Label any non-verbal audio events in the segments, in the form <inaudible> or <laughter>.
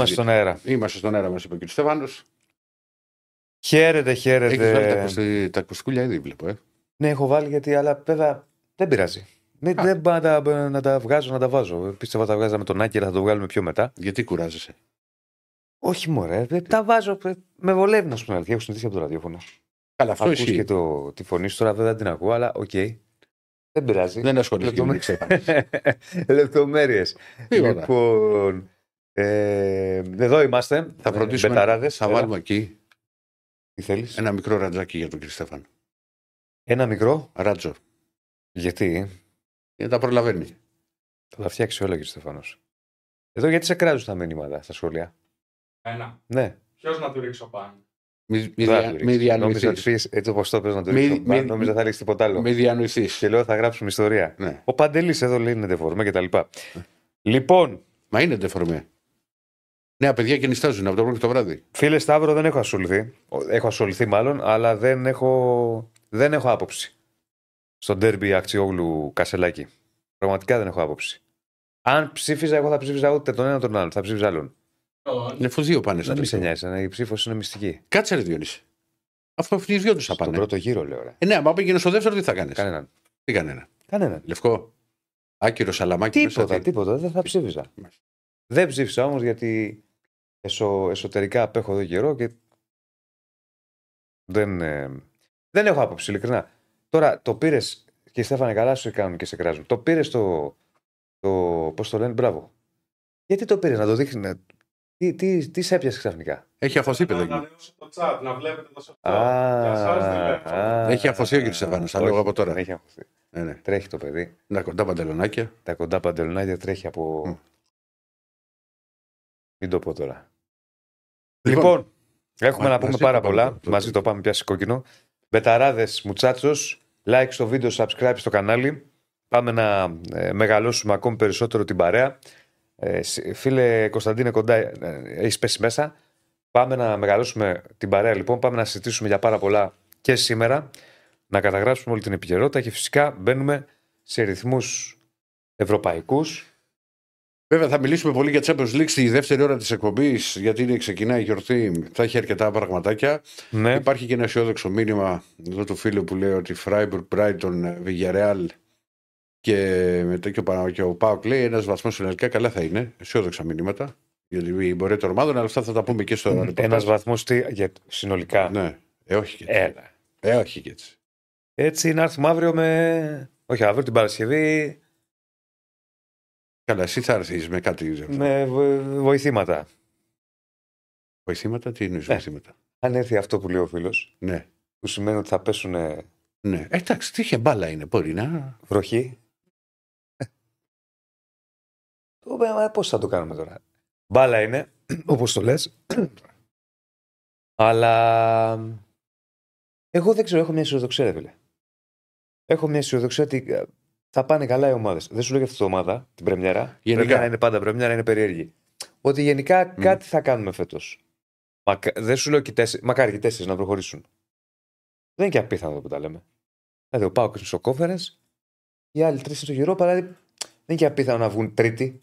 Είμαστε στον αέρα. Είμαστε στον αέρα, μας είπε και ο Στέφανος. Χαίρετε, Έχεις βάλει τα, χαίρετε. κοστι- τα κοστικούλια ήδη, βλέπω. Ε. Ναι, έχω βάλει γιατί, αλλά βέβαια δεν πειράζει. Μην, Α. δεν πάω να τα, να τα βγάζω, να τα βάζω. Πίστευα τα βγάζαμε τον Άκη ρε, θα το βγάλουμε πιο μετά. Γιατί κουράζεσαι; Όχι, μωρέ. δεν Τα βάζω. ε, Με βολεύει να σου πω. την αλήθεια. Έχω συνηθίσει από το ραδιόφωνο. Καλά, αυτό Ακούς ισχύει. και το, τη φωνή σου τώρα, βέβαια δεν την ακούω, αλλά οκ. Δεν πειράζει. Δεν ασχολήθηκε με Λεπτομέρειες. Στέφανο. <laughs> Λεπτομέρειες. Τίποτα. Λοιπόν. Ε, εδώ είμαστε. Θα φροντίσουμε. Μπεταράδες. θα Έλα. βάλουμε εκεί Τι θέλεις; Ένα... ένα μικρό ρατζάκι για τον κύριο Στέφανο. μικρό; Ράτζο. Γιατί; Για να τα προλαβαίνει. Θα τα φτιάξει όλα, κύριε Στεφάνο. Εδώ γιατί σε κράζουν τα μηνύματα στα σχόλια; Ένα. Ναι. Ποιος να του ρίξω πάνω; Μη, μη, Δεν θα δια, το μη ρίξεις. Νόμιζα ότι διανοηθείς. πεις έτσι όπως το πες να το Μη- ρίξω. μη- Νόμιζα θα ρίξεις τίποτα άλλο. Μη διανοηθείς. Και λέω θα γράψουμε ιστορία. Ναι. Ο Παντελής εδώ λέει είναι δεφορμέ και τα λοιπά. Λοιπόν, Μα είναι ντεφορμέ. Νέα παιδιά και νιστάζουν από το πρωί και το βράδυ. φίλε Σταύρο, δεν έχω ασχοληθεί. Έχω ασχοληθεί μάλλον, αλλά δεν έχω, δεν έχω άποψη. Στον τέρμπι Αξιόγλου Κασελάκη. Πραγματικά δεν έχω άποψη. Αν ψήφιζα, εγώ θα ψήφιζα ούτε τον ένα ούτε τον άλλον. Θα ψήφιζα άλλον. Είναι αφού δύο πάνε στο Δεν μη σε τελικό. νοιάζει, η ψήφος είναι μυστική. Κάτσε ρε Διονύση. Αφού αυτοί οι δυο τους θα Στον πάνε. πρώτο γύρο, λέω. Ρε. Ε, ναι, άμα πήγαινε στο δεύτερο, τι θα κάνεις; Κανέναν. Τι κανένα. Κανέναν. Λευκό. Άκυρο σαλαμάκι μέσα. Τίποτα, τι- τίποτα. Δεν θα ψήφιζα. Μάλιστα. Δεν ψήφισα όμως γιατί εσω, εσωτερικά απέχω εδώ καιρό και δεν, ε, δεν έχω άποψη, ειλικρινά. Τώρα το πήρες και Στέφανε, καλά σου κάνουν και σε κράζουν. Το πήρες το. το Πώς το λένε, μπράβο. Γιατί το πήρες, να το δείχνει. να- Τι, τι, τι σε έπιασε ξαφνικά; Έχει αφοθεί, Να παιδάκι. ανανεώσω το chat, να βλέπετε το chat. Α, Για σας δεν βλέπω. α, Έχει αφωθεί ο κύριος Στεφάνος, θα όχι, λέω από τώρα. δεν Έχει αφωθεί. Ναι, ναι. Τρέχει το παιδί. Τα κοντά παντελονάκια. Τα κοντά παντελονάκια τρέχει από. Μμ. Μην το πω τώρα. Λοιπόν, έχουμε μα- να πούμε μαζί πάρα το πάμε πολλά. το- το- Μαζί το πάμε πιάσει κόκκινο. Μπεταράδες, μουτσάτσος, like στο βίντεο, subscribe στο κανάλι. Πάμε να ε, μεγαλώσουμε ακόμη περισσότερο την παρέα. Ε, σ- φίλε Κωνσταντίνε κοντά, ε, έχεις πέσει μέσα. Πάμε να μεγαλώσουμε την παρέα λοιπόν. Πάμε να συζητήσουμε για πάρα πολλά και σήμερα. Να καταγράψουμε όλη την επικαιρότητα και φυσικά μπαίνουμε σε ρυθμούς ευρωπαϊκούς. Βέβαια, θα μιλήσουμε πολύ για Champions League στη δεύτερη ώρα της εκπομπής, γιατί είναι, ξεκινάει η γιορτή. Θα έχει αρκετά πραγματάκια. Ναι. Υπάρχει και ένα αισιόδοξο μήνυμα εδώ του φίλου που λέει ότι Freiburg, Brighton, Villarreal και μετά και ο, Πα- και ο Πάοκ λέει ένας βαθμός συνολικά καλά θα είναι. Αισιόδοξα μηνύματα για την πορεία των ομάδων, αλλά αυτά θα τα πούμε και στο ρεπορτάζ. Ένας βαθμός συνολικά. Ναι, ε, όχι και έτσι. Έλα. Ε, όχι και έτσι. Έτσι να έρθουμε αύριο με. Όχι αύριο, την Παρασκευή Καλά, εσύ θα έρθεις με κάτι. με βο- βοηθήματα. Βοηθήματα, τι είναι Ναι. βοηθήματα; Αν έρθει αυτό που λέει ο φίλος, Ναι. που σημαίνει ότι θα πέσουν Ναι. Ε, εντάξει, τι είχε μπάλα είναι, μπορεί να. βροχή. Πώς θα το κάνουμε τώρα. Μπάλα είναι, όπως το λες. Αλλά εγώ δεν ξέρω, έχω μια αισιοδοξία, ρε φίλε. Έχω μια αισιοδοξία ότι ε, θα πάνε καλά οι ομάδες. Δεν σου λέω για αυτή την ομάδα, την Πρεμιέρα. Γενικά. Πρεμιέρα είναι πάντα Πρεμιέρα, είναι περίεργη. Ότι γενικά κάτι θα κάνουμε φέτος. δεν σου λέω και τέσσερι, μακάρι και τέσσερις να προχωρήσουν. Δεν είναι και απίθανο αυτό που τα λέμε. Δηλαδή, ο Πάοκ είναι στο conference, οι άλλοι τρεις είναι στο γύρο, αλλά δεν είναι και απίθανο να βγουν τρίτη,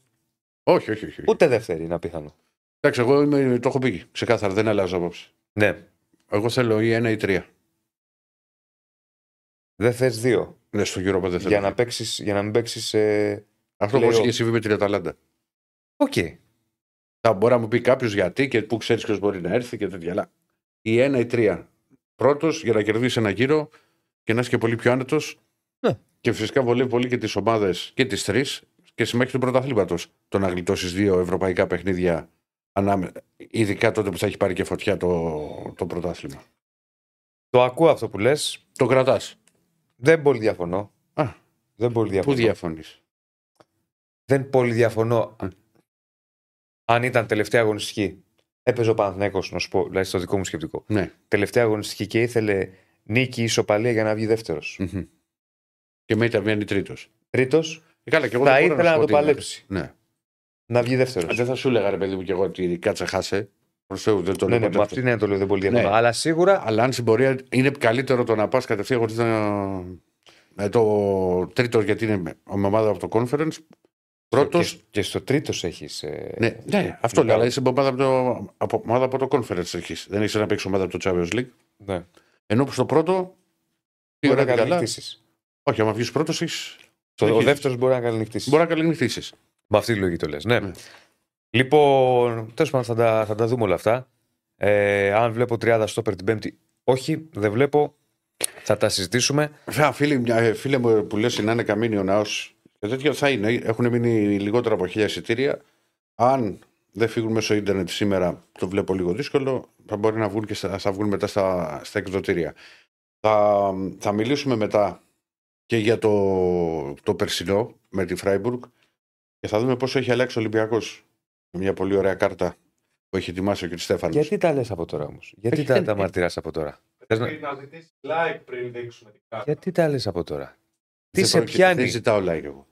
Όχι, όχι, όχι. ούτε δεύτερη είναι απίθανο. Εντάξει, εγώ είμαι, το έχω πει. Ξεκάθαρα, δεν αλλάζω απόψη. Ναι, Εγώ θέλω ή ένα ή τρία. Δεν θες δύο. Ναι, στο γύρο δεν θέλω. Για να, παίξεις, για να μην παίξεις. Ε... Αυτό λέω- πως είχε συμβεί με την Αταλάντα. Οκ. Θα μπορεί να μου πει κάποιος γιατί και πού ξέρεις ποιος μπορεί να έρθει και τέτοια. Αλλά ή ένα ή τρία. Πρώτος για να κερδίσεις ένα γύρο και να είσαι και πολύ πιο άνετος. Ναι. Και φυσικά βολεύει πολύ και τις ομάδες και τις τρεις και συμμέχει του πρωταθλήματος. Το να γλιτώσεις δύο ευρωπαϊκά παιχνίδια ανάμε... ειδικά τότε που θα έχει πάρει και φωτιά το, το πρωτάθλημα. Το ακούω αυτό που λες. Το κρατάς. Δεν πολύ διαφωνώ. Α, Δεν πολύ Πού διαφωνώ. διαφωνείς; Δεν πολύ διαφωνώ. Mm. Αν ήταν τελευταία αγωνιστική, έπαιζε ο Παναθηναίκος, να σου πω, δηλαδή στο δικό μου σκεπτικό. Ναι. Τελευταία αγωνιστική και ήθελε νίκη ή ισοπαλία για να βγει δεύτερος. Μμμ. Και μετά βγαίνει τρίτος. Τρίτος, Ε, καλά, και εγώ θα δεν μπορώ ήθελα να, σου πω το τι είναι. παλέψει. Ναι. Να βγει δεύτερος. Δεν θα σου έλεγα ρε παιδί μου και εγώ ότι κάτσε χάσε. Προς Θεού, δεν το Ναι, λέω ναι, ποτέ με αυτό. αυτή είναι το λέω, δεν πολύ διαφωνώ. Ναι. Αλλά σίγουρα Αλλά αν στην πορεία είναι καλύτερο το να πας κατευθείαν χωρίς να. με το τρίτο γιατί είναι με ομάδα από το conference Πρώτο. Και, και στο τρίτος έχεις. Ε, Ναι, ναι, αυτό λέω. Αλλά είσαι από ομάδα από το, από, ομάδα από το conference έχεις. Δεν έχεις να παίξεις ομάδα από το Champions League. Ναι. Ενώ που στο πρώτο. Τι Μπορεί ωραία να και καλά. καληνυχτήσεις. Όχι, άμα βγεις πρώτος, έχει. Ο Έχεις. δεύτερος μπορεί να καληνυχτήσεις. Μπορεί να καληνυχτήσεις. Με αυτή τη λογική το λες. Ναι. Ναι. Λοιπόν, τέλος πάντων θα τα, θα τα δούμε όλα αυτά. Ε, αν βλέπω τριάδα στο την Πέμπτη, όχι, δεν βλέπω. Θα τα συζητήσουμε. Βέβαια, φίλε, μια- ε, φίλε μου που λες να είναι καμίνι ο ναός, και τέτοιο θα είναι. Έχουν μείνει λιγότερα από χίλια εισιτήρια. Αν δεν φύγουν μέσω ίντερνετ σήμερα, το βλέπω λίγο δύσκολο. Θα μπορεί να βγουν και στα, θα βγουν μετά στα, στα εκδοτήρια. Θα, θα μιλήσουμε μετά και για το, το περσινό με τη Φράιμπουργκ και θα δούμε πόσο έχει αλλάξει ο Ολυμπιακός. Μια πολύ ωραία κάρτα που έχει ετοιμάσει ο κ. Στέφανος. Γιατί τα λες από τώρα όμως; Γιατί Όχι, τα, δεν- τα μαρτυράς από τώρα; Θες να- Πρέπει να ζητήσεις like πριν δείξουμε την κάρτα. Γιατί τα λες από τώρα; Τι Δεν σε πρόκειται, πιάνει; Δεν ζητάω like εγώ.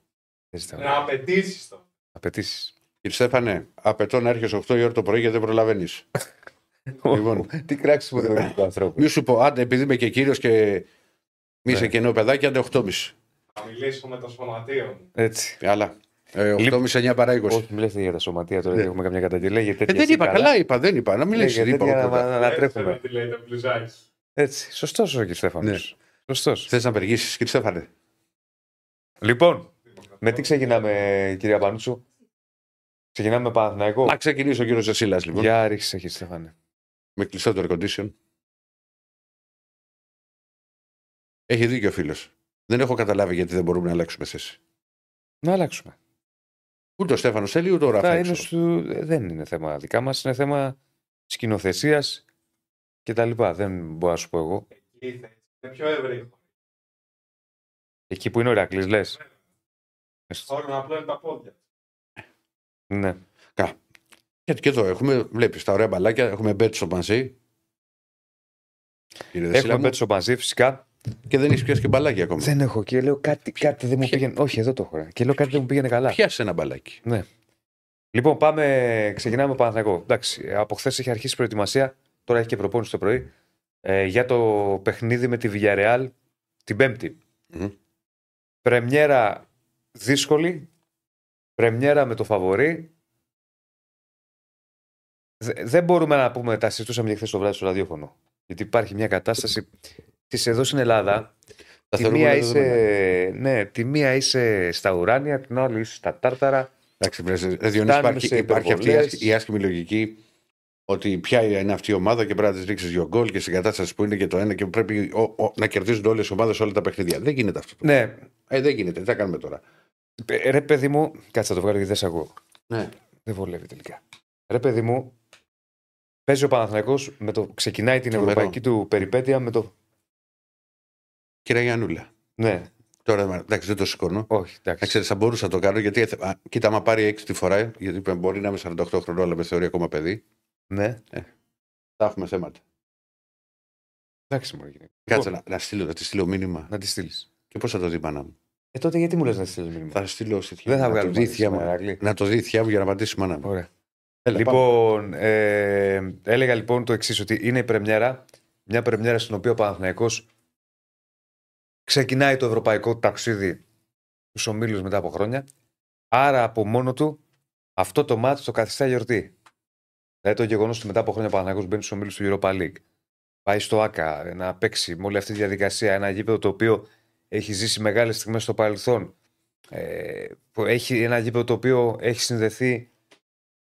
Να απαιτήσεις το. Απαιτήσεις. Κύριε Στέφανε, απαιτώ να έρχεσαι 8 η ώρα το πρωί γιατί δεν προλαβαίνεις. <laughs> Λοιπόν. Τι κράξει που δεν του ανθρώπου. Μη σου πω, άντε, επειδή είμαι και κύριος και μη είσαι Ναι. και νέο παιδάκι, άντε 8.30. Θα μιλήσω με το σωματείο μου. Έτσι. Αλλά. Ε, Λιπ- 8.30 9 παρά 20. Όχι, μιλάτε για τα σωματεία τώρα, Ναι. δεν έχουμε καμιά καταγγελία. Για Ε, τέτοια δεν εσύ είπα, καλά είπα, δεν είπα. Να μην Ναι, λες, για δεν είπα τέτοια εγώ να, τίποτα. να, να Δεν τρέχουμε. ξέρω τι λέει το μπλουζάκι. Έτσι. Σωστός ο κ. Στέφανος. Ναι. Σωστός. Θες να απεργήσει, κύριε Στέφανε; Λοιπόν, με τι ξεκινάμε, κυρία Πανούτσου; Ξεκινάμε με Παναθηναϊκό. Να ξεκινήσει ο κύριο Ζεσίλας, λοιπόν. Για ρίξε, κύριε Στέφανε. Με κλειστό το air condition. Έχει δίκιο ο φίλος. Δεν έχω καταλάβει γιατί δεν μπορούμε να αλλάξουμε θέση. Να αλλάξουμε. Ούτε ο Στέφανος θέλει, ούτε ο Αυτά Ραφαέλ. είναι ξέρω. στου... Δεν είναι θέμα δικά μας, είναι θέμα σκηνοθεσίας και τα λοιπά. Δεν μπορώ να σου πω εγώ. Εκεί θα είναι πιο ευρύ. Εκεί που είναι ο Ηρακλής, λες. Όλο να πλένουν τα πόδια. Ναι. Γιατί και εδώ έχουμε, βλέπεις τα ωραία μπαλάκια, έχουμε μπέτ στο πανσί. Κύριε Δεσίλα Έχουμε μου, πέτσει μαζί, φυσικά. Και δεν έχεις πιάσει και μπαλάκι ακόμα. Δεν έχω και λέω κάτι, κάτι δεν μου Ποια- πήγαινε. Όχι, εδώ το έχω. ρε. Και λέω κάτι δεν μου πήγαινε καλά. Πιάσε ένα μπαλάκι. Λοιπόν, πάμε, ξεκινάμε με Παναθηναϊκό. Εντάξει, από χθες έχει αρχίσει η προετοιμασία. Τώρα έχει και προπόνηση το πρωί. Ε, για το παιχνίδι με τη Villarreal την Πέμπτη. Μμμ. Πρεμιέρα δύσκολη. Πρεμιέρα με το φαβορή. Δε- δεν μπορούμε να πούμε, τα συζητούσαμε και χθες το βράδυ στο ραδιόφωνο. Γιατί υπάρχει μια κατάσταση της εδώ στην Ελλάδα. Τα Τη θεωρούμε μία, δεδομένα. είσαι, ναι, τη μία είσαι στα ουράνια, την άλλη είσαι στα τάρταρα. Εντάξει, βρε, ρε, Διονύση, Φτάνουμε υπάρχει, σε υπάρχει αυτή η υπερβολές. άσχη- η άσχημη λογική ότι ποια είναι αυτή η ομάδα και πρέπει να τη ρίξεις δύο γκολ και στην κατάσταση που είναι και το ένα και πρέπει ο, ο, να κερδίζουν όλες οι ομάδες όλα τα παιχνίδια. Δεν γίνεται αυτό. Ναι, Ε, δεν γίνεται. Τι θα κάνουμε τώρα; Ε, Ρε παιδί μου, κάτσε θα το βγάλω γιατί δεν σε ακούω. Ναι. Δεν βολεύει τελικά. Ρε παιδί μου, παίζει ο Παναθηναϊκός με το ξεκινάει την Τρομερό. ευρωπαϊκή του περιπέτεια με το. Κύριε Γιανούλα, Ναι, τώρα εντάξει, δεν το σηκώνω. όχι, Να εντάξει. ξέρεις, θα μπορούσα να το κάνω γιατί. έθε- Α, κοίτα, άμα πάρει έξι τη φορά, γιατί μπορεί να είμαι 48 χρονών, αλλά με θεωρεί ακόμα παιδί, Ναι, θα έχουμε θέματα. εντάξει μου έγινε. Κάτσε Λοιπόν, να, να, στείλω, να τη στείλω μήνυμα. Να τη στείλεις. Και πώς θα το δει η μάνα μου; Ε, τότε γιατί μου λες να τη στείλει μήνυμα; Θα στείλω στη Δεν θα να το βγάλουμε δει η θεία μου. σήμερα, Ηρακλή. Να το δει η θεία μου για να απαντήσει η μάνα μου. Ωραία. Έλα, πάμε. Λοιπόν, ε, έλεγα λοιπόν το εξής, ότι είναι η πρεμιέρα, μια πρεμιέρα στην οποία ο Παναθηναϊκός ξεκινάει το ευρωπαϊκό ταξίδι του ομίλους μετά από χρόνια. Άρα από μόνο του αυτό το μάτι το καθιστά γιορτή. Δηλαδή το γεγονός ότι μετά από χρόνια ο Παναθηναϊκός μπαίνει στους ομίλους του Europa League. Πάει στο ΑΚΑ να παίξει με όλη αυτή τη διαδικασία. Ένα γήπεδο το οποίο έχει ζήσει μεγάλες στιγμές στο παρελθόν. Ε, που έχει ένα γήπεδο το οποίο έχει συνδεθεί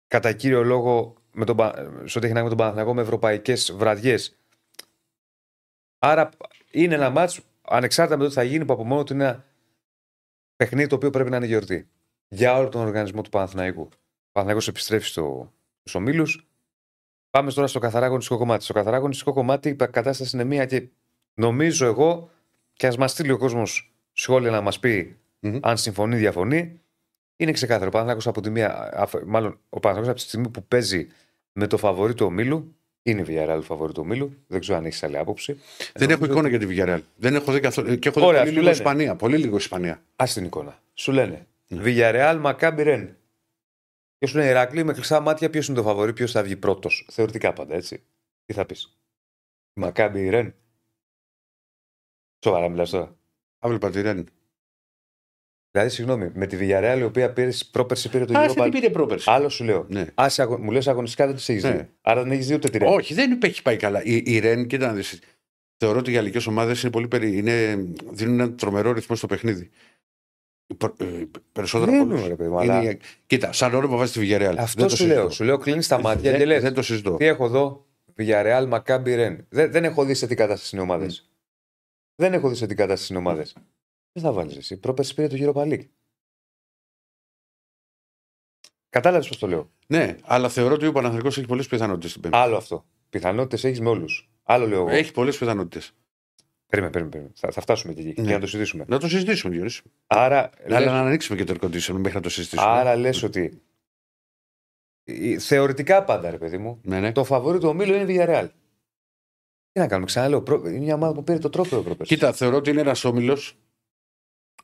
κατά κύριο λόγο με τον, Πα- σε ό,τι έχει να κάνει με τον Παναθηναϊκό με ευρωπαϊκές βραδιές. Άρα είναι ένα μάτς ανεξάρτητα με το τι θα γίνει που από μόνο του είναι ένα παιχνίδι το οποίο πρέπει να είναι γιορτή. Για όλο τον οργανισμό του Παναθηναϊκού. Ο Παναθηναϊκός επιστρέφει στο, στους ομίλους. Πάμε τώρα στο καθαρά αγωνιστικό κομμάτι. Στο καθαρά αγωνιστικό κομμάτι η κατάσταση είναι μία και νομίζω εγώ και ας μας στείλει ο κόσμος σχόλια να μας πει Μμμ. αν συμφωνεί ή διαφωνεί. Είναι ξεκάθαρο. Ο Παναθηναϊκός από τη μία, αφ- μάλλον ο Παναθηναϊκός από τη στιγμή που παίζει με το φαβορή του ομίλου, είναι η Villarreal το φαβορή του ομίλου. Δεν ξέρω αν έχεις άλλη άποψη. Δεν έχω εικόνα για τη Villarreal. Δεν έχω δει καθόλου. Και έχω δει Ωραία, πολύ σου λίγο λένε. Ισπανία. Πολύ λίγο Ισπανία. Α την εικόνα. Σου λένε Ναι. Villarreal, Maccabi, Ren. Και σου λένε Ηρακλή με κλειστά μάτια ποιος είναι το φαβορή, ποιος θα βγει πρώτος. Θεωρητικά πάντα έτσι. Τι θα πεις. Maccabi, Ren. Σοβαρά μιλάς τώρα. Άβλεπα τη Ρεν. Δηλαδή, συγγνώμη, με τη Villarreal η οποία πήρε πρόπερση πήρε το Άσε Europa τι πήρε πρόπερση. Άλλο σου λέω. Ναι. Άσε, αγω- μου λες αγωνιστικά δεν τι έχεις Ναι. δει. Άρα δεν έχεις δει ούτε τη Ρεν. Όχι, δεν έχει πάει καλά. Η, η Ρεν, κοίτα να δεις, Θεωρώ ότι οι γαλλικές ομάδες είναι πολύ περί... είναι... δίνουν ένα τρομερό ρυθμό στο παιχνίδι. Προ- ε, Περισσότερο από Δίνουν, όλους. ρε παιδί μου, Είναι αλλά- η- Κοίτα, σαν όνομα βάζει τη Villarreal. Αυτό Δεν το σου λέω. συζητώ. Σου λέω κλείνεις τα μάτια δεν, και λες. δεν το συζητώ. Τι έχω εδώ, Villarreal, Maccabi, Ren. Δεν, δεν έχω δει σε τι κατάσταση είναι ομάδες. Δεν έχω δει σε τι κατάσταση είναι ομάδες. Τι θα βάλεις εσύ. Πρόπερση πήρε το Europa League. Κατάλαβες πώς το λέω. Ναι, αλλά θεωρώ ότι ο Παναθηναϊκός έχει πολλές πιθανότητες στην Πέμπτη. Άλλο αυτό. Πιθανότητες έχεις με όλους. Άλλο λέω εγώ. Έχει πολλές πιθανότητες. Περίμενε, περίμενε. περίμενε. Θα, θα φτάσουμε και εκεί Ναι. και να το συζητήσουμε. Να το συζητήσουμε, Διονύση. Άρα, Αλλά λες, να ανοίξουμε και το air condition μέχρι να το συζητήσουμε. άρα λες ότι. η- Θεωρητικά πάντα, ρε παιδί μου, Ναι, ναι. το φαβορή του ομίλου είναι η Villarreal. Τι να κάνουμε, ξαναλέω. προ- Είναι μια ομάδα που πήρε το τρόπαιο πρόπερση. Κοίτα, θεωρώ ότι είναι ένας όμιλος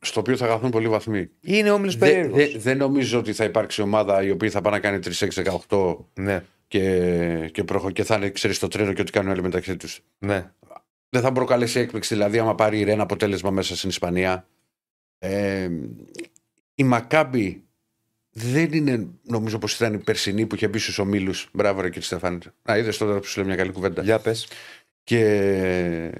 στο οποίο θα χαθούν πολλοί βαθμοί. Είναι όμιλος Δε- περίεργος. δε- δεν νομίζω ότι θα υπάρξει ομάδα η οποία θα πάει να κάνει 3-6-18 Ναι, και, και, προχω- και θα είναι ξέρεις το τρένο και ό,τι κάνουν όλοι μεταξύ τους. ναι. Δεν θα προκαλέσει έκπληξη, δηλαδή, άμα πάρει η Ρένα αποτέλεσμα μέσα στην Ισπανία. Ε, η Μακάμπη δεν είναι, νομίζω πως ήταν η περσινή που είχε μπει στους ομίλους. Μπράβο, ρε κύριε Στεφάνη. Να είδες τώρα που σου λέω μια καλή κουβέντα. Για πες. Και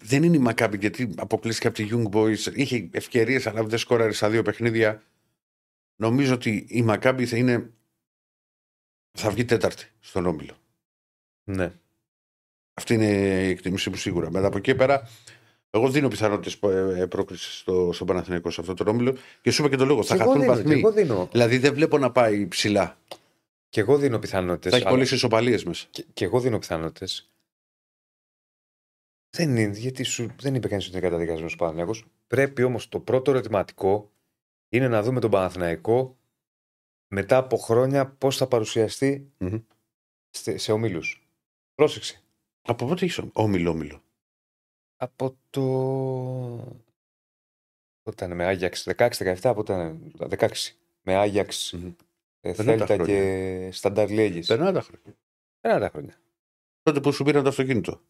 δεν είναι η Μακάμπη γιατί αποκλείστηκε από τη Young Boys. Είχε ευκαιρίες, αλλά δεν σκόραρε στα δύο παιχνίδια. Νομίζω ότι η Μακάμπη θα είναι. θα βγει τέταρτη στον όμιλο. Ναι. Αυτή είναι η εκτίμησή μου σίγουρα. Μετά από εκεί πέρα, εγώ δίνω πιθανότητες πρόκρισης στο, στον Παναθηναϊκό σε αυτό το όμιλο και σου είπα και το λόγο. Θα Και εγώ χαθούν δίνω, και βαθμοί. εγώ δίνω, Δηλαδή δεν βλέπω να πάει ψηλά. και εγώ δίνω πιθανότητες. Θα έχει πολλές ισοπαλίες μέσα. Και, και εγώ δίνω πιθανότητες. Δεν είναι, γιατί σου, δεν είπε κανείς ότι είναι καταδικασμένος Παναθυναϊκό. Πρέπει όμως το πρώτο ερωτηματικό είναι να δούμε τον Παναθηναϊκό μετά από χρόνια πώς θα παρουσιαστεί Μμμ. στε- σε ομίλους. Πρόσεξε. Από πότε έχεις όμιλο, όμιλο. Από το. Πότε ήταν με Άγιαξ, 16-17, πότε ήταν. 16. Με Άγιαξ, Μμμ. ε, Περνάνε τα Θέλτα χρόνια. και Στανταρ Λέγη. Περνάνε τα χρόνια. Ένα τα χρόνια. Τότε που σου πήραν το αυτοκίνητο.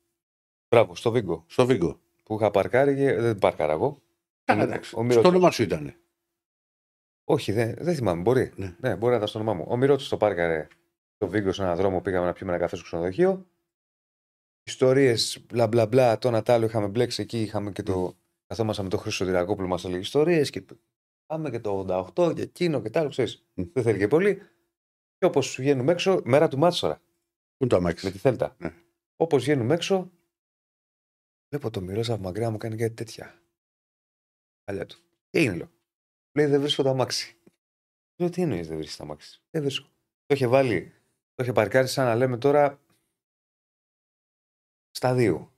Μπράβο, στο Βίγκο. Στο Βίγκο. Που είχα παρκάρει και δεν πάρκαρα εγώ. Καλά, Ο- εντάξει. ο Μυρωτής. Στο όνομα σου ήταν. Όχι, δεν, δεν θυμάμαι. Μπορεί. Ναι. Ναι, μπορεί να ήταν στο όνομά μου. Ο Μυρότη το πάρκαρε το Βίγκο σε έναν δρόμο. Πήγαμε να πιούμε ένα καφέ στο ξενοδοχείο. Ιστορίες, μπλα μπλα μπλα. Το ένα τ' άλλο είχαμε μπλέξει εκεί. Είχαμε και το. Καθόμασταν με τον Χρήστο Τυρακόπουλο, μας έλεγε ιστορίες. Και πάμε και το 88 και εκείνο και τ' άλλο. Ξέρεις. Μμ. Δεν θέλει και πολύ. Και όπως βγαίνουμε έξω, μέρα του Μάτσορα Πού το με αμάξι. τη Θέλτα. Ναι. Όπως βγαίνουμε έξω, βλέπω το Μυρόζα από μακριά μου κάνει κάτι τέτοια. Παλιά του. Τι έγινε, λέω. Λέει δεν βρίσκω το αμάξι. Λέω τι εννοείς δεν βρίσκεις το αμάξι. Δεν βρίσκω. Το είχε βάλει, το είχε παρκάρει σαν να λέμε τώρα στα δύο.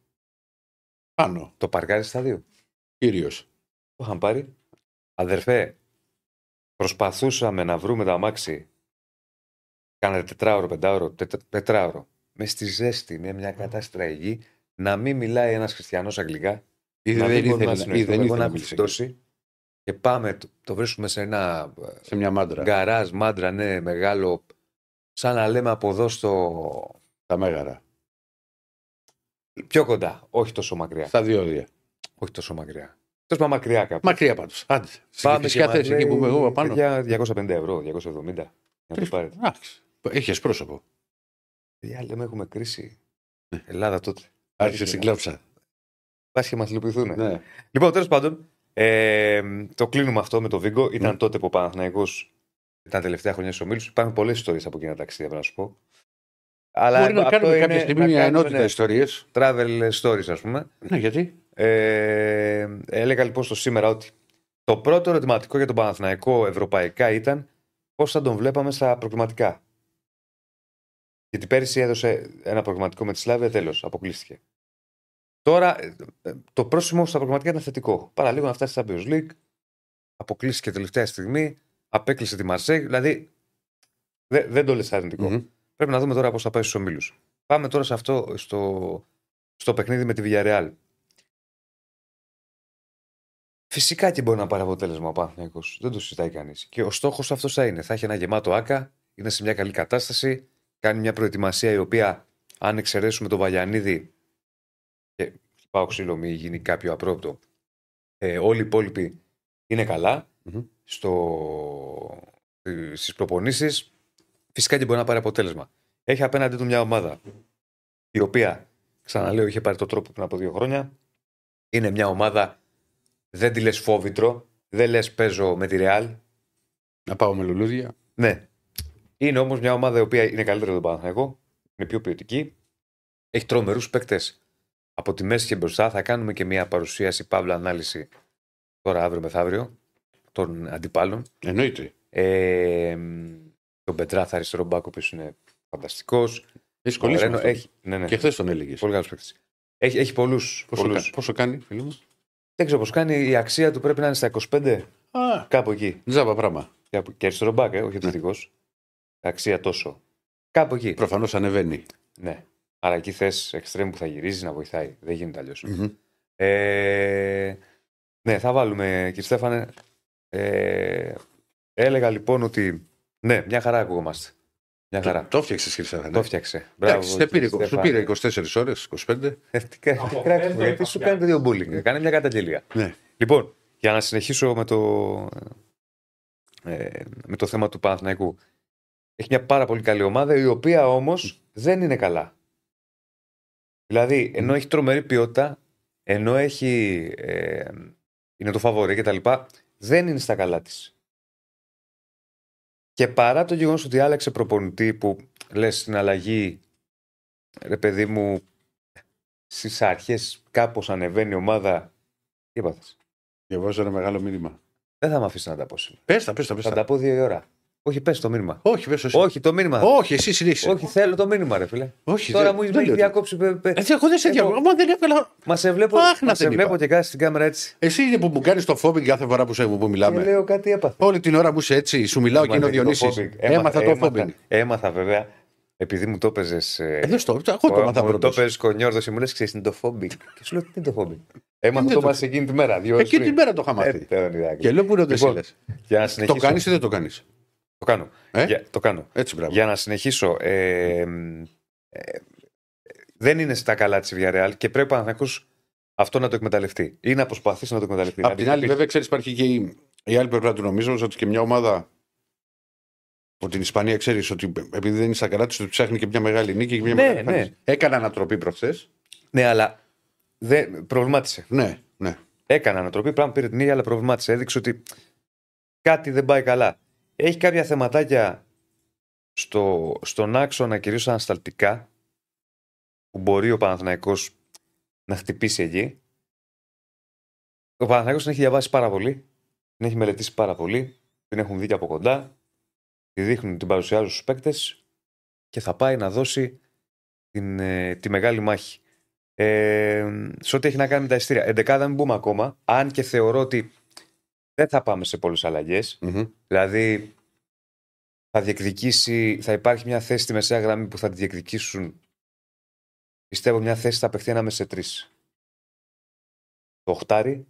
Πάνω. Το παρκάρει στα δύο. Κύριος. Το είχαν πάρει. Αδερφέ, προσπαθούσαμε να βρούμε το αμάξι. Κάνατε τετράωρο, πεντάωρο, τετ, τετράωρο. Με στη ζέστη, με μια κατάσταση τραγική, να μην μιλάει ένας χριστιανός αγγλικά. Ή να δεν μην μπορούμε να ήθελε, ή συνοηθούμε, δεν εγώ ήθελε να να έχω μιλήσει. φτώσει. Και πάμε, το, το βρίσκουμε σε ένα ε, Σε μια μάντρα. γκαράζ, μάντρα, ναι, μεγάλο. Σαν να λέμε από εδώ στο. Τα μέγαρα. Πιο κοντά, όχι τόσο μακριά. Στα διόδια. Όχι τόσο μακριά. Τέλος πάντων, μακριά κάπου. Μακριά πάντως. Άντε. Στην Πάμε φυσικά μας θέση εκεί που είμαι λέει, εγώ πάνω. παιδιά, 250 ευρώ, 270. Για να το πάρετε. Έχεις πρόσωπο. Παιδιά, λέμε έχουμε κρίση. Ναι. Ελλάδα τότε. Άρχισε στην κλέψα. Πα και μα λυπηθούν. Ναι. Λοιπόν, τέλος πάντων, ε, το κλείνουμε αυτό με το Βίγκο. Ήταν Ναι. τότε που ο Παναθηναϊκός ήταν τελευταία χρονιά στους ομίλους. Υπάρχουν πολλές ιστορίες από εκείνα τα ταξίδια, πρέπει να σου πω. Αλλά Μπορεί να αυτό κάνουμε είναι κάποια στιγμή να μια κάνουμε, ενότητα ναι, ιστορίες. Travel stories, ας πούμε. Ναι, γιατί; Ε, έλεγα λοιπόν στο σήμερα ότι το πρώτο ερωτηματικό για τον Παναθηναϊκό ευρωπαϊκά ήταν πώς θα τον βλέπαμε στα προκριματικά. Γιατί πέρυσι έδωσε ένα προγραμματικό με τη Σλάβια, τέλος, αποκλείστηκε. Τώρα ε, ε, το πρόσημο στα προγραμματικά ήταν θετικό. Παρά λίγο να φτάσει στα Champions League, αποκλείστηκε τελευταία στιγμή, απέκλεισε τη Μαρσέη. Δηλαδή δε- δεν το λες αρνητικό. Μμμ. Πρέπει να δούμε τώρα πώς θα πάει στους ομίλους. Πάμε τώρα σε αυτό, στο, στο παιχνίδι με τη Villarreal. Φυσικά και μπορεί να πάρει αποτέλεσμα ο Παναθηναϊκός. Δεν το συζητάει κανείς. Και ο στόχος αυτός θα είναι. Θα έχει ένα γεμάτο άκα, είναι σε μια καλή κατάσταση, κάνει μια προετοιμασία η οποία, αν εξαιρέσουμε τον Βαγιανίδη και πάω ξύλο, μη γίνει κάποιο απρόπτο, ε, όλοι οι υπόλοιποι είναι καλά. Μμμ. Στο... Στις προπονήσεις, φυσικά και μπορεί να πάρει αποτέλεσμα. Έχει απέναντί του μια ομάδα η οποία, ξαναλέω, είχε πάρει το τρόπο πριν από δύο χρόνια. Είναι μια ομάδα, δεν τη λες φόβητρο, δεν λες παίζω με τη Ρεάλ. Να πάω με λουλούδια. Ναι. Είναι όμως μια ομάδα η οποία είναι καλύτερη από τον Παναθηναϊκό, είναι πιο ποιοτική. Έχει τρομερούς παίκτες από τη μέση και μπροστά. Θα κάνουμε και μια παρουσίαση, παύλα ανάλυση τώρα αύριο μεθαύριο των αντιπάλων. Εννοείται. Ε, τον Πετράθα αριστερό μπάκο που είναι φανταστικός. Έχει κολλήσει. με αυτό. Έχει, ναι, ναι. Και χθες τον έλεγες. Πολύ καλός παίκτης. Έχει, έχει πολλούς. Πόσο, κα- πόσο κάνει, φίλε μου; Δεν ξέρω πώς κάνει. Η αξία του πρέπει να είναι στα 25, Α, κάπου εκεί. τζάμπα πράγμα. Κάπου- Και αριστερό μπάκ, ε, όχι Ναι. Επιθετικό. Αξία τόσο. Κάπου εκεί. Προφανώς ανεβαίνει. Ναι. Άρα εκεί θες εξτρέμ που θα γυρίζει να βοηθάει. Δεν γίνεται αλλιώς. Μμμ. Ε, ναι, θα βάλουμε, κύριε Στέφανε. Ε, έλεγα λοιπόν ότι. Ναι, μια χαρά ακουγόμαστε. Μια χαρά. Το έφτιαξε Χρυσά. Το έφτιαξε. Εντάξει, δεν πήρε, κύριε σου Στέφανε. πήρε 24 ώρες, 25. Ε, τι κα- Από τι κράξιμο, πέντε Γιατί θα σου φτιάξει. κάνετε δύο bullying. Κάνε μια καταγγελία. Ναι. Λοιπόν, για να συνεχίσω με το, ε, με το θέμα του Παναθηναϊκού. Έχει μια πάρα πολύ καλή ομάδα, η οποία όμως δεν είναι καλά. Δηλαδή, ενώ έχει τρομερή ποιότητα, ενώ έχει. Ε, είναι το φαβορή και τα λοιπά, δεν είναι στα καλά της. Και παρά το γεγονός ότι άλλαξε προπονητή που λες στην αλλαγή, ρε παιδί μου, στις αρχές κάπως ανεβαίνει η ομάδα. Τι έπαθες; Διαβάζω ένα μεγάλο μήνυμα. Δεν θα με αφήσεις να τα πω σήμερα. Πες τα, πες τα, πες Θα τα. τα πω δύο η ώρα. Όχι, πες το μήνυμα. Όχι, πες εσύ. Όχι, το μήνυμα. Όχι, εσύ συνέχισε. Όχι, θέλω το μήνυμα, ρε φίλε. Όχι, Τώρα δεν- μου δεν έχει λέω διακόψει. πε- πε- Ε, εγώ δεν σε Εγώ- διαβάζω. Μα δεν έβγαλα. Μα σε βλέπω, Αχ, να μα σε δεν βλέπω είπα. και κάτι στην κάμερα έτσι. Εσύ είναι που μου κάνεις το φόμπινγκ κάθε φορά που, σε, που Και μιλάμε. λέω κάτι έπαθε. Όλη την ώρα μου είσαι έτσι, σου μιλάω και είναι ο Έμαθα το Διονύσης. phobic. Έμαθα το φόμπινγκ. Έμαθα βέβαια, επειδή μου το έπαιζες. Ε, δεν στο, εγώ το έμαθα Μου το πρώτος. έπαιζες κονιόρδο και μου λες: Ξέρεις, είναι το φόμπινγκ. Και σου λέω: Τι είναι το φόμπινγκ. Έμαθα Είναι το το- μα εκείνη τη μέρα. Δύο ώρες Εκείνη πριν. την μέρα το είχα μάθει. Ε, Θεόνιδάκη. Και λέω που είναι ο Λοιπόν, Δεσίλες. Για να Το συνεχίσω. κάνεις ή δεν το κάνεις; Το κάνω. Ε; Για- Το κάνω. Έτσι, μπράβο. Για να συνεχίσω. Ε, ε, δεν είναι στα καλά της Villarreal και πρέπει να ακούσει αυτό να το εκμεταλλευτεί ή να προσπαθήσει να το εκμεταλλευτεί. Απ' Να την τη άλλη, χτυπήσει. βέβαια, ξέρεις, υπάρχει και η, η άλλη πλευρά του νομίζω ότι και μια ομάδα. Από την Ισπανία ξέρεις ότι επειδή δεν είναι στα καλά της, ψάχνει και μια μεγάλη νίκη και μια Ναι, μεγάλη ναι. εμφάνιση. Έκανα ανατροπή προχθές. Ναι, αλλά δεν, προβλημάτισε. Ναι, ναι. Έκανε ανατροπή, πράγμα πήρε την ίδια, αλλά προβλημάτισε. Έδειξε ότι κάτι δεν πάει καλά. Έχει κάποια θεματάκια στο, στον άξονα, κυρίως ανασταλτικά, που μπορεί ο Παναθηναϊκός να χτυπήσει εκεί. Ο Παναθηναϊκός την έχει διαβάσει πάρα πολύ, την έχει μελετήσει πάρα πολύ, την έχουν δει και από κοντά, τη δείχνουν, την παρουσιάζουν στους παίκτες και θα πάει να δώσει την, ε, τη μεγάλη μάχη. Ε, σε ό,τι έχει να κάνει με τα ειστήρια. Εντεκάδα μην μπούμε ακόμα, αν και θεωρώ ότι δεν θα πάμε σε πολλές αλλαγές. Μμμ. Δηλαδή, θα διεκδικήσει, θα υπάρχει μια θέση στη μεσαία γραμμή που θα τη διεκδικήσουν. Πιστεύω μια θέση θα απεχθεί ανάμεσα σε τρεις. Το Οχτάρι,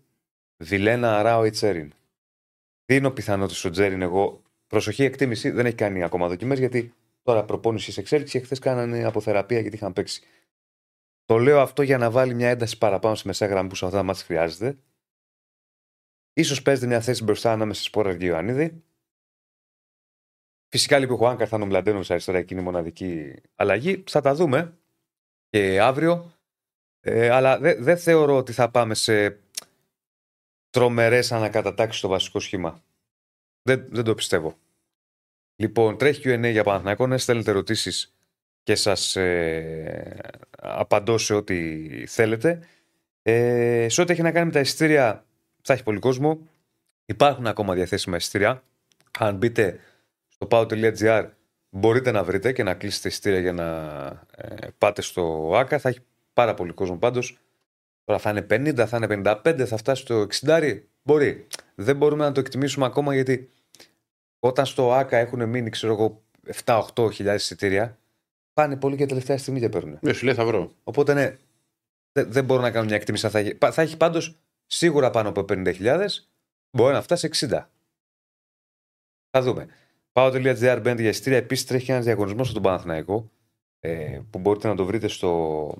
Βιλένα, Αράο ή Τσέριν. Δίνω πιθανότητα στο Τσέριν εγώ. Προσοχή, εκτίμηση, δεν έχει κάνει ακόμα δοκιμές γιατί τώρα προπόνησης σε εξέλιξη και χθε κάνανε αποθεραπεία γιατί είχαν παίξει. Το λέω αυτό για να βάλει μια ένταση παραπάνω στη μεσαία γραμμή που σε αυτά τα μάτια χρειάζεται. Σω παίζεται μια θέση μπροστά ανάμεσα σε Σπόρα και Ιωαννίδη. Φυσικά λοιπόν ο Άνκαρ θα είναι ο Μλαντένοβιτ αριστερά, εκείνη η μοναδική αλλαγή. Θα τα δούμε και αύριο. Ε, αλλά δεν δεν θεωρώ ότι θα πάμε σε τρομερές ανακατατάξεις στο βασικό σχήμα. Δεν, δεν το πιστεύω. Λοιπόν, τρέχει QA για Παναθηναϊκό. Ναι, στέλνετε ερωτήσεις και σας ε, απαντώ σε ό,τι θέλετε. Ε, σε ό,τι έχει να κάνει με τα εισιτήρια, θα έχει πολύ κόσμο. Υπάρχουν ακόμα διαθέσιμα εισιτήρια. Αν μπείτε στο pau.gr μπορείτε να βρείτε και να κλείσετε εισιτήρια για να ε, πάτε στο ΆΚΑ. Θα έχει πάρα πολύ κόσμο πάντως. Τώρα θα είναι 50, θα είναι 55, θα φτάσει στο 60. Μπορεί. Δεν μπορούμε να το εκτιμήσουμε ακόμα γιατί όταν στο ΆΚΑ έχουν μείνει, ξέρω εγώ, 7-8 χιλιάδες εισιτήρια, πάνε πολύ και τελευταία στιγμή και παίρνουν. Ναι, σου λέει θα βρω. Οπότε ναι, δεν, δεν μπορώ να κάνω μια εκτίμηση. αν Θα έχει, πα- θα έχει πάντως σίγουρα πάνω από 50.000, μπορεί να φτάσει 60. Θα δούμε. Πάω.gr μπαίνετε για εισιτήρια. Επίσης τρέχει ένας διαγωνισμός στον Παναθηναϊκό ε, που μπορείτε να το βρείτε στο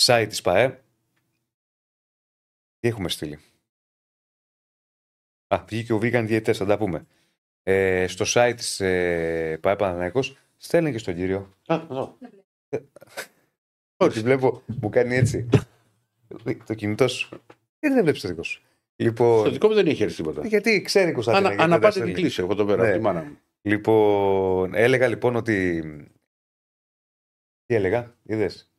site της ΠαΕ. Τι έχουμε στείλει; Α, βγήκε ο vegan διαιτητές, θα τα πούμε. Ε, στο site της ε, ΠαΕ Παναθηναϊκός στέλνει και στον κύριο. Α, εδώ. Όχι, βλέπω, μου κάνει έτσι. το κινητός σου. Γιατί δεν βλέπεις το δικό σου; Λοιπόν, Το δικό μου δεν είχε έρθει τίποτα. γιατί ξέρει Κωνσταντίνα. Ανα, γιατί δεν αναπάτε στέλνει. την κλίση, εγώ το πέρα Ναι. από τη μάνα μου. Λοιπόν, έλεγα λοιπόν ότι. Τι έλεγα, είδες;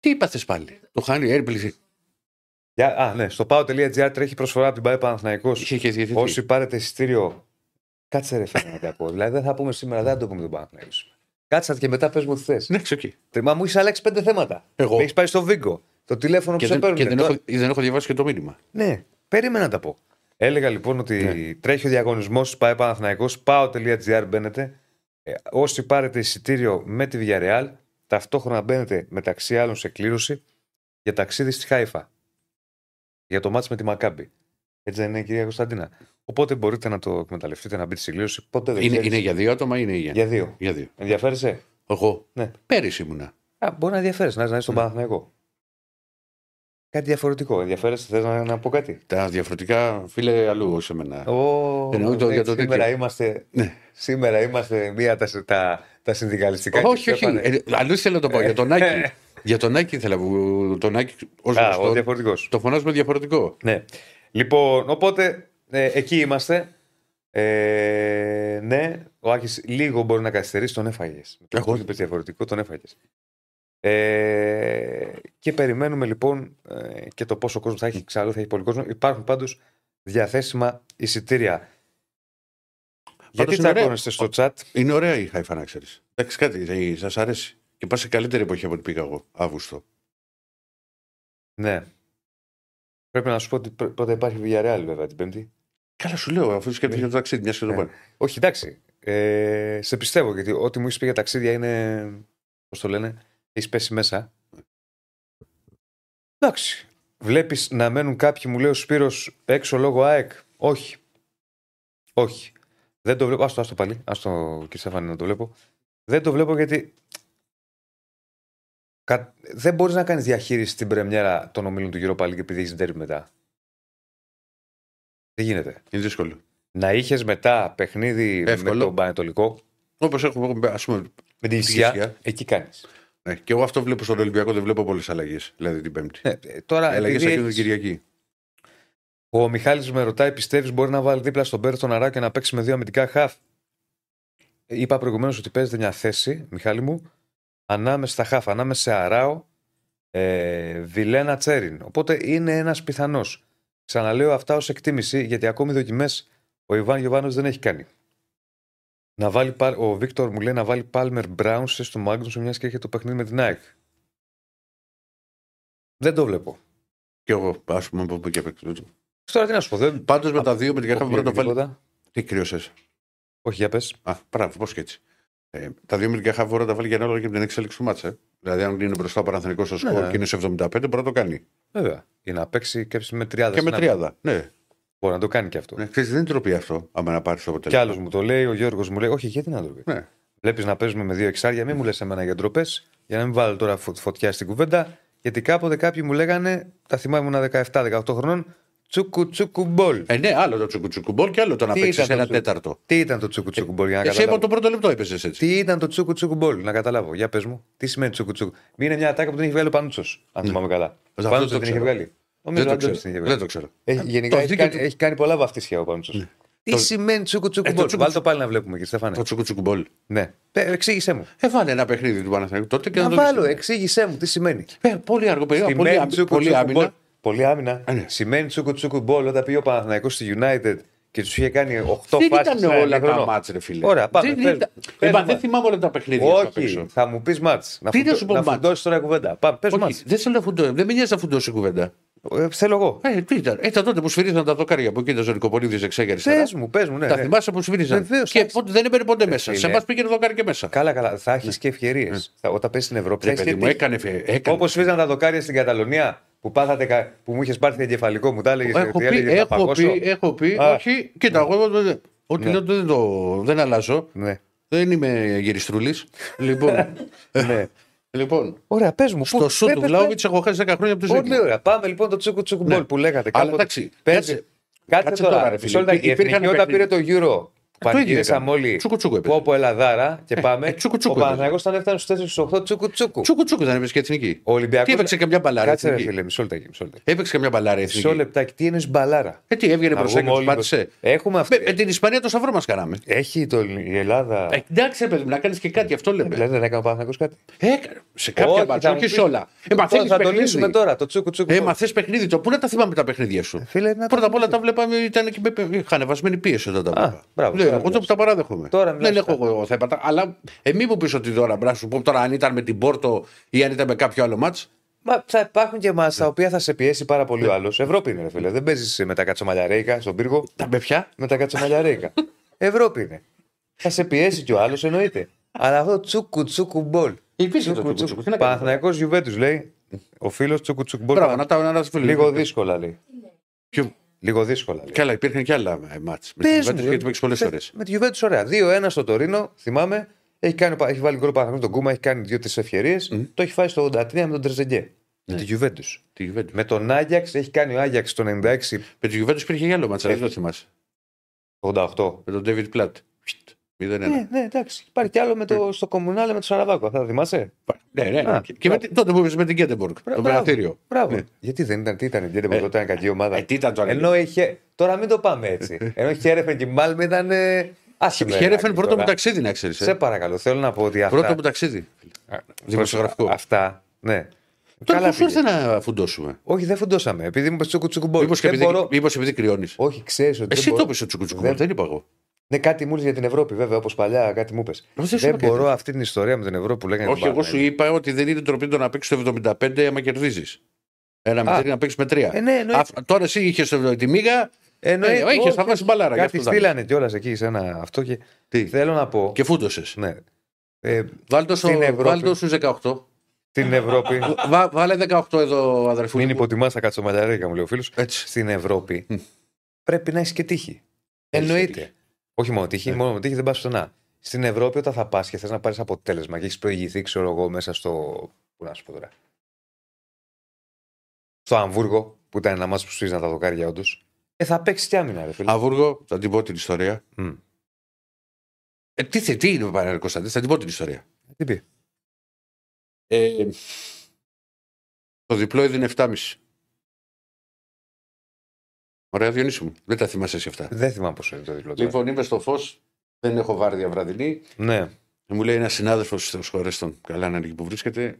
Τι είπατε πάλι; Το χάνει έρπληση. Α, ναι, στο πάω.gr τρέχει προσφορά από την ΠαΕ Παναθηναϊκός. Είχε και διαιτητή. Όσοι πάρετε εισιτήριο. Κάτσε ρε φίλε να τα πω. Δηλαδή δεν θα πούμε σήμερα, δεν θα το πούμε τον Παναθηναϊκό. σήμερα. Κάτσε και μετά πες μου τι θες. Ναι, εκεί. Μα μου είσαι αλλάξει πέντε θέματα. Εγώ. Με έχεις πάει στο Βίγκο. Το τηλέφωνο Και που σε δεν, παίρνουν. και δεν, έχω, δεν έχω διαβάσει και το μήνυμα. Ναι, περίμενα να τα πω. Έλεγα λοιπόν ότι Ναι. τρέχει ο διαγωνισμός πάει Παναθηναϊκός, πάω.gr μπαίνετε. Ε, όσοι πάρετε εισιτήριο με τη Villarreal, ταυτόχρονα μπαίνετε μεταξύ άλλων σε κλήρωση για ταξίδι στη Χάιφα. Για το μάτς με τη Μακάμπη. Έτσι δεν είναι, κυρία Κωνσταντίνα. Οπότε μπορείτε να το εκμεταλλευτείτε, να μπείτε στη κλήρωση. Ποτέ δεν Είναι, ξέρεις. είναι για δύο άτομα ή είναι για. για δύο. για δύο. Ενδιαφέρεσαι; Εγώ. Ναι. Πέρυσι ήμουνα. Α, μπορεί να ενδιαφέρεσαι, να είσαι στον Ναι. Παναθηναϊκό. Κάτι διαφορετικό. Ενδιαφέρεσαι, θες να, να πω κάτι; Τα διαφορετικά φίλε αλλού σε μένα. Ω, Εννοεί το ναι, για το σήμερα, τέτοιο. είμαστε, Ναι. σήμερα είμαστε μία τα, τα, τα συνδικαλιστικά. όχι, και όχι. Στέφανε. Ε, αλλού θέλω να το πω. για τον Άκη. για τον Άκη ήθελα. που- Τον Άκη ως Α, ο γνωστό. διαφορετικός. Το φωνάζουμε διαφορετικό. Ναι. Λοιπόν, οπότε ε, εκεί είμαστε. Ε, ναι, ο Άκης λίγο μπορεί να καθυστερήσει, τον έφαγες. Εγώ; Το είπε διαφορετικό, τον έφαγες. Ε, και περιμένουμε λοιπόν ε, και το πόσο κόσμο θα έχει. Ξέρω θα έχει πολύ κόσμο. Υπάρχουν πάντως διαθέσιμα εισιτήρια. Γιατί είναι ωραία. τσακώνεστε στο chat; Είναι ωραία η Χάιφα να ξέρεις. Εντάξει, κάτι σας αρέσει. Και πας σε καλύτερη εποχή από ό,τι πήγα εγώ. Αύγουστο. Ναι. Πρέπει να σου πω ότι πρέ- πρώτα υπάρχει Villarreal βέβαια την Πέμπτη. Καλά, σου λέω, αφού σκέφτεσαι για το ταξίδι, μιας και το Ναι. πάνε. Όχι, εντάξει. Ε, σε πιστεύω γιατί ό,τι μου έχει πει για ταξίδια είναι. Πώς το λένε, έχεις πέσει μέσα. Εντάξει. Βλέπεις να μένουν κάποιοι, μου λέει ο Σπύρος, έξω λόγω ΑΕΚ. Όχι. Όχι. Δεν το βλέπω. Άστο, άστο πάλι. Άστο, κύριε Στέφανη, να το βλέπω. Δεν το βλέπω γιατί. Κα... Δεν μπορείς να κάνεις διαχείριση στην πρεμιέρα των ομίλων του Europa League επειδή έχεις ντέρμπι μετά. Δεν γίνεται. Είναι δύσκολο. Να είχες μετά παιχνίδι Εύκολο. με τον Πανετολικό, Όπως έχουμε, ας πούμε. με την Ισιά. Ισιά, εκεί κάνεις. Ναι, και εγώ αυτό βλέπω στον Ολυμπιακό, δεν βλέπω πολλές αλλαγές. Δηλαδή την Πέμπτη. Ναι, ε, τώρα, Αλλαγές επειδή θα γίνουν έχεις- Κυριακή. ο Μιχάλης με ρωτάει, πιστεύεις μπορεί να βάλει δίπλα στον Πέρθο Ναρά και να παίξει με δύο αμυντικά χαφ; Ε, Είπα προηγουμένως ότι παίζεται μια θέση, Μιχάλη μου, ανάμεσα στα χαφ, ανάμεσα σε Αράο, ε, Βιλένα Τσέριν. Οπότε είναι ένας πιθανός. Ξαναλέω αυτά ως εκτίμηση, γιατί ακόμη δοκιμές ο Ιβάν Γιοβάνο δεν έχει κάνει. Να βάλει, πάλ- ο Βίκτορ μου λέει να βάλει Πάλμερ Μπράουν στο Μάγνουσον μιας και έχει το παιχνίδι με την ΑΕΚ. Δεν το βλέπω. Και εγώ, ας πούμε, από εκεί απ' έξω. Τώρα τι να σου πω, δεν. Πάντως με τα δύο με την Όχι, καφέ πρώτα βάλει. τίποτα. Τι κρύωσε. Όχι, για πες. Α, μπράβο, πώς και έτσι. Ε, τα δύο με την καφέ μπορεί να τα βάλει για ένα λόγο και την εξέλιξη του μάτσα. Δηλαδή, αν είναι μπροστά ο Παναθανικό στο σκορ Ναι. και είναι σε 75, μπορεί να το κάνει. Βέβαια. Για να παίξει και με τριάδα. Και με στην τριάδα. Ναι. Μπορεί να το κάνει και αυτό. ναι. Ξέρεις, δεν είναι τροπή αυτό, άμα να πάρεις το Κι αποτέλεσμα. άλλος μου το λέει, ο Γιώργος μου λέει: Όχι, γιατί να το πει. Ναι. Βλέπεις να παίζουμε με δύο εξάρια, μην μου λες εμένα για ντροπές, για να μην βάλω τώρα φω- φωτιά στην κουβέντα. Γιατί κάποτε κάποιοι μου λέγανε, τα θυμάμαι ήμουν 17-18 χρονών, τσούκου τσούκου μπολ. Ε, ναι, άλλο το τσουκουτσουκουμπόλ και άλλο το να Τι παίξεις ήταν το ένα τσουκου- τέταρτο. Τι ήταν το τσούκου τσούκου μπολ, για να Εσύ από καταλάβω. το πρώτο λεπτό έπεσε έτσι. Τι ήταν το τσούκου τσούκου μπολ, να καταλάβω. Για πες μου, τι σημαίνει τσούκου τσούκου. Μην είναι μια ατάκα που την έχει βγάλει ο Πανούτσος, αν θυμάμαι καλά. Ο Αυτό Πανούτσος το την είχε ξέρω. βγάλει. Νομίζω Δεν το ότι ξέρω. την είχε βγάλει. Δεν το ξέρω. Έχει, γενικά Το έχει δίκαιο κάνει, του- έχει κάνει πολλά βαφτίσια ο Πανούτσο. Τι Το- σημαίνει τσούκου τσούκου Ε, το μπολ. τσούκου Βάλτε το τσούκου- πάλι να βλέπουμε, κύριε Στέφανε. Το τσουκουτσουκουμπόλ. Ναι. Πε- Εξήγησέ μου. Ε, βάλε ένα παιχνίδι του Παναθανικού τότε και Να να, βάλω, το εξήγησέ μου τι σημαίνει. Ε, πολύ αργό περίοδο. Πολύ, Σημαίνει άμυ- τσούκου πολύ τσούκου μπολ. άμυνα. Πολύ άμυνα. Ε, ναι. Σημαίνει τσούκου τσούκου μπολ όταν πήγε ο Παναθηναϊκός στη United και τους είχε κάνει 8 Δεν φάσεις. ήταν όλα τα μάτς ρε φίλε. Ωραία, πάμε, Δεν, πες- ήταν- πες Ε, μα μας. δεν θυμάμαι όλα τα παιχνίδια σου απ' Όχι, έξω. θα μου πεις μάτς. Να, Τι να φουντώ- σου πω να μάτς; φουντώσεις τώρα κουβέντα. Πάμε, πες Όχι, μάτς. δεν θέλω να φουντώ. Δεν με νοιάζει να φουντώσει η κουβέντα. Ε, Θέλω εγώ. Ε, τι ήταν. Ήταν τότε που σφυρίζαν τα δοκάρια που εκεί ήταν ο Νικοπολίδη εξέγερε αριστερά. Πες μου, πες μου. Ναι, Τα ναι. θυμάσαι που σφυρίζαν. Βεβαίως, Και εντάξει. πότε- δεν έμπαινε ποτέ μέσα. φίλε. Σε εμάς πήγαινε δοκάρι και μέσα. Καλά, καλά. Θα έχεις και ευκαιρίες. Όταν πέσει στην Ευρώπη, θα Ρε έχει παιδί μου, έκανε. φε- έκανε. Όπως φύζαν τα δοκάρια στην Καταλωνία που, πάθατε, κα- που μου είχες πάρει εγκεφαλικό, μου τα έλεγες. Έχω πει, έχω πει, έχω πει, Α. όχι, κοίτα, εγώ δεν- ό,τι Ναι. λέω δεν, το, δεν αλλάζω. Ναι. Δεν είμαι γυριστρούλης. <laughs> λοιπόν, ναι. Λοιπόν, Ωραία, πες μου. στο σου του Βλάουβιτ έχω χάσει 10 χρόνια από τη ζωή. Πολύ μου. ωραία. Πάμε λοιπόν το τσούκου τσούκου Ναι. μπολ που λέγατε. Αλλά κάποτε. εντάξει, Παίζει, κάτσε. Κάτσε Κάτσε τώρα. τώρα, ρε φίλε. Μισό λεπτάκι. Η Υπήρχαν εθνική όταν πήρε παιχνίδια. το Euro. Το ίδιο Πανηγύρισαμε έκανε. όλοι. Τσούκου τσούκου έπαιζε. Πω πω Ελλαδάρα και πάμε. ε, τσούκου τσούκου ο έπαιζε. Παναθηναϊκός όταν έφτανε στου 4 8 τσούκου τσούκου. Τσούκου τσούκου δεν έπαιζε και εθνική. Ο Ολυμπιακό. Τι έπαιξε καμιά μπαλάρα. Κάτσε ρε εθνική; φίλε, μισό λεπτάκι. Μισό λεπτάκι. Έπαιξε καμιά μπαλάρα Μισό εθνική; λεπτάκι. Τι είναι μπαλάρα; Ε, τι έβγαινε Να προς βγούμε έγκρι, όλοι πάτησε. Έχουμε αυτή. Με, με την Ισπανία το σταυρό μας κάναμε. Έχει το, η Ελλάδα. Ε, εντάξει, ρε παιδί μου, να κάνεις και κάτι, αυτό λέμε. Δηλαδή δεν έκανε ο Παναθηναϊκός κάτι; Ε, σε κάποια Όχι, μάτια, θα μου όχι σε πεις- όλα. Ε, μα Τώρα θέλει θα το λύσουμε παιχνίδι. τώρα. Το τσούκου τσούκου. Ε, μα θε παιχνίδι. Το πού να τα θυμάμαι τα παιχνίδια σου; Φίλε, να Πρώτα απ' όλα το τα βλέπαμε, ήταν και με, είχαν βασμένη πίεση όταν τα Α, βλέπα. μπράβο, Λέω, τώρα εγώ το μιλάς. τα παράδεχομαι. Τώρα μιλάς Δεν έχω τώρα. εγώ θέματα. Αλλά ε, μη μου πεις ότι τώρα μπρά σου πω τώρα αν ήταν με την Πόρτο ή αν ήταν με κάποιο άλλο μάτς. Μα θα υπάρχουν και εμά τα οποία θα σε πιέσει πάρα Ναι. πολύ ο άλλος. Ευρώπη είναι, ρε φίλε. Δεν παίζεις με τα κατσομαλιαρέικα στον πύργο. Τα με πια. Με τα κατσομαλιαρέικα. Ευρώπη είναι. Θα σε πιέσει κι ο άλλος, εννοείται. Αλλά αυτό τσούκου τσούκου μπολ. Υπήρχε το τσούκου τσούκου. Τι να κάνουμε. Παναθυναϊκό Γιουβέντους λέει. Ο φίλος τσούκου τσούκου μπολ. Μπράβο, να τα να τα Λίγο δύσκολα λέει. Ποιο- Λίγο δύσκολα λέει. Κι άλλα, υπήρχαν και άλλα μάτς. Με Πες την μου, Juventus και την παίξει πολλές θε- φορέ. Με τη Γιουβέντου ωραία. 2-1 στο Τωρίνο, θυμάμαι. Έχει, κάνει, έχει βάλει γκολ Παναθηναϊκός τον Κούμα, έχει κάνει δύο-τρεις ευκαιρίες. Το έχει φάει στο 83 με τον Τρεζεγκέ. Με τη Γιουβέντου. Τη Juventus. Με τον Άγιαξ έχει κάνει ο Άγιαξ το 96 Με τη Juventus υπήρχε και άλλο μάτς, δεν το θυμάσαι. 88. Με τον David Platt. 0-1. Ναι, ναι, εντάξει. Υπάρχει κι άλλο με το, στο Κομμουνάλε με το Σαραβάκο. Θα το θυμάσαι; Ναι, ναι. Α, Και- Και με, τότε που έπαιζες με την Γκέντεμπορκ. Το Μπράβο. πενατήριο. Μπράβο. Ναι. Γιατί δεν ήταν, τι ήταν, γιατί τότε ήταν κακή ομάδα; Ε, τι ήταν τώρα; Ενώ είχε. Τώρα μην το πάμε έτσι. <laughs> Ενώ η Χέρεφεν και η Μάλμ ήταν. ε, άσχημο Χαίρεφεν εργάκι πρώτο τώρα. μου ταξίδι, να ξέρεις. Σε παρακαλώ, θέλω να πω ότι αυτά. Πρώτο μου ταξίδι. Δημοσιογραφικό. Αυτά, ναι. Τώρα Καλά πώς ήρθε πήγες. να φουντώσουμε; Όχι, δεν φουντώσαμε. Επειδή μου είπε τσούκου τσούκου μπολ. Μήπω Δεν επειδή, μπορώ- μήπως επειδή κρυώνεις. Όχι, ξέρεις ότι. Εσύ δεν το μπορώ- είπες το τσουκουτσουκού, Δεν- δεν είπα εγώ. Ναι, κάτι μου έλεγε για την Ευρώπη, βέβαια, όπως παλιά, κάτι μου είπες. δεν σου Δεν είπα κάτι. μπορώ αυτή την ιστορία με την Ευρώπη που λέγανε. Όχι, την εγώ σου Παναγία. είπα ότι δεν είναι τροπή το να παίξεις το 75 άμα κερδίζεις. Ένα Α. μηδέν να παίξεις με τρία. Ε, ναι, εννοείται. Α, τώρα εσύ είχες τη μίγα Εννοείται, ε, είχες, όχι, θα βάζεις μπαλάρα, γι' Κάτι αυτό θα στείλανε κιόλας εκεί σε ένα αυτό και Τι; θέλω να πω. και φούντωσε. Ναι. Ε, Βάλτε στο, Στην Ευρώπη. βάλτε το στου 18. στην Ευρώπη. Βά, βάλε 18 εδώ, αδερφού. Μην μου. υποτιμάς τα κατσομαλιαρέκα, μου λέει ο φίλος. Έτσι. Στην Ευρώπη πρέπει να έχεις και τύχη. Έχεις και Εννοείται. Τύχη. Όχι μόνο τύχη, Ναι. μόνο με τύχη δεν πας πουθενά. Στην Ευρώπη, όταν θα πας και θες να πάρεις αποτέλεσμα και έχεις προηγηθεί, ξέρω εγώ, μέσα στο. Πού να σου πω τώρα. Στο Αμβούργο, που ήταν ένα μάτσο που σφίζαν τα δοκάρια, όντως. Ε, θα παίξεις κι άμυνα, ρε φίλε. Αβούργο, θα την πω την ιστορία. Μμ. Ε, τι, θε- τι είναι ο Παναγιώτης Κωνσταντίνης, θα την πω την ιστορία. Τι πει. Ε, το διπλό έδινε 7,5. Ωραία, Διονύση μου. Δεν τα θυμάσαι εσύ αυτά. Δεν θυμάμαι πώς είναι το διπλό. τώρα. Λοιπόν, είμαι στο φως, δεν έχω βάρδια βραδινή. Ναι. Και μου λέει ένας συνάδελφος στο Σχορέστον, καλά να είναι εκεί που βρίσκεται,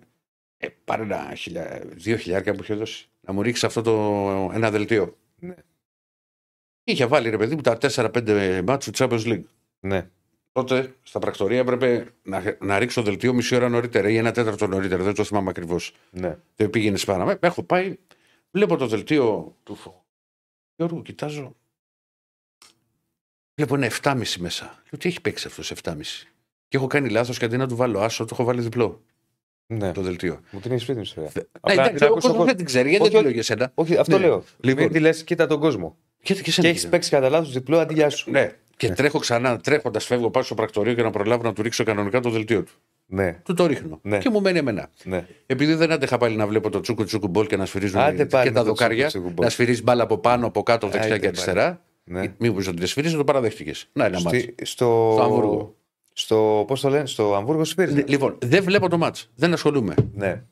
ε, πάρε ένα χιλιά, δύο χιλιάρια που είχε δώσει. Να μου ρίξεις αυτό το ένα δελτίο. Ναι. Είχε βάλει ρε παιδί μου τα 4-5 μάτσου του Champions League. ναι. Τότε στα πρακτορία έπρεπε να, να ρίξω δελτίο μισή ώρα νωρίτερα ή ένα τέταρτο νωρίτερα. Δεν το θυμάμαι ακριβώς. ναι. Δεν πήγαινε σπάρα. Έχω πάει, βλέπω το δελτίο του Γιώργου, κοιτάζω. Βλέπω ένα 7,5 μέσα. Λέω τι έχει παίξει αυτός 7,5. Και έχω κάνει λάθος και αντί να του βάλω άσο, το έχω βάλει διπλό ναι. το δελτίο. Μου την έχεις πει την ιστορία. Ναι, Απλά εντάξει, την ο άκουσα κόσμος εγώ. δεν την ξέρει, γιατί Όχι, δεν τη όχι. λέω για σένα. Όχι, αυτό Ναι. λέω. Λοιπόν. Μην τη λες, κοίτα τον κόσμο. Και, και, Και σένα έχεις τι παίξει κατά λάθος διπλό αντί για σου. Ναι. Και τρέχω ξανά, τρέχοντας, φεύγω πάω στο πρακτορείο για να προλάβω να του ρίξω κανονικά το δελτίο του. Ναι, Του το ρίχνω. Ναι. Και μου μένει εμένα. ναι. Επειδή δεν άντεχα πάλι να βλέπω το τσούκου τσούκου μπολ και να σφυρίζουν Άντε πάλι και τα με το δοκάρια, τσούκου τσούκου μπολ. να σφυρίζεις μπάλα από πάνω, από κάτω, δεξιά Άντε και πάλι. αριστερά. ναι. Μήπω ότι δεν σφυρίζεις, το παραδέχτηκες. Να ένα μάτσο. Στη- στο... Στο Αμβούργο. Στο, πώς το λένε, στο Αμβούργο Σπίρι. Λοιπόν, δεν βλέπω το μάτς. Δεν ασχολούμαι. Ναι.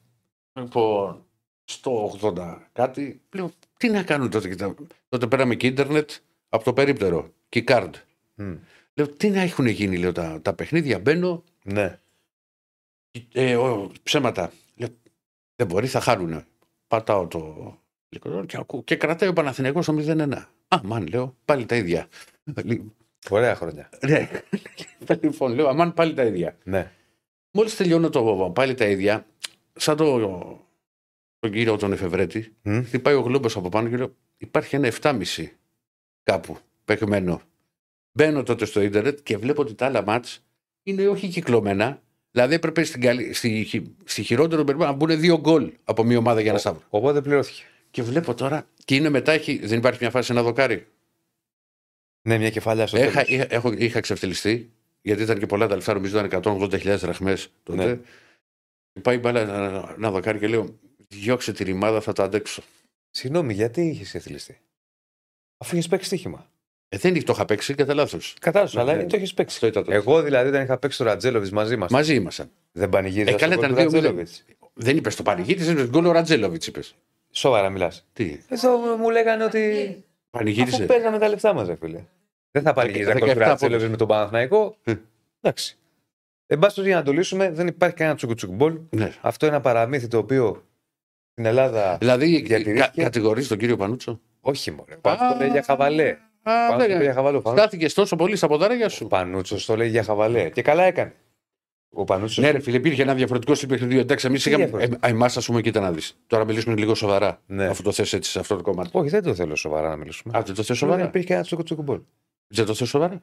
Λοιπόν, στο 80 κάτι. Λέω, τι να κάνω τότε. Κοιτά. Τότε πέραμε και ίντερνετ από το περίπτερο. Και η card. Μμ. Λέω, τι να έχουν γίνει λέω, τα, τα παιχνίδια. Μπαίνω. Ναι. Ε, ο, ψέματα. Λέω, δεν μπορεί, θα χάρουνε. Πατάω το. λικρό Και, ακούω, και κρατάει ο Παναθηναϊκός το 0-1. Α, μαν, λέω, πάλι τα ίδια. Ωραία χρόνια. Ναι. <laughs> λοιπόν, λέω, αμάν πάλι τα ίδια. Ναι. Μόλις τελειώνω το πάλι τα ίδια, σαν το, τον κύριο τον Εφευρέτη, Μμ. χτυπάει ο γλόμπος από πάνω και λέω: Υπάρχει ένα 7,5 κάπου παιγμένο. Μπαίνω τότε στο ίντερνετ και βλέπω ότι τα άλλα μάτς είναι όχι κυκλωμένα. Δηλαδή έπρεπε στην καλή, στη, χει- στη χειρότερο περίπτωση να μπουν δύο γκολ από μια ομάδα για ένα σταύρο. Οπότε πληρώθηκε. Και βλέπω τώρα, και είναι μετά, έχει, δεν υπάρχει μια φάση ένα δοκάρι. Ναι, μια κεφαλιά στο Έχα, τέλος. είχα, έχω, είχα ξεφτυλιστεί, γιατί ήταν και πολλά τα λεφτά, νομίζω ήταν 180.000 δραχμές τότε. Ναι. Και Πάει μπάλα ένα, ένα δοκάρι και λέω: Διώξε τη ρημάδα, θα το αντέξω. Συγγνώμη, γιατί είχες εθελιστεί. Αφού είχες παίξει στοίχημα. Ε, δεν το είχα παίξει κατά λάθος. Κατάλαβες, αλλά Ναι. το έχεις παίξει. Αυτό ήταν το. Εγώ δηλαδή δεν είχα παίξει το Ρατζέλοβιτς μαζί μας. Μαζί ήμασταν. Δεν πανηγύριζα. Ε, καλά, στον ήταν γκολ του 2-0. Ρατζέλοβιτς. Δεν είπες το πανηγύρισε, είπες γκολ ο Ρατζέλοβιτς, είπες. Σοβαρά μιλάς. Τι, Εδώ μου λέγανε ότι. Αφού πανηγύρισε. παίρναμε τα λεφτά μας, φίλε. Δεν θα πανηγύριζα γκολ του 17 Ρατζέλοβιτς πόντους. με τον Παναθηναϊκό. Ε. Εντάξει. Εν πάση περιπτώσει, για να το λύσουμε, δεν υπάρχει κανένα τσουκουτσουκμπολ. Ναι. Αυτό είναι ένα παραμύθι το οποίο στην Ελλάδα. Δηλαδή, Διατηρήθηκε. κα, κατηγορείς τον κύριο Πανούτσο; Όχι μόνο. Πάνω το λέει για χαβαλέ. Α, Πάνω το λέει για δεν χαβαλέ. Ο Πανούτσος- Στάθηκε τόσο πολύ στα ποδάρια Ο σου. Πανούτσος το λέει για χαβαλέ. Και καλά έκανε. Ο Πανούτσος. Ναι, ρε φίλε, υπήρχε ένα διαφορετικό στυλ παιχνιδιού. Εντάξει, εμείς Τι είχαμε. διαφορετικό; Ε, Εμάς, ας πούμε, κοίτα να δεις. Τώρα μιλήσουμε λίγο σοβαρά. Ναι. Αφού το θες έτσι σε αυτό το κομμάτι. Όχι, δεν το θέλω σοβαρά να μιλήσουμε. Α, δεν το θες Δεν σοβαρά. υπήρχε ένα τσουκουτσουκμπολ. Δεν το θες σοβαρά;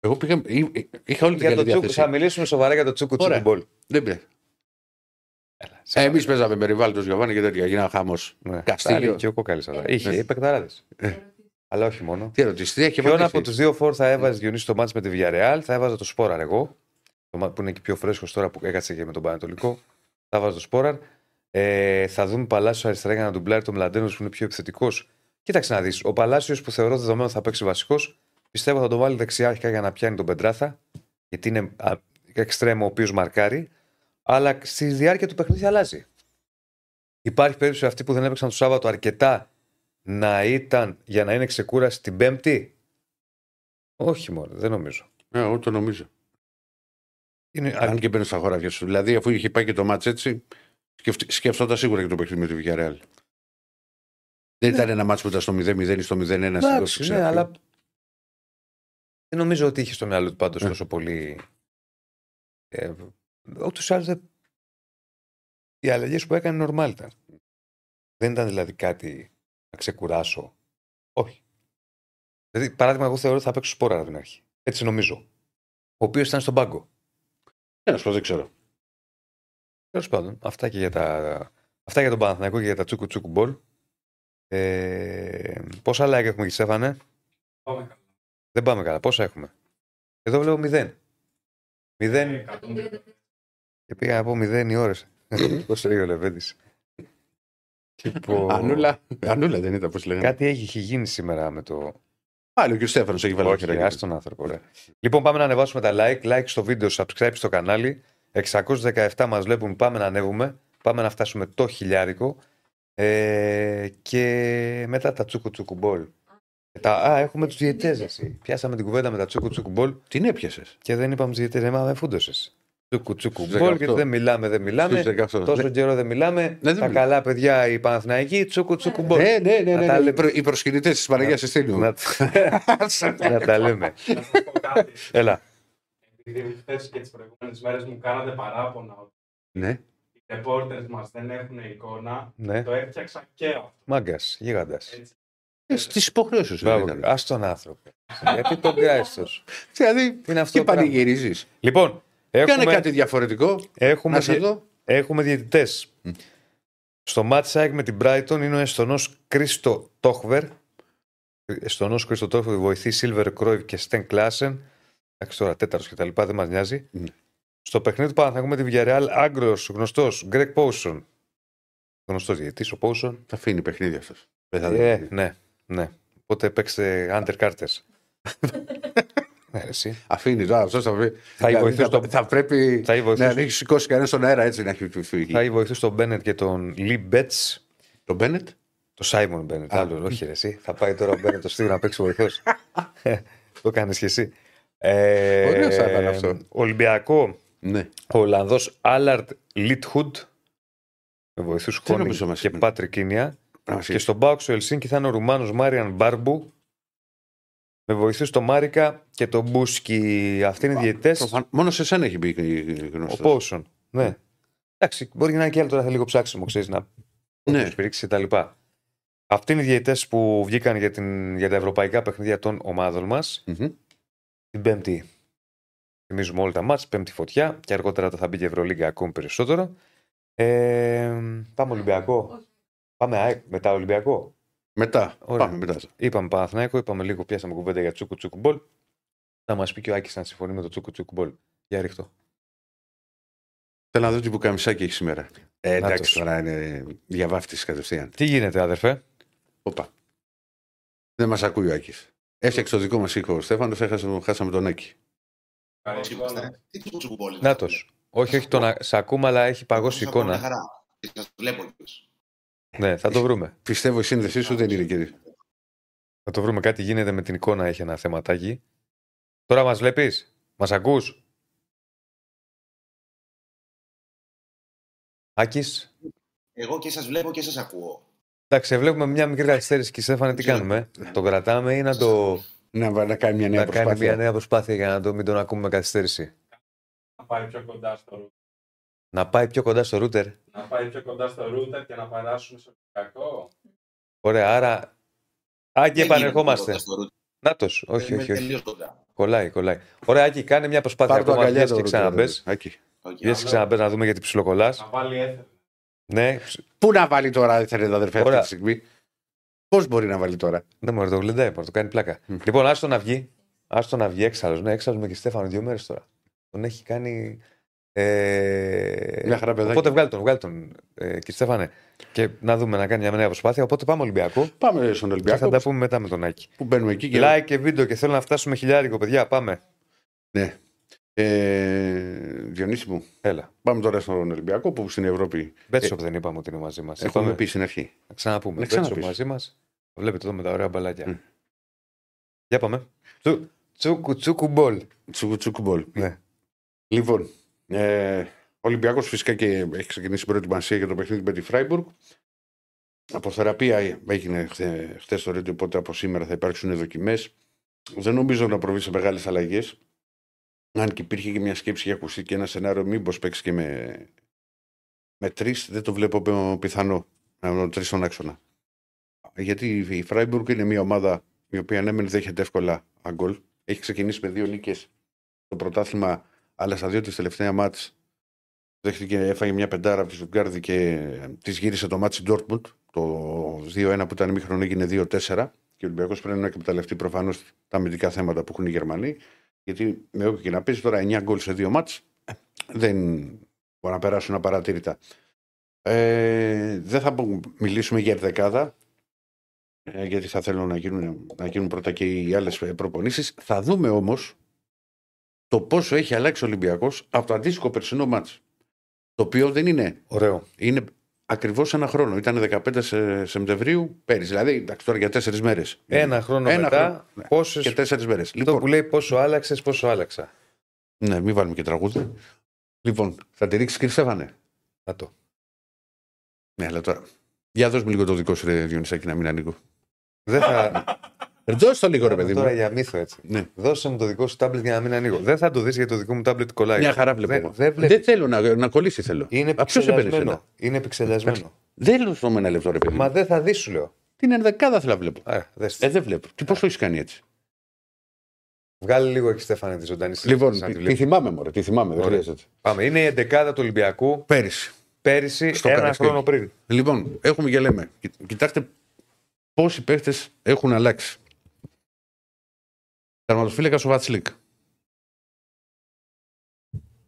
Εγώ πήγα. εί- εί- Είχα όλη την Για καλή το τσούκου, διάθεση. θα μιλήσουμε σοβαρά για το τσούκου Ωραία. τσούκου Δεν πειράζει. Εμείς παίζαμε με ριβάλ Γιωβάνι και τέτοια. Γίνανε χάμο. Ναι. Καστίγιο. Και ο κόκαλη αυτά. Είχε Ναι. παικταράδε. Ε. Αλλά όχι μόνο. Τι ερωτήσεις, τι έχει Ποιον βάλει από τους δύο φόρ θα έβαζες Διονύση το μάτς με τη Villarreal, θα έβαζα το Σπόραρ εγώ. Το μάτς που είναι και πιο φρέσκος τώρα που έκατσε και με τον Πανετολικό. Θα έβαζα το Σπόραρ. Ε, θα δούμε Παλάσιος αριστερά για να ντουμπλάρει τον Μλαντένος που είναι πιο επιθετικός. Κοίταξε να δεις. Ο Παλάσιος που θεωρώ δεδομένο θα παίξει βασικός, πιστεύω θα τον βάλει δεξιά αρχικά για να πιάνει τον Πεντράθα. Γιατί είναι εξτρέμο ο οποίος μαρκάρει. Αλλά στη διάρκεια του παιχνίδι αλλάζει. Υπάρχει περίπτωση αυτοί που δεν έπαιξαν το Σάββατο αρκετά να ήταν για να είναι ξεκούραση την Πέμπτη; Όχι μόνο, δεν νομίζω. Ναι, εγώ το νομίζω. Είναι, Αν και μπαίνει στα χωράφια σου. Δηλαδή, αφού είχε πάει και το μάτς έτσι, σκεφτ, σκεφτόταν σίγουρα και το παιχνίδι με τη Villarreal. Δεν ήταν ένα μάτς που ήταν στο 0-0 ή στο 0-1 στην Εντάξει, δόση ναι, αλλά δεν νομίζω ότι είχε στο μυαλό του πάντως Ναι. τόσο πολύ. Ε, Ούτως ή άλλως δεν- οι αλλαγές που έκανε νορμάλ ήταν. Δεν ήταν δηλαδή κάτι να ξεκουράσω. Όχι. Δηλαδή, παράδειγμα, εγώ θεωρώ ότι θα παίξω σπόρα από την αρχή. Έτσι νομίζω. Ο οποίος ήταν στον πάγκο. Ένας πω δεν ξέρω. Τέλος πάντων, αυτά και για, τα... αυτά για τον Παναθηναϊκό και για τα τσούκου τσούκου μπολ. Ε... Πόσα like έχουμε και Στέφανε; Πάμε καλά. Δεν πάμε καλά. Πόσα έχουμε; Εδώ βλέπω μηδέν. Μηδέν. Ε, 130. Και πήγα να πω μηδέν οι ώρες. <laughs> Πώς λέει ο Λεβέντη. Λοιπόν, Ανούλα, Ανούλα δεν ήταν, πώς λέγανε. κάτι έχει, έχει γίνει σήμερα με το. Πάλι ο κ. Στέφανος έχει βάλει Όχι, χεράκι. άσε τον άνθρωπο. Ρε. Λοιπόν, πάμε να ανεβάσουμε τα like. Like στο βίντεο, subscribe στο κανάλι. 617 μας βλέπουν. Πάμε να ανέβουμε. Πάμε να φτάσουμε το χιλιάρικο. Ε, και μετά τα τσούκου τσούκου μπολ. Και Τα, α, έχουμε τους διαιτές. Πιάσαμε την κουβέντα με τα τσούκου τσούκου μπολ Την έπιασες. και δεν είπαμε τους διαιτές. Μα με φούντωσες. Τσούκου τσούκου Στους μπολ, 18. γιατί δεν μιλάμε, δεν μιλάμε. Τόσο καιρό δεν μιλάμε. δεν τα μιλάμε. καλά παιδιά, οι Παναθηναϊκοί, τσούκου τσούκου μπολ. Ναι, ναι, ναι. Να ναι, τα ναι. λέμε. Οι προ- Οι προσκυνητέ της Παναγίας Εστίνου. να, <laughs> να τα λέμε. Να σας πω κάτι. Έλα. Επειδή χθε και τις προηγούμενες μέρες μου κάνατε παράπονα ότι Ναι. οι reporters μας δεν έχουν εικόνα, Ναι. το έφτιαξα και αυτό. Μάγκας, γίγαντα. Έτσι. Στις υποχρεώσεις σου. Μπράβο, ήταν. ας τον άνθρωπο. Γιατί τον κράζει τόσο. <laughs> Δηλαδή, Τι είναι αυτό τι το πράγμα. πανηγυρίζεις. Λοιπόν, Κάνε έχουμε, κάτι διαφορετικό. έχουμε, Να σε δι- δω. έχουμε διαιτητές. Μμ. Στο Ματσάικ με την Brighton είναι ο Εστονός Κρίστο Τόχβερ. Εστονός Κρίστο Τόχβερ βοηθεί Σίλβερ Κρόιβ και Στεν Κλάσεν. Εντάξει τώρα, τέταρτος και τα λοιπά, δεν μας νοιάζει. Μμ. Στο παιχνίδι του Παναθηναϊκού με τη Villarreal, Άγκρο, γνωστός, Γκρέκ Πόουσον. Γνωστός διαιτητής, ο Πόουσον. Θα αφήνει παιχνίδι αυτός. Ε, ναι, ναι. Οπότε παίξτε Under Carters. <laughs> ναι, ρε, εσύ. Αφήνει τώρα αυτός θα βρει. Θα Δηλαδή, βοηθήσει θα, το- θα πρέπει Θα να βοηθήσει έχει σηκώσει κανένας στον αέρα έτσι να έχει φύγει. θα βοηθήσει τον Μπένετ και τον Λι Μπέτς. Το Μπένετ; Το Σάιμον Μπένετ. Α. Άλλο, όχι ρε, εσύ. Θα πάει τώρα ο Μπένετ το στίγμα να παίξει βοηθός. <laughs> το κάνεις και εσύ. Ε, Ωραίος θα ήταν αυτό. Ολυμπιακό, Ναι. ο Ολλανδός Άλαρτ Λίτχουντ. Με βοηθούς Δεν Χόνι νομίζω μας και είπαν. Πάτρικ Κίνια. Πράγμα Και στον Μπάουξ ο Ελσίνκι θα είναι ο Ρουμάνος Μάριαν Μπάρμπου. Με βοηθού τον Μάρικα και τον Μπούσκι. Αυτοί είναι οι διαιτητές. Προφαν- Μόνο σε σένα έχει μπει Ο γνωστός. Πόουσον. Ναι. Εντάξει, μπορεί να είναι και άλλο τώρα, θα λίγο ψάξιμο, ξέρεις να Ναι. ναι. στηρίξει κτλ. Αυτοί είναι οι διαιτητές που βγήκαν για, την, για τα ευρωπαϊκά παιχνίδια των ομάδων μας Μμμ. την Πέμπτη. Θυμίζουμε όλα τα μάτς, Πέμπτη φωτιά και αργότερα θα μπει και η Ευρωλίγκα ακόμη περισσότερο. Ε, πάμε Ολυμπιακό. Πάμε ΑΕΚ, μετά Ολυμπιακό. Μετά. Ωραία. Πάμε μετά. Είπαμε Παναθηναϊκό, είπαμε λίγο, πιάσαμε κουβέντα για τσούκου τσούκου μπολ. Θα μας πει και ο Άκης να συμφωνεί με το τσούκου τσούκου μπολ. Για ρίχτω. Θέλω να δω τι μπουκαμισάκι έχει σήμερα. Ε, εντάξει, Νάτος. τώρα είναι διαβάφτη κατευθείαν. Τι γίνεται, αδερφέ; Οπα. Δεν μας ακούει ο Άκης. Έφτιαξε το δικό μας ήχο ο Στέφανος, χάσαμε τον Άκη. Καλή Πώς εικόνα. είμαστε. Τι τσουκουτσουκουμπόλι. Να Όχι, όχι, τον α- σε ακούμε, αλλά έχει παγώσει η Σας ακούω μια εικόνα. χαρά. Και σας βλέπω κιόλας. Ναι, θα το βρούμε. Πιστεύω η σύνδεσή σου δεν είναι και. Θα το βρούμε. Κάτι γίνεται με την εικόνα, έχει ένα θεματάκι. Τώρα μας βλέπεις, μας ακούς; Άκης; Εγώ και σας βλέπω και σας ακούω. Εντάξει, βλέπουμε μια μικρή καθυστέρηση και Στέφανε, τι κάνουμε; ε; Το κρατάμε ή να το. Να, να κάνει μια νέα να κάνει μια προσπάθεια. νέα προσπάθεια για να το, μην τον ακούμε με καθυστέρηση. Να πάει πιο κοντά στο router. Να πάει πιο κοντά στο router. Να πάει πιο κοντά στο router και να περάσουμε στο κακό. Ωραία, άρα. Άκη, Δεν επανερχόμαστε. γίνεται κοντά στο router. Νάτος. Όχι, Είμαι όχι, όχι. τελείως κοντά. Κολλάει, κολλάει. Ωραία, Άκη, κάνε μια προσπάθεια Πάρ' το ακόμα. αγκαλιά Βγες το και router, ξαναμπες. ρε, Άκη. Οκ. Βγες και ξαναμπες να δούμε γιατί ψιλοκολλάς. Να βάλει ether. Ναι, Πού να βάλει τώρα, θέλετε αδερφέ, αυτή Ωραία. τη στιγμή. Πώς μπορεί να βάλει τώρα; δεν μου το γλεντάει, μπορεί να το κάνει πλάκα. Μμ. Λοιπόν, άστο να βγει. Άστο να βγει έξαλλος. Ναι, έξαλλος με και Στέφανο δύο μέρες τώρα. Τον έχει κάνει. Ε... Μια χαρά παιδάκι. Οπότε βγάλει τον, βγάλει τον ε, κύριε Στέφανε. Και να δούμε να κάνει μια νέα προσπάθεια. Οπότε πάμε Ολυμπιακό. Πάμε στον Και Ολυμπιακό θα τα πούμε μετά με τον Άκη. που μπαίνουμε εκεί και. Like και βίντεο και θέλω να φτάσουμε χιλιάρικο, παιδιά. Πάμε. Ναι. Ε, Διονύση μου, Έλα. πάμε τώρα στον Ολυμπιακό που στην Ευρώπη Μπέτσοπ δεν είπαμε ότι είναι μαζί μας. έχουμε πει στην αρχή. Να ξαναπούμε. Να Μπέτσοπ ξαναπείς. μαζί μας. Βλέπετε εδώ με τα ωραία μπαλάκια. Μμ. Για πάμε. Τσου, τσούκου τσούκου μπολ. Τσουκου τσουκου μπολ. Ναι. Λοιπόν, ε, ο Ολυμπιακός φυσικά και έχει ξεκινήσει την προετοιμασία για το παιχνίδι με τη Φράιμπουργκ. Από θεραπεία έγινε χθε το ρέντιο, οπότε από σήμερα θα υπάρξουν δοκιμές. Δεν νομίζω να προβεί σε μεγάλες αλλαγές. Αν και υπήρχε και μια σκέψη για ακουστεί και ένα σενάριο, μήπως παίξει και με, με τρεις, δεν το βλέπω πι- πιθανό. Με τρεις στον άξονα. Γιατί η Φράιμπουργκ είναι μια ομάδα η οποία ναι, μεν δέχεται εύκολα γκολ. Έχει ξεκινήσει με δύο νίκες το πρωτάθλημα, αλλά στα δύο της τελευταία ματς δέχτηκε, έφαγε μια πεντάρα από τη Στουτγκάρδη και της γύρισε το ματς η Ντόρτμουντ. Το 2-1 που ήταν ημίχρονο έγινε 2-4. Και ο Ολυμπιακός πρέπει να εκμεταλλευτεί προφανώς τα αμυντικά θέματα που έχουν οι Γερμανοί. Γιατί με όποιο και να παίζει τώρα 9 γκολ σε δύο ματς ε, δεν μπορεί να περάσουν απαρατήρητα. Ε, δεν θα πω- μιλήσουμε για δεκάδα, ε, γιατί θα θέλω να γίνουν, να γίνουν πρώτα και οι άλλες προπονήσεις. Θα δούμε όμως το πόσο έχει αλλάξει ο Ολυμπιακός από το αντίστοιχο περσινό μάτς. Το οποίο δεν είναι. Ωραίο. Είναι ακριβώς ένα χρόνο. Ήταν 15 σε- Σεπτεμβρίου πέρυσι. Δηλαδή, εντάξει, τώρα για τέσσερις μέρες. Ένα χρόνο Ένα μετά, χρόνο, ναι. πόσες... Και τέσσερις μέρες. Αυτό Λοιπόν, που λέει πόσο άλλαξες, πόσο άλλαξα. ναι, μην βάλουμε και τραγούδι. Λοιπόν, θα τη ρίξεις κύριε Στέφανε; Να το. Ναι, αλλά τώρα. Για δώσ' μου λίγο το δικό σου, ρε Διονυσάκη, να μην ανοίγω. Δεν θα. Δώσ' το λίγο, ρε παιδί τώρα μου. για μύθο έτσι. Ναι. Δώσε μου το δικό σου τάμπλετ για να μην ανοίγω. Δεν θα το δεις γιατί το δικό μου τάμπλετ κολλάει. Μια χαρά βλέπω. Δεν, εγώ. δεν βλέπεις. Δεν θέλω να, να κολλήσει, θέλω. Είναι Α, ποιος έπαιρνε επεξεργασμένο. εσένα; Είναι επεξεργασμένο. Δεν λέω στο ένα λεπτό, ρε παιδί. Μα μου. δεν θα δεις, σου λέω. Την ενδεκάδα θέλω να βλέπω. Α, δες. Ε, δεν βλέπω. Τι πώς το έχεις κάνει έτσι; Βγάλει λίγο εκεί Στέφανε τη ζωντανή Λοιπόν, συζήτηση, να τη τη, τη βλέπεις. θυμάμαι, μωρέ, τη θυμάμαι, δεν Ωραία. χρειάζεται. Πάμε. Είναι η εντεκάδα του Ολυμπιακού Πέρυσι. πέρυσι, Στο ένα Καρασκάκι. χρόνο πριν. Λοιπόν, έχουμε και λέμε. Κι- Κοιτάξτε πόσοι παίχτες έχουν αλλάξει. Τερματοφύλακα ο Βατσλίκ.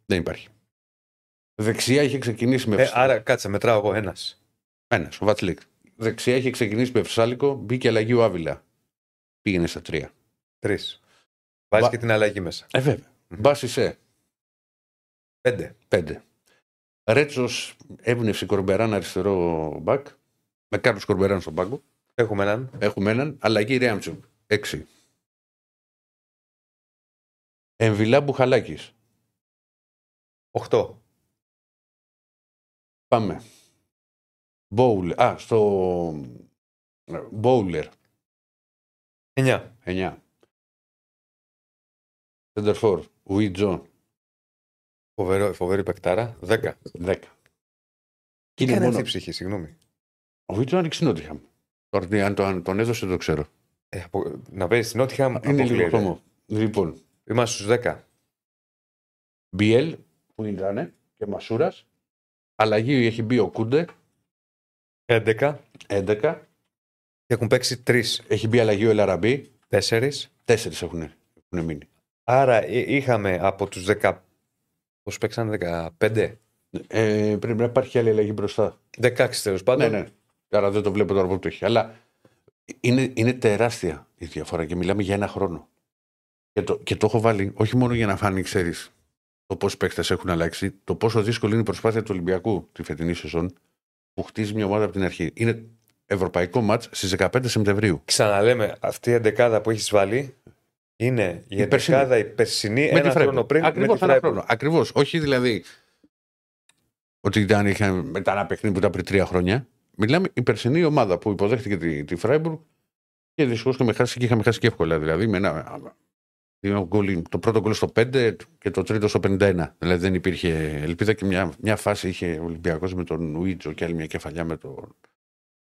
Δεν υπάρχει. Δεξιά είχε ξεκινήσει με Ε, άρα κάτσε, μετράω εγώ ένας. Ένας, ο Βατσλίκ. Δεξιά είχε ξεκινήσει με Φυσάλικο, μπήκε αλλαγή ο Άβυλα. Πήγαινε στα τρία. Τρεις. Βάζει Βα- και την αλλαγή μέσα. Ε, βέβαια. Μμμ. Μπάσισε. Πέντε. Πέντε. Ρέτσος έμπνευσε Κορμπεράν αριστερό μπακ. Με Κάρλος Κορμπεράν στον πάγκο. Έχουμε έναν. Έχουμε έναν. Αλλαγή Ρέαμτσουκ. Έξι. Εμβιλά Μπουχαλάκης. Οχτώ. Πάμε. Μπόουλερ. Α, στο. Μπόουλερ. Εννιά. 9. Σεντερφόρ. Ουίτζο. Φοβερό, φοβερή παικτάρα. Δέκα. 10. Τι είναι κάνει μόνο- αυτή η ψυχή, συγγνώμη. Ο Ουίτζο άνοιξε Νότιχαμ. Τώρα τι, αν, το, αν τον έδωσε δεν το ξέρω. Ε, απο... Να παίζει στην Νότιχαμ. Είναι λίγο αποκλείεται. χώμο. Λοιπόν, Είμαστε στους 10. Μπιέλ που ήταν και Μασούρας. Αλλαγή έχει μπει ο Κούντε. 11. 11. Και έχουν παίξει τρεις. Έχει μπει αλλαγή ο Ελαραμπή. Τέσσερις. Τέσσερις έχουν, έχουν μείνει. Άρα ε, είχαμε από τους 10. Πώς παίξανε 15. Ε, πρέπει να υπάρχει άλλη αλλαγή μπροστά. 16 τέλος πάντων. Ναι, ναι. Άρα δεν το βλέπω τώρα που το έχει. Αλλά είναι, είναι τεράστια η διαφορά και μιλάμε για ένα χρόνο. Και το, και το έχω βάλει όχι μόνο για να φάνει, ξέρεις, το πώς παίκτες έχουν αλλάξει, το πόσο δύσκολη είναι η προσπάθεια του Ολυμπιακού τη φετινή σεζόν που χτίζει μια ομάδα από την αρχή. Είναι ευρωπαϊκό μάτς στις 15 Σεπτεμβρίου. Ξαναλέμε, αυτή η εντεκάδα που έχεις βάλει είναι η, Η περσινή. εντεκάδα η περσινή Με ένα τη χρόνο Freiburg. πριν. Ακριβώς με τη ένα Freiburg. χρόνο. Ακριβώς. Όχι δηλαδή ότι ήταν, είχαν, μετά ένα παιχνίδι που ήταν πριν τρία χρόνια. Μιλάμε η περσινή ομάδα που υποδέχτηκε τη, τη Φράιμπουργκ και δυστυχώς είχαμε χάσει και είχαμε χάσει και εύκολα. Δηλαδή με ένα, ένα γκολ, το πρώτο γκολ στο 5 και το τρίτο στο 51. Δηλαδή δεν υπήρχε ελπίδα και μια, μια φάση είχε ο Ολυμπιακός με τον Ουίτζο και άλλη μια κεφαλιά με τον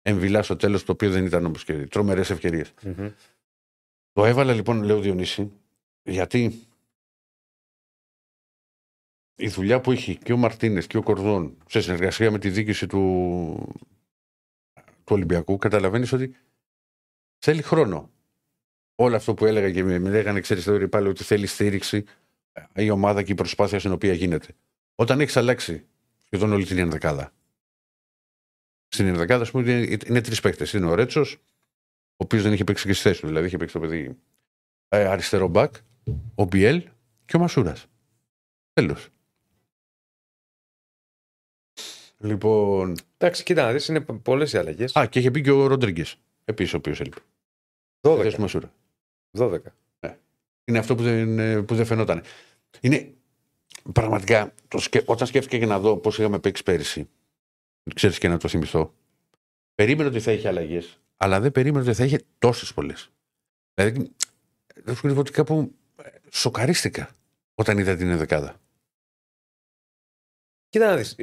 Εμβιλά στο τέλος, το οποίο δεν ήταν όμως και τρομερές ευκαιρίες. Μμμ. Το έβαλα λοιπόν, λέω Διονύση, γιατί η δουλειά που είχε και ο Μαρτίνες και ο Κορδόν σε συνεργασία με τη διοίκηση του, του Ολυμπιακού, καταλαβαίνεις ότι θέλει χρόνο. Όλο αυτό που έλεγα και με, με λέγανε, ξέρεις τώρα πάλι ότι θέλει στήριξη η ομάδα και η προσπάθεια στην οποία γίνεται. Όταν έχεις αλλάξει σχεδόν όλη την ενδεκάδα. Στην ενδεκάδα, ας πούμε, είναι, είναι τρεις παίκτες. Είναι ο Ρέτσος, ο οποίος δεν είχε παίξει και στη θέση του. Δηλαδή είχε παίξει το παιδί ε, αριστερό μπακ, ο Μπιέλ και ο Μασούρας. Τέλος. Λοιπόν. Εντάξει, κοίτα να δεις, είναι πολλές οι αλλαγές. Α, και είχε μπει και ο Ροντρίγκες. Επίσης, ο οποίος έλειπε. Στη θέση του 12. Μασούρα. 12. Είναι αυτό που δεν, ε, που δεν φαινόταν. Είναι πραγματικά, το σκε... όταν σκέφτηκα και να δω πώς είχαμε παίξει πέρυσι, ξέρεις και να το θυμηθώ, περίμενα ότι θα είχε αλλαγές, αλλά δεν περίμενα ότι θα είχε τόσες πολλές. Δηλαδή, δεν σου κρύβω ότι κάπου ε, σοκαρίστηκα όταν είδα την δεκάδα. Κοίτα να δεις.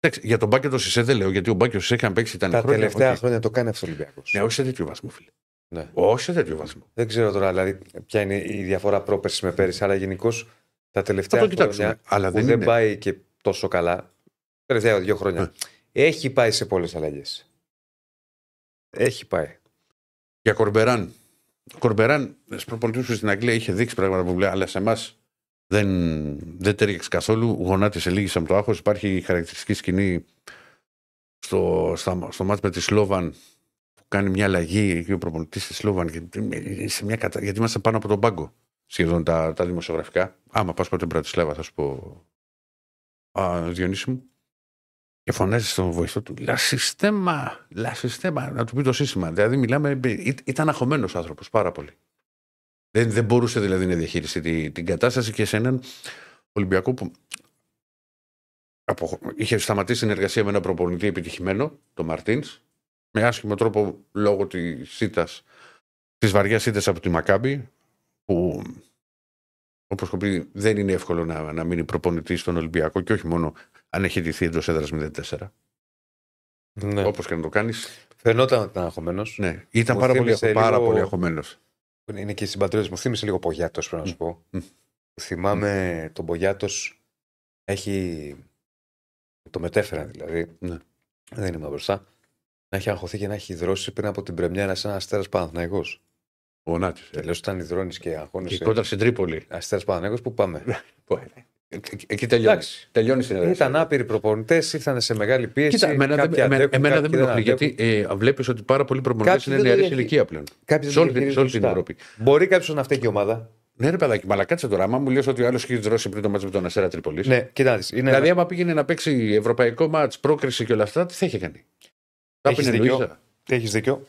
Εντάξει, για τον Μπάκιο το Σισέ δεν λέω, γιατί ο Μπάκιο Σισέ είχαν παίξει ήταν Τα χρόνια. τελευταία οκ. χρόνια το κάνει αυτό ο Ολυμπιακός. Ναι, όχι σε τέτοιο βαθμό, φίλε. Ναι. Όχι σε τέτοιο βαθμό. Δεν ξέρω τώρα δηλαδή, ποια είναι η διαφορά πρόπερση με πέρυσι, αλλά γενικώς τα Θα τελευταία το κοιτάξουμε. χρόνια Αλλά που δεν, δεν, είναι. πάει και τόσο καλά. Τελευταία δύο χρόνια. Ναι. Έχει πάει σε πολλές αλλαγές. Έχει πάει. Για Κορμπεράν. Ο Κορμπεράν, στου προπονητέ του στην Αγγλία, είχε δείξει πράγματα που λέει, αλλά σε εμάς δεν, δεν τέριαξε καθόλου. Γονάτισε, λύγησε με το άγχος. Υπάρχει η χαρακτηριστική σκηνή στο, στα, στο μάτς με τη Σλόβαν που κάνει μια αλλαγή εκεί ο προπονητής τη Σλόβαν. και είναι σε μια κατα... Γιατί είμαστε πάνω από τον πάγκο σχεδόν τα, τα δημοσιογραφικά. Άμα πας από την Πρατισλάβα, θα σου πω. Α, Διονύση μου. Και φωνάζεις στον βοηθό του, Λα συστέμα, λα συστέμα, να του πει το σύστημα. Δηλαδή, μιλάμε, ή- ήταν αγχωμένος άνθρωπος πάρα πολύ. Δεν, δεν μπορούσε δηλαδή να διαχειριστεί τη- την κατάσταση και σε έναν Ολυμπιακό που απο- είχε σταματήσει την εργασία με έναν προπονητή επιτυχημένο, τον Μαρτίνς, με άσχημο τρόπο λόγω της ήττας, της βαριάς ήττας από τη Μακάμπη, που όπως έχω πει, δεν είναι εύκολο να, να μείνει προπονητή στον Ολυμπιακό και όχι μόνο αν έχει ντυθεί εντός έδρας 0-4. Ναι. Όπως και να το κάνεις. Φαινόταν ότι ήταν αγχωμένος. Ναι, ήταν Μου πάρα πολύ, θύμισε πάρα λίγο- πολύ αγχωμένος. Είναι και οι συμπατριώτε μου. Θύμισε λίγο Πογιάτος, πρέπει να σου πω. Μμ. Θυμάμαι τον Πογιάτος έχει. Το μετέφεραν δηλαδή. Ναι. Δεν είμαι μπροστά. Να έχει αγχωθεί και να έχει υδρώσει πριν από την Πρεμιέρα σε ένα αστέρας Παναθναϊκό. Ο Νάτη. Τελείως όταν υδρώνεις και Και αγχώνεσαι. κόντρα στην Τρίπολη. Αστέρας Παναθναϊκό που πάμε. Εκεί- Εκεί τελειώνει. Εντάξει. Τελειώνει η συνεργασία. Ήταν άπειροι προπονητές, ήρθαν σε μεγάλη πίεση. Κοίτα, εμένα, δεν- κάποιοι εμένα, αντέχουν, εμένα δεν κάποιοι με ενοχλεί αντέχουν. γιατί ε, βλέπεις ότι πάρα πολλοί προπονητές Κάποιοι είναι δεν το νεαρής διαχει- ηλικία πλέον. Κάποιοι Σε όλη, δεν την- σε όλη την διαχειρίζονται Ευρώπη. σωστά. Μπορεί κάποιος να φταίει και η ομάδα. Ναι, ρε παιδάκι, αλλά κάτσε τώρα. Άμα μου λες ότι ο άλλος έχει δρώσει πριν το μάτσο με τον Αστέρα Τρίπολης. Ναι, κοιτάξτε. Είναι Δηλαδή, άμα πήγαινε να παίξει ευρωπαϊκό μάτς, πρόκριση και όλα αυτά, τι θα είχε κάνει; Θα Έχεις έπαιρνε δίκιο. Λουίζα. Έχεις δίκιο.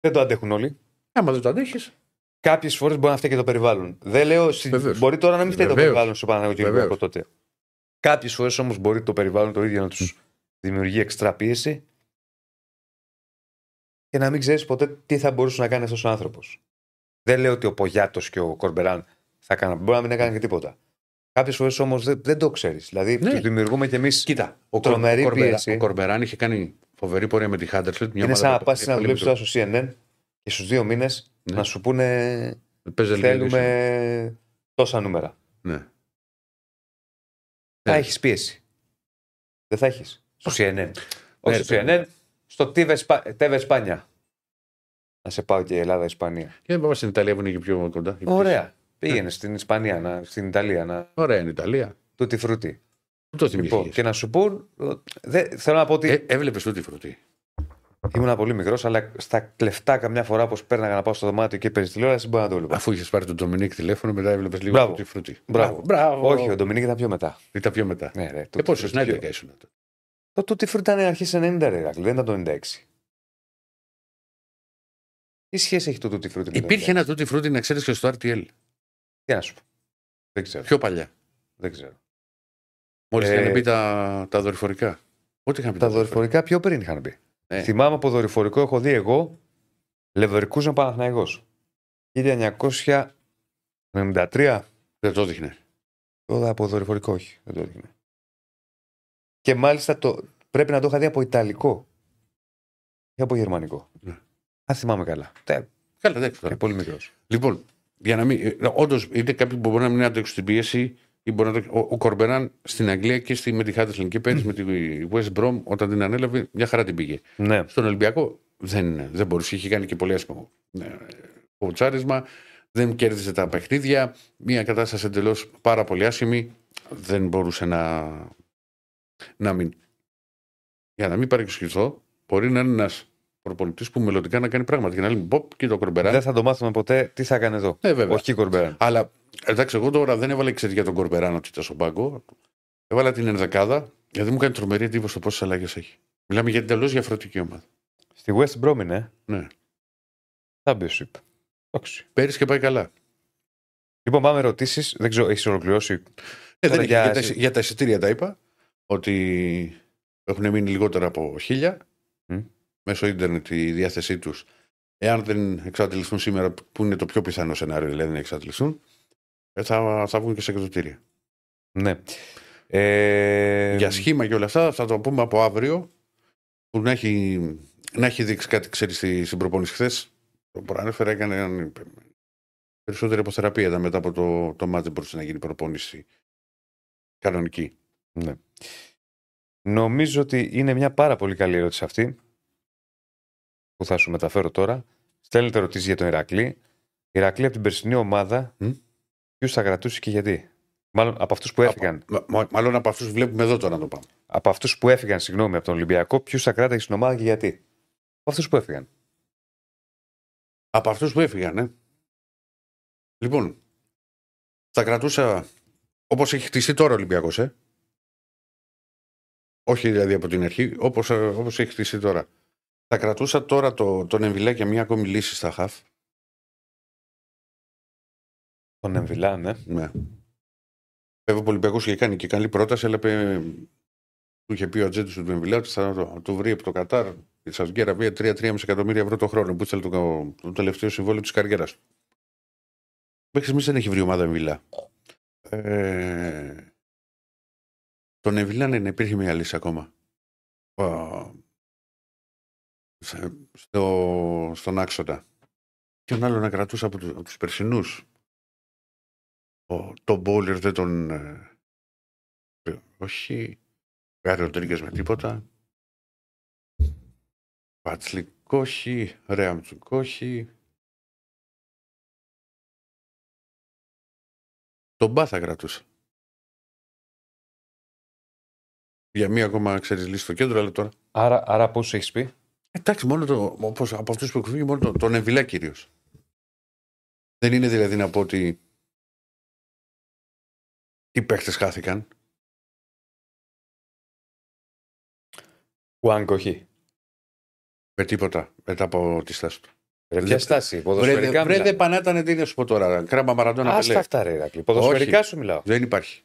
Δεν το αντέχουν όλοι. Άμα δεν το αντέχεις. Κάποιες φορές μπορεί να φταίει και το περιβάλλον. Δεν λέω. συ- Βεβαίως. Μπορεί τώρα να μην φταίει το Βεβαίως. περιβάλλον στο Παναγιώτο Βεβαίως. από τότε. Κάποιες φορές όμως μπορεί το περιβάλλον το ίδιο να τους δημιουργεί εξτρά πίεση και να μην ξέρεις ποτέ τι θα μπορούσε να κάνει αυτός ο άνθρωπος. Δεν λέω ότι ο Πογιάτος και ο Κορμπεράν θα έκαναν. Μπορεί να μην έκανε και τίποτα. Κάποιες φορές όμως δεν, δεν το ξέρεις. Δηλαδή, Ναι. τους δημιουργούμε κι εμείς. Κοίτα, ο, Τρομερή ο, Κορμπερά- πίεση. ο Κορμπεράν είχε κάνει φοβερή πορεία με τη Χάντερσλετ. Είναι σαν να πας να δουλέψεις τώρα στο CNN και στους δύο μήνες Ναι. να σου πούνε Θέλουμε. θέλουμε τόσα νούμερα. Ναι. Θα Ναι. έχεις πίεση. Δεν θα έχεις. Στο CNN. Όχι Ναι, στο ρε, CNN, στο TV Σπα- TV Σπάνια. Να σε πάω και Ελλάδα-Ισπανία. Και δεν πάμε στην Ιταλία που είναι και πιο κοντά. Ωραία. Πήγαινε στην Ισπανία, να, στην Ιταλία, να Ωραία είναι η Ιταλία. τούτη φρούτη. Πού το Λοιπόν, θυμήθηκε. και να σου πούν. δε- θέλω να πω ότι. Ε, Έβλεπες τούτη φρούτη. Ήμουν πολύ μικρός, αλλά στα κλεφτά καμιά φορά που πέρναγα να πάω στο δωμάτιο και παίζεις τηλεόραση, μπορεί να το βλέπω. Αφού είχες πάρει τον Ντομινίκ τηλέφωνο, μετά έβλεπες λίγο Μπράβο. το φρούτι. Μπράβο. Μπράβο. Όχι, ο Ντομινίκ ήταν πιο μετά. Ήταν πιο μετά. Ναι, ρε, Ε, το- πόσο το- στην πιο- 11 ήσουν. τότε. Το τούτι φρούτ ήταν αρχέ 90 ρε, Ηρακλή, δεν ήταν το 96. Τι σχέση έχει το τούτι φρούτ με το Υπήρχε 96? ένα τούτη φρούτι να ξέρεις και στο RTL. Τι να σου πω. Δεν ξέρω. Πιο παλιά. Δεν ξέρω. Μόλις Ε, είχαν πει τα, τα δορυφορικά. Ό,τι είχαν πει. Τα δορυφορικά πιο πριν είχαν πει. Ε. Θυμάμαι από δορυφορικό έχω δει εγώ Λεβερκούζαν Παναθηναϊκός. 1993. Δεν το δείχνε. Τώρα από δορυφορικό, όχι. Δεν το έδειχνε. Και μάλιστα το, πρέπει να το είχα δει από Ιταλικό. Ή από Γερμανικό. Ναι. Αν θυμάμαι καλά. Τε, Καλά, εντάξει. τώρα. είναι πολύ μικρός. Λοιπόν, για να μην. Όντως, είναι κάποιοι που μπορεί να μην αντέξουν την πίεση. Ή μπορεί να το, ο, ο Κορμπεράν στην Αγγλία και στη, με τη Χάτεσλιν και πέρυσι με τη West Brom, όταν την ανέλαβε, μια χαρά την πήγε. Ναι. Στον Ολυμπιακό δεν, δεν μπορούσε. Είχε κάνει και πολύ άσχημο ε, κοουτσάρισμα. Δεν κέρδισε τα παιχνίδια. Μια κατάσταση εντελώς πάρα πολύ άσχημη. Δεν μπορούσε να, να μην. Για να μην παρεξηγηθώ, μπορεί να είναι ένας προπολιτή που μελλοντικά να κάνει πράγματα. Και να λέμε, Ποπ και το Κορμπεράν. Δεν θα το μάθουμε ποτέ τι θα έκανε εδώ. Ε, βέβαια. Όχι Κορμπέραν. Αλλά εντάξει, εγώ τώρα δεν έβαλα εξαιρετικά για τον Κορμπεράν ότι ήταν στον πάγκο. Έβαλα την ενδεκάδα γιατί μου κάνει τρομερή εντύπωση το πόσες αλλαγές έχει. Μιλάμε για εντελώς διαφορετική ομάδα. Στη West Brom είναι. Ναι. Championship. Εντάξει. Πέρυσι και πάει καλά. Λοιπόν, πάμε ερωτήσεις. Δεν ξέρω, έχεις ολοκληρώσει; Ε, Τώρα δεν για- για, για, τα, για τα εισιτήρια τα είπα ότι έχουν μείνει λιγότερα από χίλια Μμ. Μέσω ίντερνετ η διάθεσή τους. Εάν δεν εξαντληθούν σήμερα, που είναι το πιο πιθανό σενάριο, δηλαδή να εξαντληθούν, ε, θα, θα βγουν και σε εκδοτήρια. Ναι. Ε, Για σχήμα και όλα αυτά θα το πούμε από αύριο που να έχει, να έχει δείξει κάτι, ξέρεις, στη, στην προπόνηση χθες. Το προανέφερα έκανε περισσότερη αποθεραπεία ήταν μετά από το, το μάτι μπορούσε να γίνει προπόνηση κανονική. Ναι. Νομίζω ότι είναι μια πάρα πολύ καλή ερώτηση αυτή που θα σου μεταφέρω τώρα. Στέλνετε ερωτήσεις για τον Ηρακλή. Η Ηρακλή από την περσινή ομάδα, Μμ. ποιους θα κρατούσε και γιατί; Μάλλον από αυτούς που έφυγαν. Μα- μα- μάλλον από αυτούς βλέπουμε εδώ τώρα να το πάμε. Από αυτούς που έφυγαν, συγγνώμη, από τον Ολυμπιακό, ποιους θα κράταγε στην ομάδα και γιατί; Από αυτούς που έφυγαν. Από αυτούς που έφυγαν, ε. Λοιπόν, θα κρατούσα όπως έχει χτιστεί τώρα ο Ολυμπιακός, ε. Όχι δηλαδή από την αρχή, όπως όπως έχει χτιστεί τώρα. Θα κρατούσα τώρα το, τον Εμβιλά και μια ακόμη λύση στα χαφ. Τον Εμβιλά, ναι. Ναι. Βέβαια, ο Ολυμπιακός είχε κάνει και καλή πρόταση, αλλά είπε, του είχε πει ο ατζέντης του Εμβιλά ότι θα το, το βρει από το Κατάρ η Σαουδική Αραβία 3-3,5 εκατομμύρια ευρώ το χρόνο που ήθελε το, το τελευταίο συμβόλαιο της καριέρας του. Μέχρι στιγμής δεν έχει βρει ομάδα Εμβιλά. Ε, τον Εμβιλά ναι, ναι, υπήρχε μια λύση ακόμα. Α, σε- στο, στον άξονα. Ποιον άλλο να κρατούσα από, τους, από τους περσινούς; Ο, τον Μπόλερ δεν τον... ε, ε, όχι. Γκάρι Ροντρίγκες με τίποτα. Πατσλικ όχι. Ρέαμτσουκ όχι. Τον Μπά θα κρατούσα. Για μία ακόμα ξέρεις λύση στο κέντρο, αλλά τώρα. Άρα, άρα πόσου έχεις πει; Εντάξει, μόνο το, όπως, από αυτούς που έχουν φύγει, μόνο το, τον Εμβιλά κυρίως. Δεν είναι δηλαδή να πω ότι οι παίχτε χάθηκαν. Ουάνκ, όχι. Με τίποτα μετά από τη στάση του. Ρε, ποια Δε- στάση, Βρε, ποδοσφαιρικά βρε, μιλάω. δεν πανάτανε τι να σου πω τώρα. Κράμα Μαραντόνα Άστα πελέ. αυτά, ρε Ηρακλή. Ποδοσφαιρικά Όχι. σου μιλάω. Δεν υπάρχει.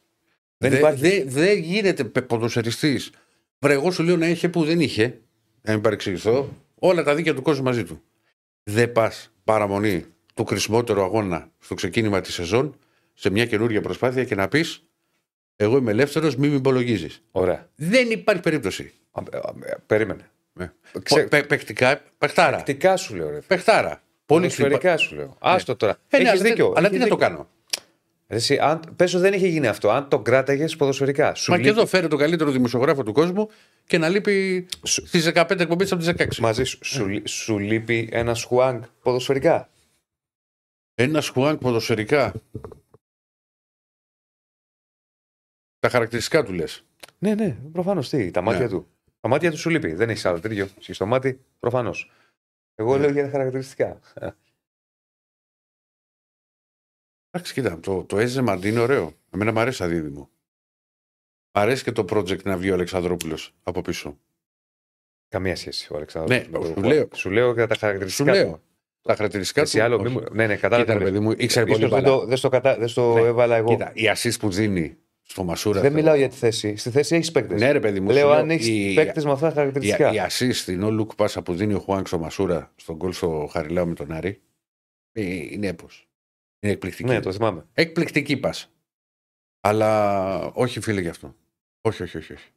Δεν Δε- υπάρχει. δε- Δεν γίνεται ποδοσφαιριστής. Βρε, εγώ σου λέω να είχε που δεν είχε. Να μην παρεξηγηθώ. Όλα τα δίκαια του κόσμου μαζί του. Δεν πας παραμονή του χρησιμότερου αγώνα στο ξεκίνημα της σεζόν σε μια καινούργια προσπάθεια και να πεις Εγώ είμαι ελεύθερος, μην με υπολογίζεις. Ωραία. Δεν υπάρχει περίπτωση. Α, ε, ε, Περίμενε. Ναι. Ξε- Πε- Παιχτικά, παιχτάρα. Τακτικά σου λέω, ρε. Παιχτάρα. Πολύ Ποδοσφαιρικά σου λέω. Άστο τώρα. Ε, ναι, Έχεις αλλά δεν- δίκιο. Αλλά έχεις τι να το δίκιο. κάνω; Ρε, Εσύ, αν, πες ότι δεν είχε γίνει αυτό. Αν το κράταγες ποδοσφαιρικά. Σου Μα και λείπει- εδώ φέρει τον καλύτερο δημοσιογράφο του κόσμου και να λείπει Σου- στις 15 εκπομπές από τις 16. Μαζί σου. Σου, λεί- σου λείπει ένα χουάνγκ ποδοσφαιρικά; Ένα σκουάνκ ποδοσφαιρικά. Τα χαρακτηριστικά του λες. Ναι, ναι, προφανώς τι. Τα μάτια Ναι. του. Τα μάτια του σου λείπει. Δεν έχεις άλλο τέτοιο. Εσύ στο μάτι, προφανώς. Εγώ Ναι. λέω για τα χαρακτηριστικά. Εντάξει, κοίτα, το, το έζεμα είναι ωραίο. Εμένα μου αρέσει σαν δίδυμο. Μ' αρέσει και το project να βγει ο Αλεξανδρόπουλος από πίσω. Καμία σχέση ο Αλεξάνδρος. Ναι, με το- σου λέω. Σου λέω για τα Σου χαρακτηριστικά. λέω. του. Τα χαρακτηριστικά Εσύ του. άλλο. όχι. μη μου- Ναι, ναι, Κοίτα, κατάλαβα. ρε παιδί μου, ήξερε πολύ Ίσως δεν μπάλα. το, δεν στο, κατα... δεν στο Ναι. έβαλα εγώ. Κοίτα, η assist που δίνει στο Μασούρα. δεν στο- μιλάω για τη θέση. Στη θέση έχεις παίκτες. Ναι, ρε παιδί μου. Λέω σου αν έχεις η- παίκτες με αυτά τα Η, χαρακτηριστικά. η assist, η no look πάσα που δίνει ο Χουάνκ στο Μασούρα στον γκολ στο Χαριλάου με τον Άρη ε, είναι έπω. Είναι εκπληκτική. Ναι, το θυμάμαι. Εκπληκτική πας. Αλλά όχι, φίλε, γι' αυτό. Όχι, όχι, όχι. όχι.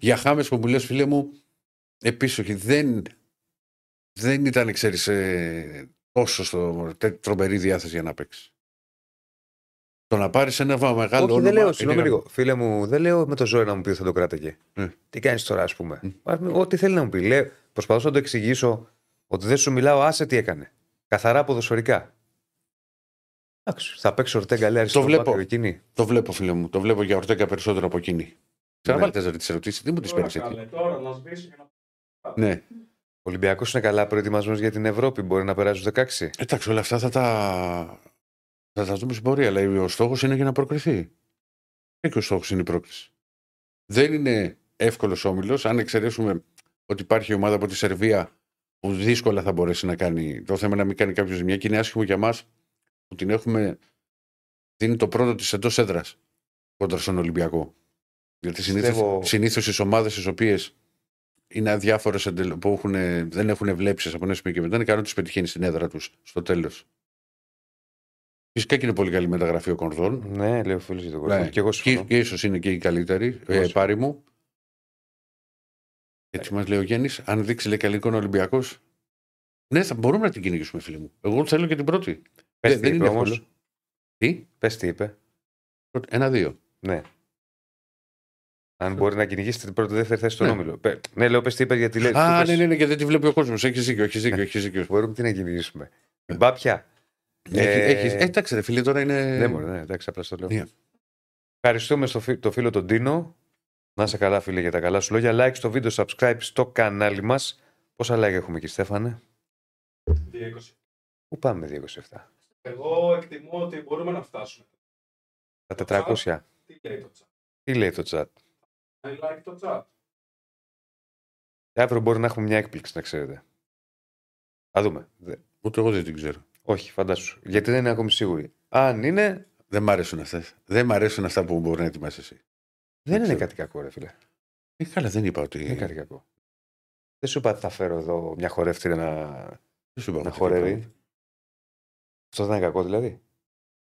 Για χάμες που μου λες, φίλε μου, επίση όχι. Δεν, δεν ήταν, ξέρεις, ε, τόσο στο, τε- τρομερή διάθεση για να παίξεις. Το να πάρεις ένα βα- μεγάλο Όχι, όνομα. δεν λέω, είναι συγγνώμη καλό. λίγο. Φίλε μου, δεν λέω με το ζώο να μου πει ότι θα το κράταγε. Ναι. Τι κάνεις τώρα, ας πούμε. Μμ. Ας πούμε, Ό,τι θέλει να μου πει. Λέω, προσπαθώ να το εξηγήσω ότι δεν σου μιλάω, άσε τι έκανε. Καθαρά ποδοσφαιρικά. Εντάξει, θα παίξει ορτέγκα λέει αριστερό βλέπω. μπάκερ εκείνη. Το βλέπω, φίλε μου. Το βλέπω για ορτέκα περισσότερο από εκείνη. Ξαναβάλτε ναι. τι ερωτήσεις. Τι μου τις Τώρα, παίρνεις εκεί. καλέ, τώρα να σβήσω και να Ναι. Ο Ολυμπιακός είναι καλά προετοιμασμένος για την Ευρώπη. Μπορεί να περάσει στους 16. Εντάξει, όλα αυτά θα τα, θα τα δούμε στην πορεία. Αλλά ο στόχος είναι για να προκριθεί. Και, και ο στόχος είναι η πρόκριση. Δεν είναι εύκολος όμιλος, αν εξαιρέσουμε ότι υπάρχει ομάδα από τη Σερβία που δύσκολα θα μπορέσει να κάνει. Το θέμα είναι να μην κάνει κάποιος ζημιά και είναι άσχημο για μας που την έχουμε δίνει το πρώτο της εντός έδρας κόντρα στον Ολυμπιακό. Γιατί Πιστεύω- συνήθως τι ομάδες τι οποίες είναι αδιάφορες που έχουν, δεν έχουν βλέψεις από ένα σημείο και μετά είναι καλό να του πετυχαίνει στην έδρα τους στο τέλος. Φυσικά και είναι πολύ καλή μεταγραφή ο Κορδόν. Ναι, λέω φίλος για τον κόσμο. Ναι. Και εγώ Και, συμφωνώ. και ίσως είναι και η καλύτερη. Ε, συμφωνώ. πάρη μου. Έτσι μας λέει ο Γέννη, αν δείξει λέει καλή εικόνα ο Ολυμπιακός. Ναι, θα μπορούμε να την κυνηγήσουμε, φίλε μου. Εγώ θέλω και την πρώτη. Πες δεν- τι δεν είπε είναι όμως. εύκολο. Τι, Πες τι είπε. ένα-δύο. Ναι. Αν μπορεί να κυνηγήσει την πρώτη δεύτερη θέση στον Ναι. όμιλο. Πε- Ναι, λέω πες τι είπε γιατί λέει. Α, του ναι, πες, ναι, ναι, και δεν τη βλέπει ο κόσμος. Έχει δίκιο, έχει δίκιο. Έχεις δίκιο. Μπορούμε τι να κυνηγήσουμε. Την πάπια. Έχει, Ε, έχεις, ε, εντάξει, ρε φίλε, τώρα είναι. Δεν μπορεί, ναι, εντάξει, απλά στο λέω. Ναι. Ευχαριστούμε στο, φι- το φίλο τον Τίνο. Να είσαι καλά, φίλε, για τα καλά σου λόγια. Like στο βίντεο, subscribe στο κανάλι μας. Πόσα like έχουμε εκεί, Στέφανε; 2,20. Πού πάμε 227. Εγώ εκτιμώ ότι μπορούμε να φτάσουμε. Τα 400. Τι λέει το chat; Τι λέει το chat; I like το chat. Και αύριο μπορεί να έχουμε μια έκπληξη, να ξέρετε. Θα δούμε. Δε- Ούτε εγώ δεν την ξέρω. Όχι, φαντάσου. Γιατί δεν είναι ακόμη σίγουροι. Αν είναι, Δεν μ' αρέσουν αυτές. Δεν μ' αρέσουν αυτά που μπορεί να ετοιμάσει εσύ. δεν είναι ξέρω. κάτι κακό, ρε φίλε. Ε, καλά, δεν είπα ότι. Δεν είναι κάτι κακό. Δεν σου είπα ότι θα φέρω εδώ μια χορεύτρια να, Δεν σου είπα να ότι χορεύει. Είπα. Αυτό δεν είναι κακό, δηλαδή;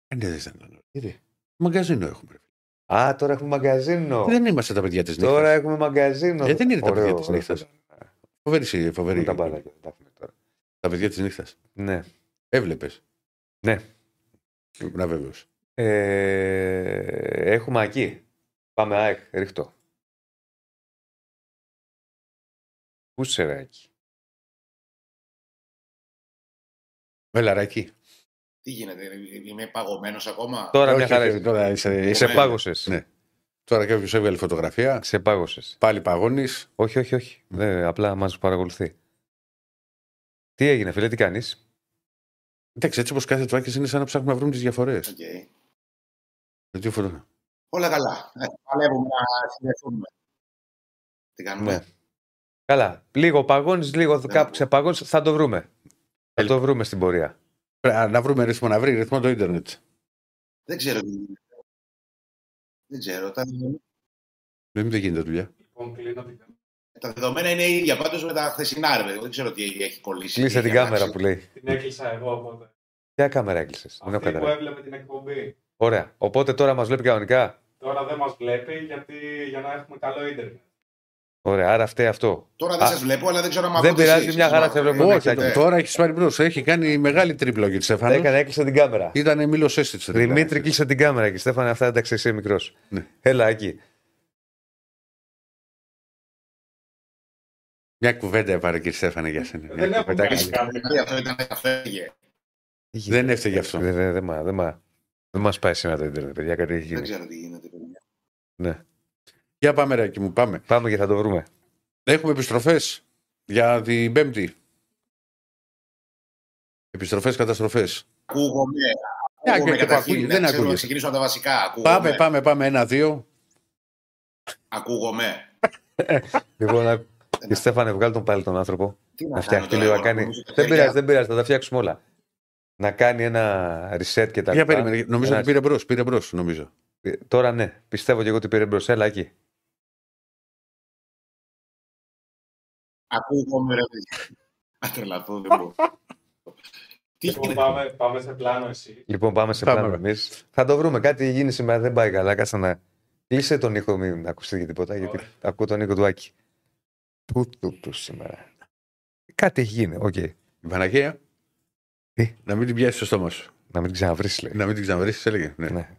Ε, ναι, δεν ήταν. Γιατί; Μαγκαζίνο έχουμε. ρε. Α, τώρα έχουμε μαγκαζίνο. Δεν είμαστε τα παιδιά της νύχτας. Τώρα έχουμε μαγκαζίνο. Ε, δεν είναι τα Ωραίο, παιδιά της ωραίο. νύχτας. Φοβερή, σι- φοβερή. Με τα μπαλάκια. τα έχουμε τώρα. Τα παιδιά της νύχτας. Ναι. Έβλεπες. Ναι. Να βέβαιος. Ε, έχουμε εκεί. Πάμε ΑΕΚ, ρίχτω. Πού σε ρε, εκεί. Μελαράκι. Τι γίνεται, είμαι παγωμένος ακόμα; Τώρα Όχι, μια χαρά όχι, είσαι. Τώρα είσαι. Σε Ναι. πάγωσες. Ναι. Τώρα κάποιο έβγαλε φωτογραφία. Σε πάγωσες. Πάλι παγώνεις. Όχι, όχι, όχι. Δεν, απλά μας παρακολουθεί. Τι έγινε, φίλε, τι κάνεις; Εντάξει, έτσι όπως κάθε τσουάκι είναι σαν να ψάχνουμε να βρούμε τις διαφορές. Οκ. Όλα καλά. Ε, Παλεύουμε να συνδεθούμε. Τι κάνουμε; Ναι. Καλά. Λίγο παγώνεις, λίγο Ναι. κάπου ξεπαγώνεις, θα το βρούμε. Θα το βρούμε στην πορεία. Να βρούμε ρυθμό, να βρει ρυθμό το ίντερνετ. Δεν ξέρω τι γίνεται. Δεν ξέρω. Τα, Δεν δεν γίνεται δουλειά. Λοιπόν, κλείνω την κάμερα. τα δεδομένα είναι ίδια πάντως με τα χθεσινά, ρε παιδί. Δεν ξέρω τι έχει κολλήσει. Κλείσε τι την έχει κάμερα αλλάξει. που λέει. Την έκλεισα εγώ οπότε. Ποια κάμερα έκλεισες; Δεν έχω Αυτή που καταλάβεις. έβλεπε την εκπομπή. Ωραία. Οπότε τώρα μας βλέπει κανονικά. Τώρα δεν μας βλέπει γιατί για να έχουμε καλό ίντερνετ. Ωραία, άρα φταίει αυτό. Τώρα δεν Α, σας βλέπω, αλλά δεν ξέρω αν δεν ακούτε πειράζει, εσείς. μια χαρά σε βλέπουμε. Ε, Όχι, εντάξει. το- τώρα έχει πάρει μπρος. Έχει κάνει μεγάλη τρίπλα για τη Στέφανος. Έκανε, έκλεισε την κάμερα. Ήταν Μίλο Έστιτ. Δημήτρη, κλείσε την κάμερα και Στέφανε, αυτά εντάξει, εσύ μικρό. Ναι. Έλα εκεί. Μια κουβέντα έβαλε κύριε Στέφανε για σένα. Μια Δεν έχω κουβέντα κάνει καλή. κάτι. Αυτό ήταν καφέ. Δεν έφταιγε αυτό. Δεν, δεν, δεν, μα- δεν, μα- δεν μας πάει σήμερα το ίντερνετ, παιδιά, κάτι έχει Δεν γίνει. ξέρω τι γίνεται. παιδιά. Ναι. Για πάμε, ρε, εκεί μου πάμε. Πάμε και θα το βρούμε. Έχουμε επιστροφές για την Πέμπτη. Επιστροφές, καταστροφές. Ακούγομαι. και- Ακούγομαι και καταρχήν. ακούγεται, Ναι, δεν ξέρω, ακούγεται. να ξεκινήσω από τα βασικά. Ακούγομαι. Πάμε, πάμε, πάμε. Ένα-δύο. Ακούγομαι. Λοιπόν, να- η Στέφανε, βγάλει τον πάλι τον άνθρωπο. Τι Να κάνω φτιαχτεί τώρα, λίγο, να εγώ, κάνει. νομίζω τα Δεν χέρια. πειράζει, δεν πειράζει, θα τα φτιάξουμε όλα. Να κάνει ένα reset και τα Για λοιπά. περίμενε. Νομίζω Ένα- ότι πήρε μπρος. Πήρε μπρος, νομίζω. Τώρα ναι, πιστεύω και εγώ ότι πήρε μπροστά, έλα εκεί. Ακούγομαι, ρε παιδί. Θα τρελαθώ, δεν μπορώ. <laughs> Τι Λοιπόν, γίνεται; πάμε, πάμε σε πλάνο εσύ. Λοιπόν, πάμε σε Πάμε, πλάνο ρε. εμείς. Θα το βρούμε. Κάτι γίνει σήμερα, δεν πάει καλά. Κάτσε να. Κλείσε τον ήχο, μην ακουστεί και τίποτα, γιατί Ωραία. ακούω τον ήχο του Άκη. Του, του, του σήμερα. Κάτι έχει γίνει. Οκ. Η Παναγία. Τι; Να μην την πιάσεις στο στόμα σου. Να μην την ξαναβρεις, λέει. Να μην την ξαναβρεις, έλεγε. Ναι. Ναι.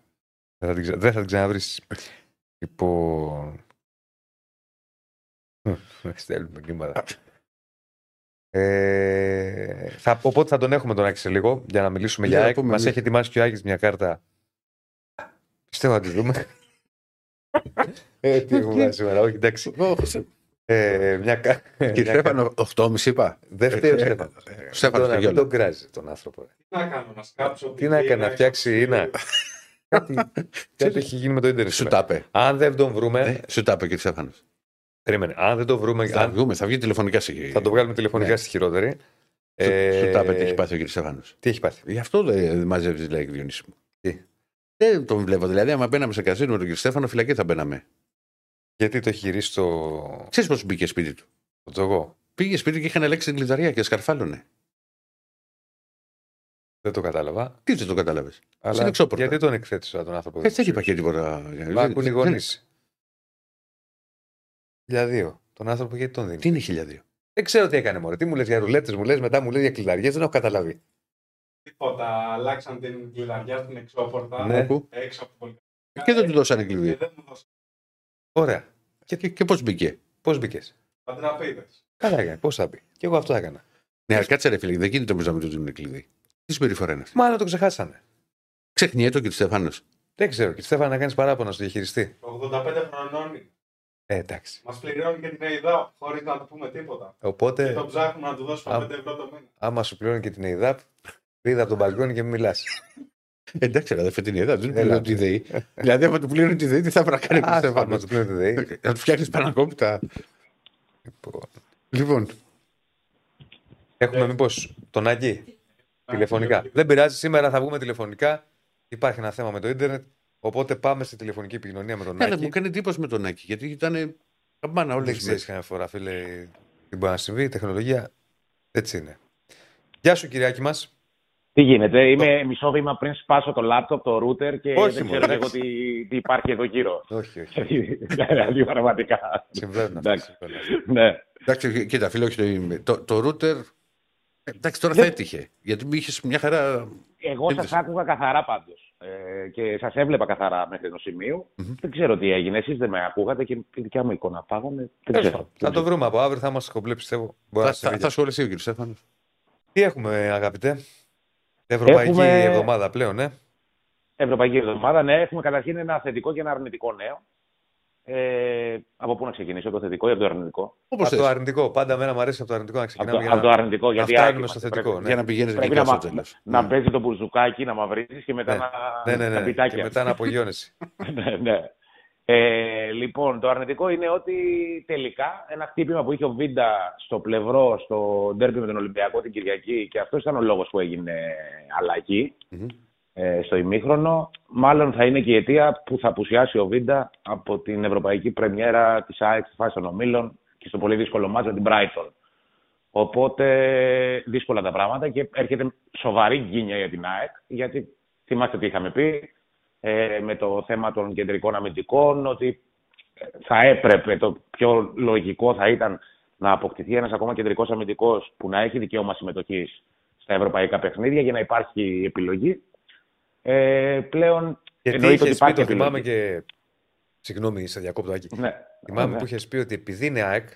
Δεν θα την, ξα... δεν θα την ξαναβρεις. Λοιπόν. Στέλνουμε μηνύματα. Ε, θα, οπότε θα τον έχουμε τον Άκη σε λίγο για να μιλήσουμε Για για να ΑΕΚ. πούμε Μας λίγο. έχει ετοιμάσει και ο Άκης μια κάρτα. Πιστεύω να τη δούμε. ε, τι έχουμε κάνει σήμερα, όχι εντάξει. Ε, μια κα... Κύριε μια Στέφανο, 8,5 είπα. Δεν φταίει ο Ε, Στέφανος. ε, Στέφανος Μην Στεγιόλα. τον κράζει τον άνθρωπο. ρε. Τι να κάνω, να σκάψω. Τι να έκανε, να φτιάξει ή να. Κάτι, κάτι έχει γίνει με το Ιντερνετ. Σου σήμερα. τα είπε. Αν δεν τον βρούμε. Ε, Σου τα είπε, κύριε Στέφανος. Περίμενε. Αν δεν το βρούμε. Θα αν- βγούμε, θα βγει τηλεφωνικά σε θα το βγάλουμε τηλεφωνικά Ναι. στη χειρότερη. Σου, Ε, σου τα είπε τι έχει πάθει ο κύριος Στέφανος. Τι έχει πάθει; Γι' αυτό δεν μαζεύεις like Διονύση μου. Τι; Δεν τον βλέπω. Δηλαδή, άμα μπαίναμε σε καζίνο με τον κύριο Στέφανο, φυλακή θα μπαίναμε. Γιατί το έχει γυρίσει το, Ξέρεις πώς μπήκε σπίτι του; το τζογό. Πήγε σπίτι και είχαν ελέγξει την κλειδαριά και σκαρφάλωνε. Δεν το κατάλαβα. Τι δεν το κατάλαβες; Αλλά είναι εξώπορτα. γιατί τον εκθέτεις τον άνθρωπο. Έτσι δεν είπα και τίποτα. Μα ακούν οι Δεν- γονεί. Για δύο. Τον άνθρωπο γιατί τον δίνεις; Τι είναι χιλιάδιο. Δεν ξέρω τι έκανε μωρέ. Τι μου λες για ρουλέτες, μου λες μετά μου λε για κλειδαριές. Δεν έχω καταλάβει. Τίποτα. Αλλάξαν την κλειδαριά στην εξώπορτα. Ναι. Ακού. Έξω από το πολυκατοικία. Και δεν του δώσανε Και κλειδί. δεν μου δώσαν Ωραία. Και, και, και πώς μπήκε; Πώς μπήκες; παντραπίδε. Καλά έκανε. Πώς θα μπει. Και εγώ αυτό έκανα. Ναι, αλλά κάτσε ρε φίλε, δεν γίνεται όμως να μην του δίνουν κλειδί. Τι συμπεριφορά είναι αυτή; Μάλλον το ξεχάσανε. Ξεχνιέται ο κύριο Στέφανος. Δεν ξέρω. Και Στέφανα να κάνεις παράπονα στο διαχειριστή. 85 χρονών Ε, εντάξει. μας πληρώνει και την ΕΙΔΑ χωρίς να του πούμε τίποτα. Και Οπότε, το ψάχνουμε να του δώσουμε Α. 5 ευρώ το μήνα. άμα σου πληρώνει και την ΕΙΔΑΠ, είδα από τον μπαλκόνι και μην μιλάς. Εντάξει, αλλά δεν φέρει την ιδέα, δεν του Έλα. πληρώνει τη ΔΕΗ. δηλαδή, άμα του πληρώνει τη ΔΕΗ, τι θα πρέπει να κάνει ο κύριο Άμα Στέφανο. του πληρώνει τη ΔΕΗ. Να του φτιάχνεις πανακόπιτα. Λοιπόν, Λοιπόν, Έχουμε μήπως τον Άκη τηλεφωνικά. Δεν πειράζει, σήμερα θα βγούμε τηλεφωνικά. Υπάρχει ένα θέμα με το ίντερνετ. Οπότε πάμε στη τηλεφωνική επικοινωνία με τον αλλά Άκη. μου κάνει εντύπωση με τον Άκη, γιατί ήταν καμπάνα όλες Δεν τι ξέρεις μέρες. καμιά φορά, φίλε, τι μπορεί να συμβεί. Η τεχνολογία έτσι είναι. Γεια σου, Κυριάκη μας. Τι γίνεται, είμαι μισό βήμα πριν σπάσω το λάπτοπ, το router και Όχι, δεν μωρέ, ξέρω και εγώ εντάξει. τι, τι υπάρχει εδώ γύρω. Όχι, όχι. <laughs> Δηλαδή πραγματικά. Συμβαίνουν αυτά. Εντάξει. συμβαίνουν. ναι. Εντάξει, κοίτα, φίλε, όχι το, το, το router. ε, Εντάξει, τώρα Δεν- θα έτυχε. Γιατί μου είχες μια χαρά. Εγώ Ήρθες. σα άκουγα καθαρά πάντως. Ε, και σας έβλεπα καθαρά μέχρι ενό σημείου. Μμμ. Δεν ξέρω τι έγινε. Εσείς δεν με ακούγατε και η δικιά μου εικόνα πάγανε. Δεν Τέλος ξέρω. πάντων, Θα το βρούμε από αύριο, θα είμαστε κομπλέ, πιστεύω. Μπορεί Θα, να συμβεί θα, και θα σχολιαστεί ο κύριο Στέφανος. Τι έχουμε, αγαπητέ; Ευρωπαϊκή Έχουμε- εβδομάδα πλέον, ναι. Ευρωπαϊκή εβδομάδα, ναι. Έχουμε καταρχήν ένα θετικό και ένα αρνητικό νέο. Ε, από πού να ξεκινήσω, από το θετικό ή από το αρνητικό; Όπως Από θες. το αρνητικό. Πάντα μένα μου αρέσει από το αρνητικό να Από ξεκινάμε. το, για από το να, αρνητικό. να γιατί φτάνουμε άκη, στο πρέπει- θετικό. Ναι. Για να πηγαίνεις Πρέπει δικά να, στο μα- τέλος. να παίζεις το μπουρζουκάκι, να μαυρίζεις και μετά Ναι. να. Ναι, ναι, τα ναι. πιτάκια. Και μετά να απογειώνεσαι. <laughs> ναι, ναι. Ε, λοιπόν, το αρνητικό είναι ότι τελικά ένα χτύπημα που είχε ο Βίντα στο πλευρό, στο ντέρμπι με τον Ολυμπιακό την Κυριακή και αυτός ήταν ο λόγος που έγινε αλλαγή Μμμ. Ε, στο ημίχρονο, μάλλον θα είναι και η αιτία που θα απουσιάσει ο Βίντα από την ευρωπαϊκή πρεμιέρα της ΑΕΚ στη φάση των ομίλων και στο πολύ δύσκολο μάτσο την Brighton. Οπότε δύσκολα τα πράγματα και έρχεται σοβαρή γκίνια για την ΑΕΚ, γιατί θυμάστε τι είχαμε πει ε, με το θέμα των κεντρικών αμυντικών, ότι ε, θα έπρεπε, το πιο λογικό θα ήταν να αποκτηθεί ένας ακόμα κεντρικός αμυντικός που να έχει δικαίωμα συμμετοχής στα ευρωπαϊκά παιχνίδια για να υπάρχει επιλογή. Ε, πλέον Γιατί εννοείται ότι είχε πει, υπάρχει το θυμάμαι επιλογή. και. Συγγνώμη, σε διακόπτω Άκη. Ναι. Θυμάμαι Ναι. που είχες πει ότι επειδή είναι ΑΕΚ,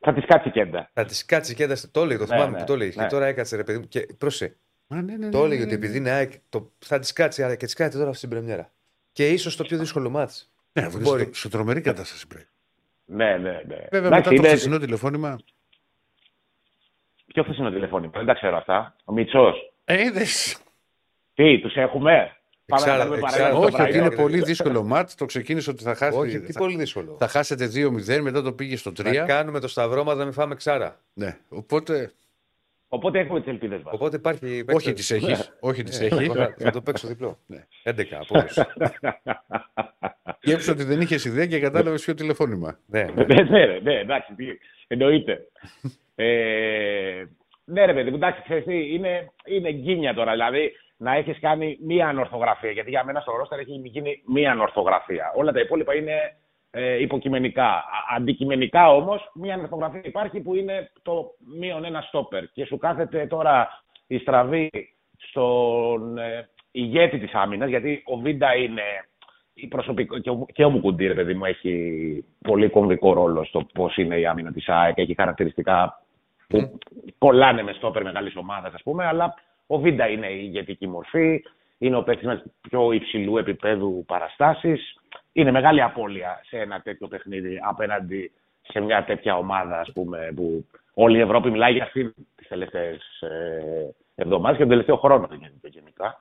Θα της κάτσει κέντα. θα της κάτσει και ένταση. Το έλεγε, το Ναι, θυμάμαι ναι, που το έλεγε. ναι. Και τώρα έκατσε ρε παιδί μου. Και πρόσε. Α, ναι, ναι, Το ναι, έλεγε ναι, ότι ναι. επειδή είναι ΑΕΚ, το, θα της κάτσει αλλά και της κάτσει τώρα στην Πρεμιέρα. Και ίσως το πιο δύσκολο μάτς. Ναι, αφού είναι Μπορεί. σε- σε τρομερή κατάσταση πρέπει. Ναι, ναι, ναι. Βέβαια, Εντάξει, μετά το είναι- χθεσινό τηλεφώνημα. Ποιο χθεσινό τηλεφώνημα, δεν τα ξέρω αυτά. Ο Μιτσό. Ε, είδες. Τι, τους έχουμε; Πάμε Εξάρα- να κάνουμε εξάρα- παρέα. Όχι, ότι είναι Brighton. πολύ δύσκολο μάτς. Το ξεκίνησε ότι θα χάσει. Όχι, τι θα, πολύ δύσκολο. θα χάσετε 2-0, μετά το πήγε στο 3. Να κάνουμε το σταυρό μας να μην φάμε ξάρα. Ναι, οπότε. Οπότε έχουμε τις ελπίδες μας. Οπότε υπάρχει. Όχι τις έχεις. Όχι τις Ε, έχεις. θα- Θα το παίξω διπλό. Ναι. 11 απόδοση. <laughs> Σκέψου ότι δεν είχες ιδέα και κατάλαβες ποιο τηλεφώνημα. Ναι, ναι. ναι, ναι, ρε, ναι, εντάξει, τι, εννοείται. ε, ναι, ρε παιδί μου, εντάξει, ξέρεις τι, είναι, είναι γκίνια τώρα. Δηλαδή, να έχεις κάνει μία ανορθογραφία. Γιατί για μένα στο ρόστερ έχει γίνει μία ανορθογραφία. Όλα τα υπόλοιπα είναι ε, υποκειμενικά. Α- Αντικειμενικά όμως, μία ανορθογραφία υπάρχει που είναι το μείον ένα στόπερ. Και σου κάθεται τώρα η στραβή στον ε, ηγέτη της άμυνας, γιατί ο Βίντα είναι η προσωπικό, και, ο, και ο Μουκουντή, ρε παιδί μου, έχει πολύ κομβικό ρόλο στο πώς είναι η άμυνα της ΑΕΚ. Έχει χαρακτηριστικά που κολλάνε με στόπερ μεγάλης ομάδας, ας πούμε, αλλά ο Βίντα είναι η ηγετική μορφή. Είναι ο παίκτης με πιο υψηλού επίπεδου παραστάσεις. Είναι μεγάλη απώλεια σε ένα τέτοιο παιχνίδι απέναντι σε μια τέτοια ομάδα, ας πούμε, που όλη η Ευρώπη μιλάει για αυτή τις τελευταίες ε, εβδομάδες και τον τελευταίο χρόνο γενικά- γενικά.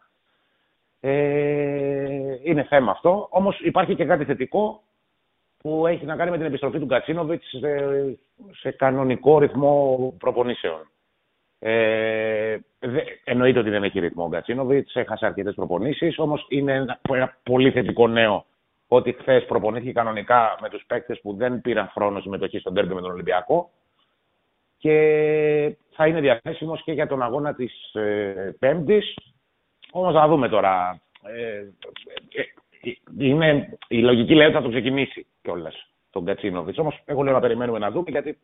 Ε, είναι θέμα αυτό. Όμως υπάρχει και κάτι θετικό που έχει να κάνει με την επιστροφή του Γκατσίνοβιτ σε, σε κανονικό ρυθμό προπονήσεων. Ε, δε, εννοείται ότι δεν έχει ρυθμό ο Γκατσίνοβιτς, έχασε αρκετές προπονήσεις, όμως είναι ένα, ένα πολύ θετικό νέο ότι χθες προπονήθηκε κανονικά με τους παίκτες που δεν πήραν χρόνο συμμετοχή στον τέρμπι με τον Ολυμπιακό και θα είναι διαθέσιμος και για τον αγώνα της ε, Πέμπτης. Όμως θα δούμε τώρα. Ε, ε, ε, είναι, η λογική λέει ότι θα το ξεκινήσει κιόλας τον Κατσίνοβιτ. Όμως, εγώ λέω να περιμένουμε να δούμε γιατί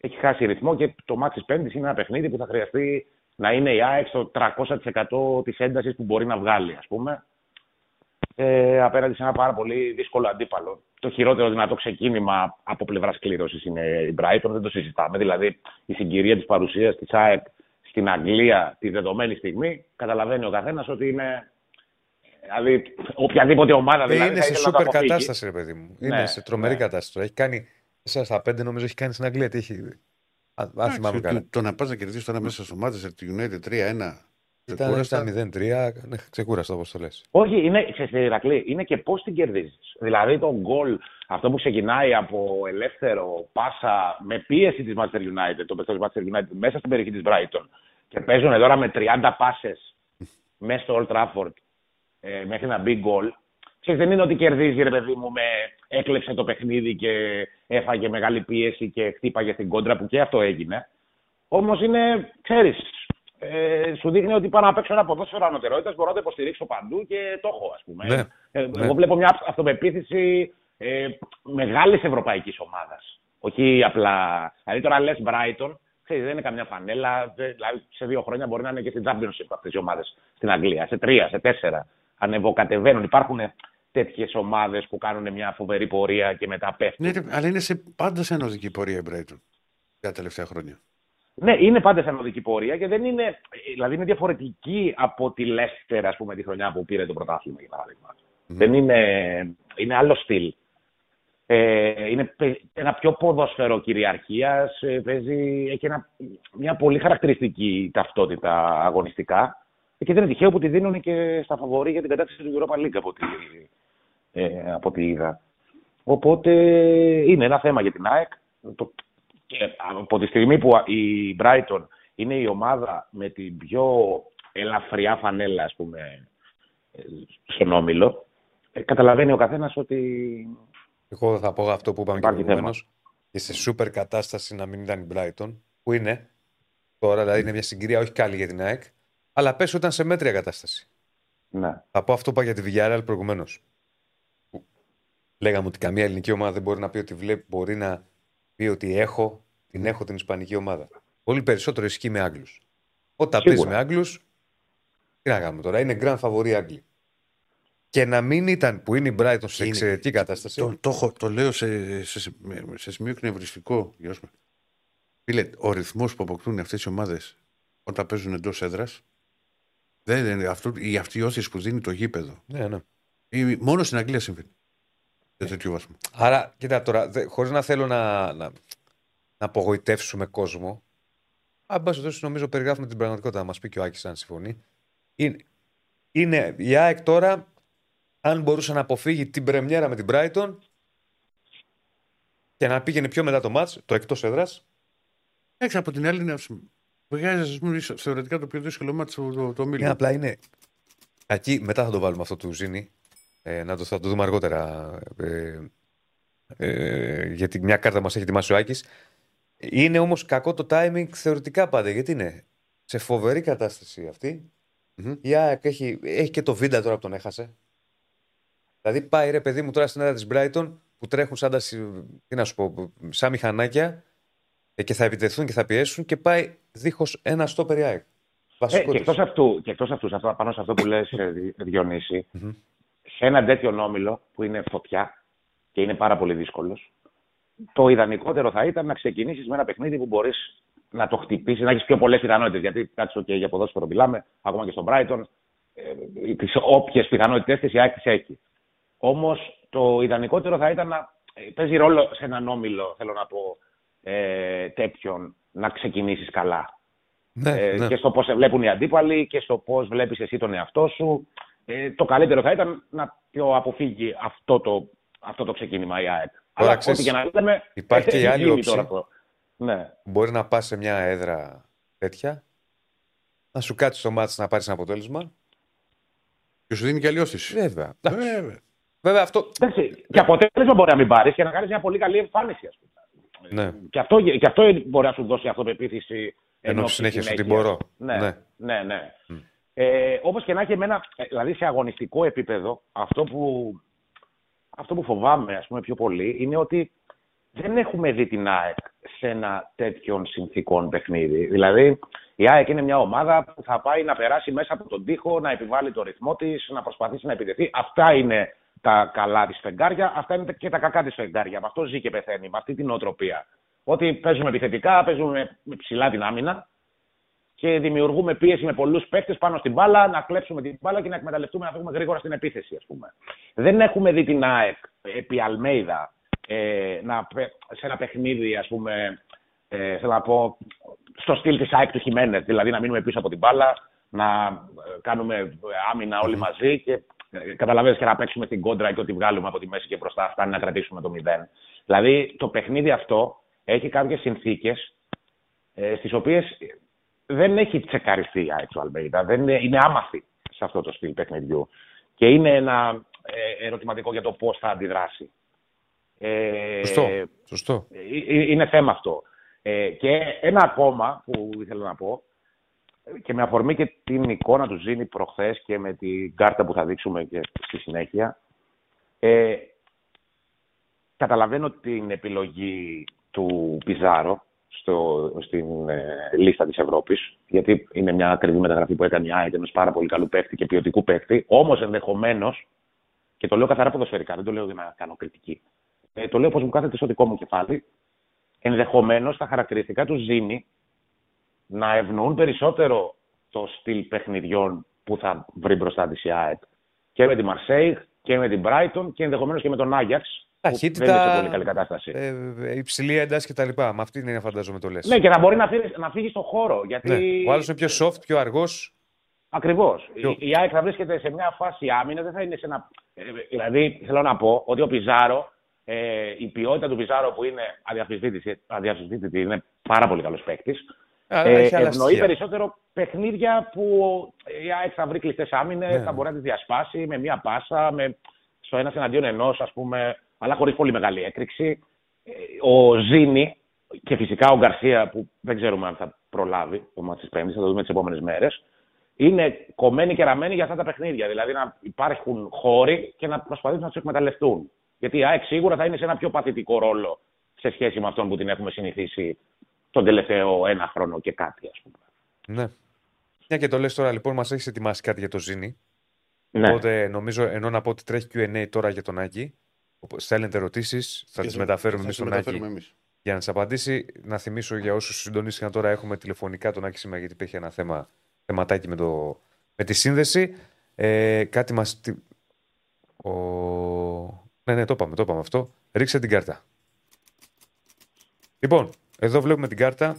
έχει χάσει ρυθμό και το μάτι της Πέμπτης είναι ένα παιχνίδι που θα χρειαστεί να είναι η ΑΕΚ στο 300% της έντασης που μπορεί να βγάλει, ας πούμε. Ε, απέναντι σε ένα πάρα πολύ δύσκολο αντίπαλο. Το χειρότερο δυνατό ξεκίνημα από πλευράς κλήρωσης είναι η Brighton, δεν το συζητάμε. Δηλαδή, η συγκυρία της παρουσίας της ΑΕΚ στην Αγγλία τη δεδομένη στιγμή, καταλαβαίνει ο καθένας ότι είναι. Δηλαδή, οποιαδήποτε ομάδα Ε, δηλαδή, είναι θα σε ήθελε να το σούπερ αποφύγει. κατάσταση, ρε παιδί μου. Είναι Ναι, σε τρομερή ναι. κατάσταση τώρα. Έχει κάνει 4 στα 5, νομίζω έχει κάνει στην Αγγλία. Τι έχει. Α, αν θυμάμαι καλά. Το, το να πας να κερδίσεις τώρα μέσα στο μάτι τη United 3-1. Ήταν ξεκούραστα. στα 0-3, ναι, ξεκούραστο όπως το λες. Όχι, είναι, ξέρεις, Ηρακλή, είναι και πώς την κερδίζεις. Δηλαδή το γκολ, αυτό που ξεκινάει από ελεύθερο πάσα με πίεση της Manchester United, το παιχνίδι της Manchester United μέσα στην περιοχή της Brighton και παίζουν τώρα με 30 πάσες <laughs> μέσα στο Old Trafford ε, μέχρι να μπει γκολ. Ξέρεις, δεν είναι ότι κερδίζει, ρε παιδί μου, με έκλεψε το παιχνίδι και έφαγε μεγάλη πίεση και χτύπαγε στην κόντρα που και αυτό έγινε. Όμως είναι, ξέρεις, ε, σου δείχνει ότι πάω να παίξω ένα ποδόσφαιρο ανωτερότητας, μπορώ να το υποστηρίξω παντού και το έχω, ας πούμε. Ναι, Ε, ναι. Εγώ βλέπω μια αυτοπεποίθηση ε, μεγάλης ευρωπαϊκής ομάδας. Όχι απλά. Δηλαδή τώρα λες Brighton, ξέρεις, δεν είναι καμιά φανέλα. δεν- Δηλαδή σε δύο χρόνια μπορεί να είναι και στην Championship αυτές οι ομάδες στην Αγγλία. Σε τρία, σε τέσσερα. Ανεβοκατεβαίνουν. Υπάρχουν τέτοιες ομάδες που κάνουν μια φοβερή πορεία και μετά πέφτουν. Ναι, ρε, αλλά είναι σε, πάντα σε ενωδική πορεία η Brighton τα τελευταία χρόνια. Ναι, είναι πάντα σε ανωδική πορεία και δεν είναι. Δηλαδή είναι διαφορετική από τη Leicester, ας πούμε, τη χρονιά που πήρε το πρωτάθλημα, για παράδειγμα. Δεν είναι. Είναι άλλο στυλ. Ε, είναι παι- ένα πιο ποδόσφαιρο κυριαρχίας. Παίζει, έχει ένα, μια πολύ χαρακτηριστική ταυτότητα αγωνιστικά. Και δεν είναι τυχαίο που τη δίνουν και στα φαβορή για την κατάσταση του Europa League από ό,τι, ε, από ό,τι είδα. Οπότε είναι ένα θέμα για την ΑΕΚ. Το, και από τη στιγμή που η Brighton είναι η ομάδα με την πιο ελαφριά φανέλα, ας πούμε, ε, στον Όμιλο, ε, καταλαβαίνει ο καθένας ότι Εγώ θα πω αυτό που είπαμε και Υπάρχει προηγουμένως. Και σε σούπερ κατάσταση να μην ήταν η Brighton, που είναι τώρα, δηλαδή είναι μια συγκυρία όχι καλή για την ΑΕΚ, αλλά πες ότι ήταν σε μέτρια κατάσταση. ναι, Θα πω αυτό που είπα για τη Villarreal προηγουμένως. Λέγαμε ότι καμία ελληνική ομάδα δεν μπορεί να πει ότι βλέπει, μπορεί να πει ότι έχω, την έχω την Ισπανική ομάδα. Πολύ περισσότερο ισχύει με Άγγλους. Όταν Σίγουρα. παίζει με Άγγλους, τι να κάνουμε τώρα, είναι grand favori Άγγλοι. Και να μην ήταν που είναι η Brighton σε Είναι. εξαιρετική κατάσταση. Το, το, έχω- το λέω σε, σε, σε, σε σημείο εκνευριστικό. Γιώργο. Φίλε, ο ρυθμός που αποκτούν αυτές οι ομάδες όταν παίζουν εντός έδρας. Δεν είναι αυτό, η αυτή η όθηση που δίνει το γήπεδο. Ναι, ναι. Η- μόνο στην Αγγλία συμβαίνει. Σε τέτοιο βαθμό. Άρα, κοίτα τώρα, χωρίς να θέλω να, να, να απογοητεύσουμε κόσμο. Αν πάση περιπτώσει, νομίζω περιγράφουμε την πραγματικότητα. Να μας πει και ο Άκης, αν συμφωνεί. Είναι, είναι η ΑΕΚ τώρα, αν μπορούσε να αποφύγει την πρεμιέρα με την Brighton και να πήγαινε πιο μετά το μάτς, το εκτός έδρας. Εντάξει, από την άλλη, να σου- βγάζει ας πούμε, θεωρητικά το πιο δύσκολο μάτι το, το, το Είναι Μίλαν. απλά είναι. Εκεί μετά θα το βάλουμε αυτό του Ζήνη. Ε, να το, θα το δούμε αργότερα. Ε, ε, γιατί μια κάρτα μας έχει ετοιμάσει ο Άκης. Είναι όμως κακό το timing θεωρητικά πάντα. Γιατί είναι σε φοβερή κατάσταση αυτή. Μμμ. Η ΑΕΚ έχει, έχει και το βίντα τώρα που τον έχασε. Δηλαδή πάει ρε παιδί μου τώρα στην έδρα της Brighton που τρέχουν σαν τα, συ- τι να σου πω, σαν μηχανάκια ε, και θα επιτεθούν και θα πιέσουν και πάει δίχως ένα στόπερ η ΑΕΚ. Ε, Βασικό και της. εκτός αυτού, και εκτός αυτούς σε αυτό, πάνω σε αυτό που λες, ε, Δη- Διονύση, Μμμ. σε έναν τέτοιο όμιλο που είναι φωτιά και είναι πάρα πολύ δύσκολος, το ιδανικότερο θα ήταν να ξεκινήσεις με ένα παιχνίδι που μπορείς να το χτυπήσεις, να έχεις πιο πολλές πιθανότητες. Γιατί κάτσε και για ποδόσφαιρο μιλάμε, ακόμα και στον Brighton, ε, τις όποιες πιθανότητες τη η ΑΕΚ τις έχει. Όμως το ιδανικότερο θα ήταν να ε, παίζει ρόλο σε έναν όμιλο, θέλω να πω, ε, τέτοιον, να ξεκινήσεις καλά. Ναι, Ε, ναι. και στο πώς σε βλέπουν οι αντίπαλοι και στο πώς βλέπεις εσύ τον εαυτό σου. Ε, το καλύτερο θα ήταν να το αποφύγει αυτό το, αυτό το ξεκίνημα η ΑΕΚ. Αλλά ξέρεις, ό,τι και να λέμε. υπάρχει και η έχει άλλη γίνει όψη. τώρα αυτό. Ναι. Μπορεί να πας σε μια έδρα τέτοια, να σου κάτσεις το μάτι να πάρεις ένα αποτέλεσμα. Και σου δίνει και αλλιώσει. Βέβαια. Εντάξει. Βέβαια. Βέβαια αυτό. Εντάξει, και αποτέλεσμα μπορεί να μην πάρεις και να κάνεις μια πολύ καλή εμφάνιση, ας πούμε. Ναι. Και αυτό, και αυτό μπορεί να σου δώσει αυτοπεποίθηση. Ενώ όψη συνέχεια σου την συνέχειας. μπορώ. Ναι, Ναι. ναι, ναι. Μμ. Ε, Όπως και να έχει εμένα, ε, δηλαδή σε αγωνιστικό επίπεδο, αυτό που, αυτό που φοβάμαι ας πούμε, πιο πολύ είναι ότι δεν έχουμε δει την ΑΕΚ σε ένα τέτοιον συνθήκων παιχνίδι. Δηλαδή, η ΑΕΚ είναι μια ομάδα που θα πάει να περάσει μέσα από τον τοίχο, να επιβάλλει το ρυθμό της, να προσπαθήσει να επιτεθεί. Αυτά είναι τα καλά της φεγγάρια, αυτά είναι και τα κακά της φεγγάρια. Με αυτό ζει και πεθαίνει, με αυτή την οτροπία. Ότι παίζουμε επιθετικά, παίζουμε με ψηλά την άμυνα και δημιουργούμε πίεση με πολλούς παίκτες πάνω στην μπάλα, να κλέψουμε την μπάλα και να εκμεταλλευτούμε να φύγουμε γρήγορα στην επίθεση, ας πούμε. Δεν έχουμε δει την ΑΕΚ επί Αλμέιδα ε, να, πε- σε ένα παιχνίδι, ας πούμε, ε, θέλω να πω, στο στυλ της ΑΕΚ του Χιμένετ. Δηλαδή να μείνουμε πίσω από την μπάλα, να ε, κάνουμε άμυνα όλοι μαζί και ε, καταλαβαίνεις και να παίξουμε την κόντρα και ότι βγάλουμε από τη μέση και μπροστά φτάνει να κρατήσουμε το 0. Δηλαδή το παιχνίδι αυτό έχει κάποιες συνθήκες ε, στις οποίες δεν έχει τσεκαριστεί η ΑΕΚ του Αλμπέιδα. Δεν είναι, είναι άμαθη σε αυτό το στυλ παιχνιδιού. Και είναι ένα ε, ερωτηματικό για το πώς θα αντιδράσει. Ε, Σωστό. Σωστό. ε, ε, είναι θέμα αυτό. Ε, και ένα ακόμα που ήθελα να πω, ε, και με αφορμή και την εικόνα του Ζήνη προχθές και με την κάρτα που θα δείξουμε και στη συνέχεια, ε, καταλαβαίνω την επιλογή του Πιζάρο στο, στην ε, λίστα της Ευρώπης, γιατί είναι μια ακριβή μεταγραφή που έκανε η ΑΕΚ ενός πάρα πολύ καλού παίκτη και ποιοτικού παίκτη, όμως ενδεχομένως, και το λέω καθαρά ποδοσφαιρικά, δεν το λέω για να κάνω κριτική, ε, το λέω πως μου κάθεται στο δικό μου κεφάλι, ενδεχομένως τα χαρακτηριστικά του Ζήνη να ευνοούν περισσότερο το στυλ παιχνιδιών που θα βρει μπροστά της η ΑΕΚ και με τη Μαρσέιγ και με την Brighton και ενδεχομένως και με τον Άγιαξ που Ταχύτητα, δεν είναι σε πολύ καλή κατάσταση. Ε, ε, υψηλή ένταση και τα λοιπά. Με αυτή είναι φαντάζομαι το λες. Ναι, και να μπορεί να φύγεις, να φύγεις στον χώρο. Γιατί Ναι. Ο άλλος είναι πιο soft, πιο αργός. Ακριβώς. Ποιο; Η, η ΑΕΚ θα βρίσκεται σε μια φάση άμυνας, δεν θα είναι σε ένα. ε, Δηλαδή, θέλω να πω ότι ο Πιζάρο, ε, η ποιότητα του Πιζάρο που είναι αδιαφυσβήτητη, αδιαφυσβήτητη είναι πάρα πολύ καλός παίκτης. Ε, έχει άλλα ευνοεί στοιχεία. περισσότερο παιχνίδια που η ΑΕΚ θα βρει κλειστές άμυνες, Ναι. θα μπορεί να τις διασπάσει με μία πάσα, με, στο ένας εναντίον ενός, ας πούμε, αλλά χωρίς πολύ μεγάλη έκρηξη. Ε, Ο Ζήνη και φυσικά ο Γκαρσία, που δεν ξέρουμε αν θα προλάβει το μάτι της Πέμπτης, θα το δούμε τις επόμενες μέρες. Είναι κομμένοι και ραμμένοι για αυτά τα παιχνίδια. Δηλαδή να υπάρχουν χώροι και να προσπαθήσουν να τους εκμεταλλευτούν. Γιατί η ΑΕΚ σίγουρα θα είναι σε ένα πιο παθητικό ρόλο σε σχέση με αυτόν που την έχουμε συνηθίσει τον τελευταίο ένα χρόνο και κάτι, ας πούμε. Ναι. Μια και το λες τώρα, λοιπόν, μας έχεις ετοιμάσει κάτι για το Ζήνη. Ναι. Οπότε νομίζω, ενώ να πω ότι τρέχει QA τώρα για τον Άκη, όπου στέλνετε ερωτήσεις, θα τις μεταφέρουμε εμείς θα τις στον Άκη μεταφέρουμε εμείς. για να τι απαντήσει. Να θυμίσω για όσους συντονίστηκαν τώρα, έχουμε τηλεφωνικά τον Άκη σήμερα, γιατί υπήρχε ένα θέμα, θεματάκι με, το, με τη σύνδεση. Ε, κάτι μας. Ο Ναι, ναι, το είπαμε, το είπαμε αυτό. Ρίξε την κάρτα. Λοιπόν, εδώ βλέπουμε την κάρτα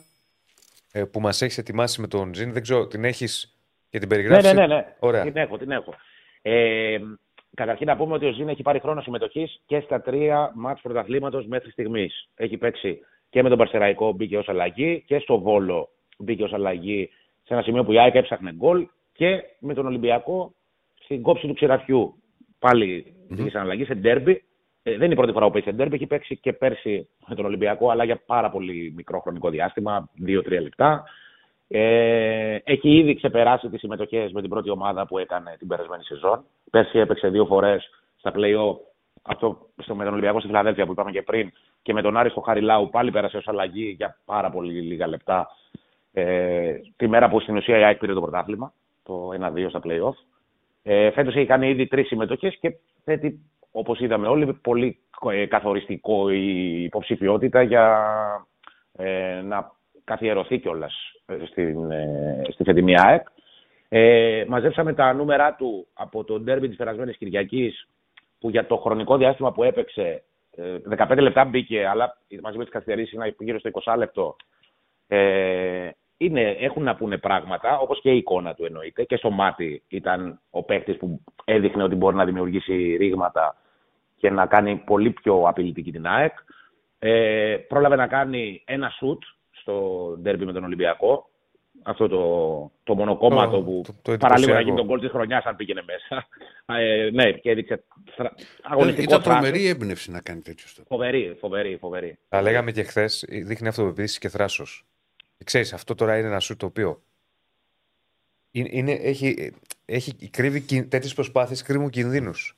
ε, που μας έχεις ετοιμάσει με τον Ζήν. Δεν ξέρω, την έχεις και την Ναι, περιγράψεις; ναι, ναι. ναι. Ωραία. Την έχω, την έχω. Ε, καταρχήν να πούμε ότι ο Ζήν έχει πάρει χρόνο συμμετοχής και στα τρία μάτς πρωταθλήματος μέχρι στιγμής. Έχει παίξει και με τον Παρσεραϊκό μπήκε ως αλλαγή και στο Βόλο μπήκε ως αλλαγή σε ένα σημείο που η ΑΕΚ έψαχνε γκολ και με τον Ολυμπιακό στην κόψη του ξεραφιού. Πάλι μπήκε σαν αλλαγή σε ντέρμπι. Ε, δεν είναι η πρώτη φορά που παίζει σε ντέρμπι. Έχει παίξει και πέρσι με τον Ολυμπιακό, αλλά για πάρα πολύ μικρό χρονικό διάστημα, 2-3 λεπτά. Ε, έχει ήδη ξεπεράσει τις συμμετοχές με την πρώτη ομάδα που έκανε την περασμένη σεζόν. Πέρσι έπαιξε δύο φορές στα play-off. Αυτό στο, με τον Ολυμπιακό στη Φιλαδέλφια που είπαμε και πριν. Και με τον Άρη στο Χαριλάου πάλι πέρασε ως αλλαγή για πάρα πολύ λίγα λεπτά. Ε, τη μέρα που στην ουσία η ΑΕΚ πήρε το πρωτάθλημα, το 1-2 στα play-off. Ε, Φέτος έχει κάνει ήδη τρεις συμμετοχές και θέτει, όπως είδαμε όλοι, πολύ ε, καθοριστικό η υποψηφιότητα για ε, να καθιερωθεί κιόλας στην, ε, στη φετινή ΑΕΚ. Ε, μαζέψαμε τα νούμερα του από το ντέρμπι της περασμένης Κυριακής που για το χρονικό διάστημα που έπαιξε ε, 15 λεπτά μπήκε, αλλά μαζί με τις καθυστερήσεις είναι γύρω στο 20 λεπτό. Ε, είναι, έχουν να πούνε πράγματα, όπως και η εικόνα του εννοείται, και στο μάτι ήταν ο παίκτης που έδειχνε ότι μπορεί να δημιουργήσει ρήγματα και να κάνει πολύ πιο απειλητική την ΑΕΚ. Ε, πρόλαβε να κάνει ένα σουτ στο ντέρμπι με τον Ολυμπιακό. Αυτό το, το μονοκόμματο Το- που το- το παραλίγο να εντυπωσιακό. γίνει τον κόλ της χρονιάς αν πήγαινε μέσα. Ε, ναι, και έδειξε θρα- Ήταν, αγωνιστικό ήταν θράσος. τρομερή έμπνευση να κάνει τέτοιο στόχο. Φοβερή, φοβερή, φοβερή. Τα λέγαμε και χθες, δείχνει αυτοπεποίθηση και θράσος. Ξέρεις, αυτό τώρα είναι ένα σου το οποίο είναι, είναι- έχει, έχει, κρύβει τέτοιες προσπάθειες, κρύβουν κινδύνους.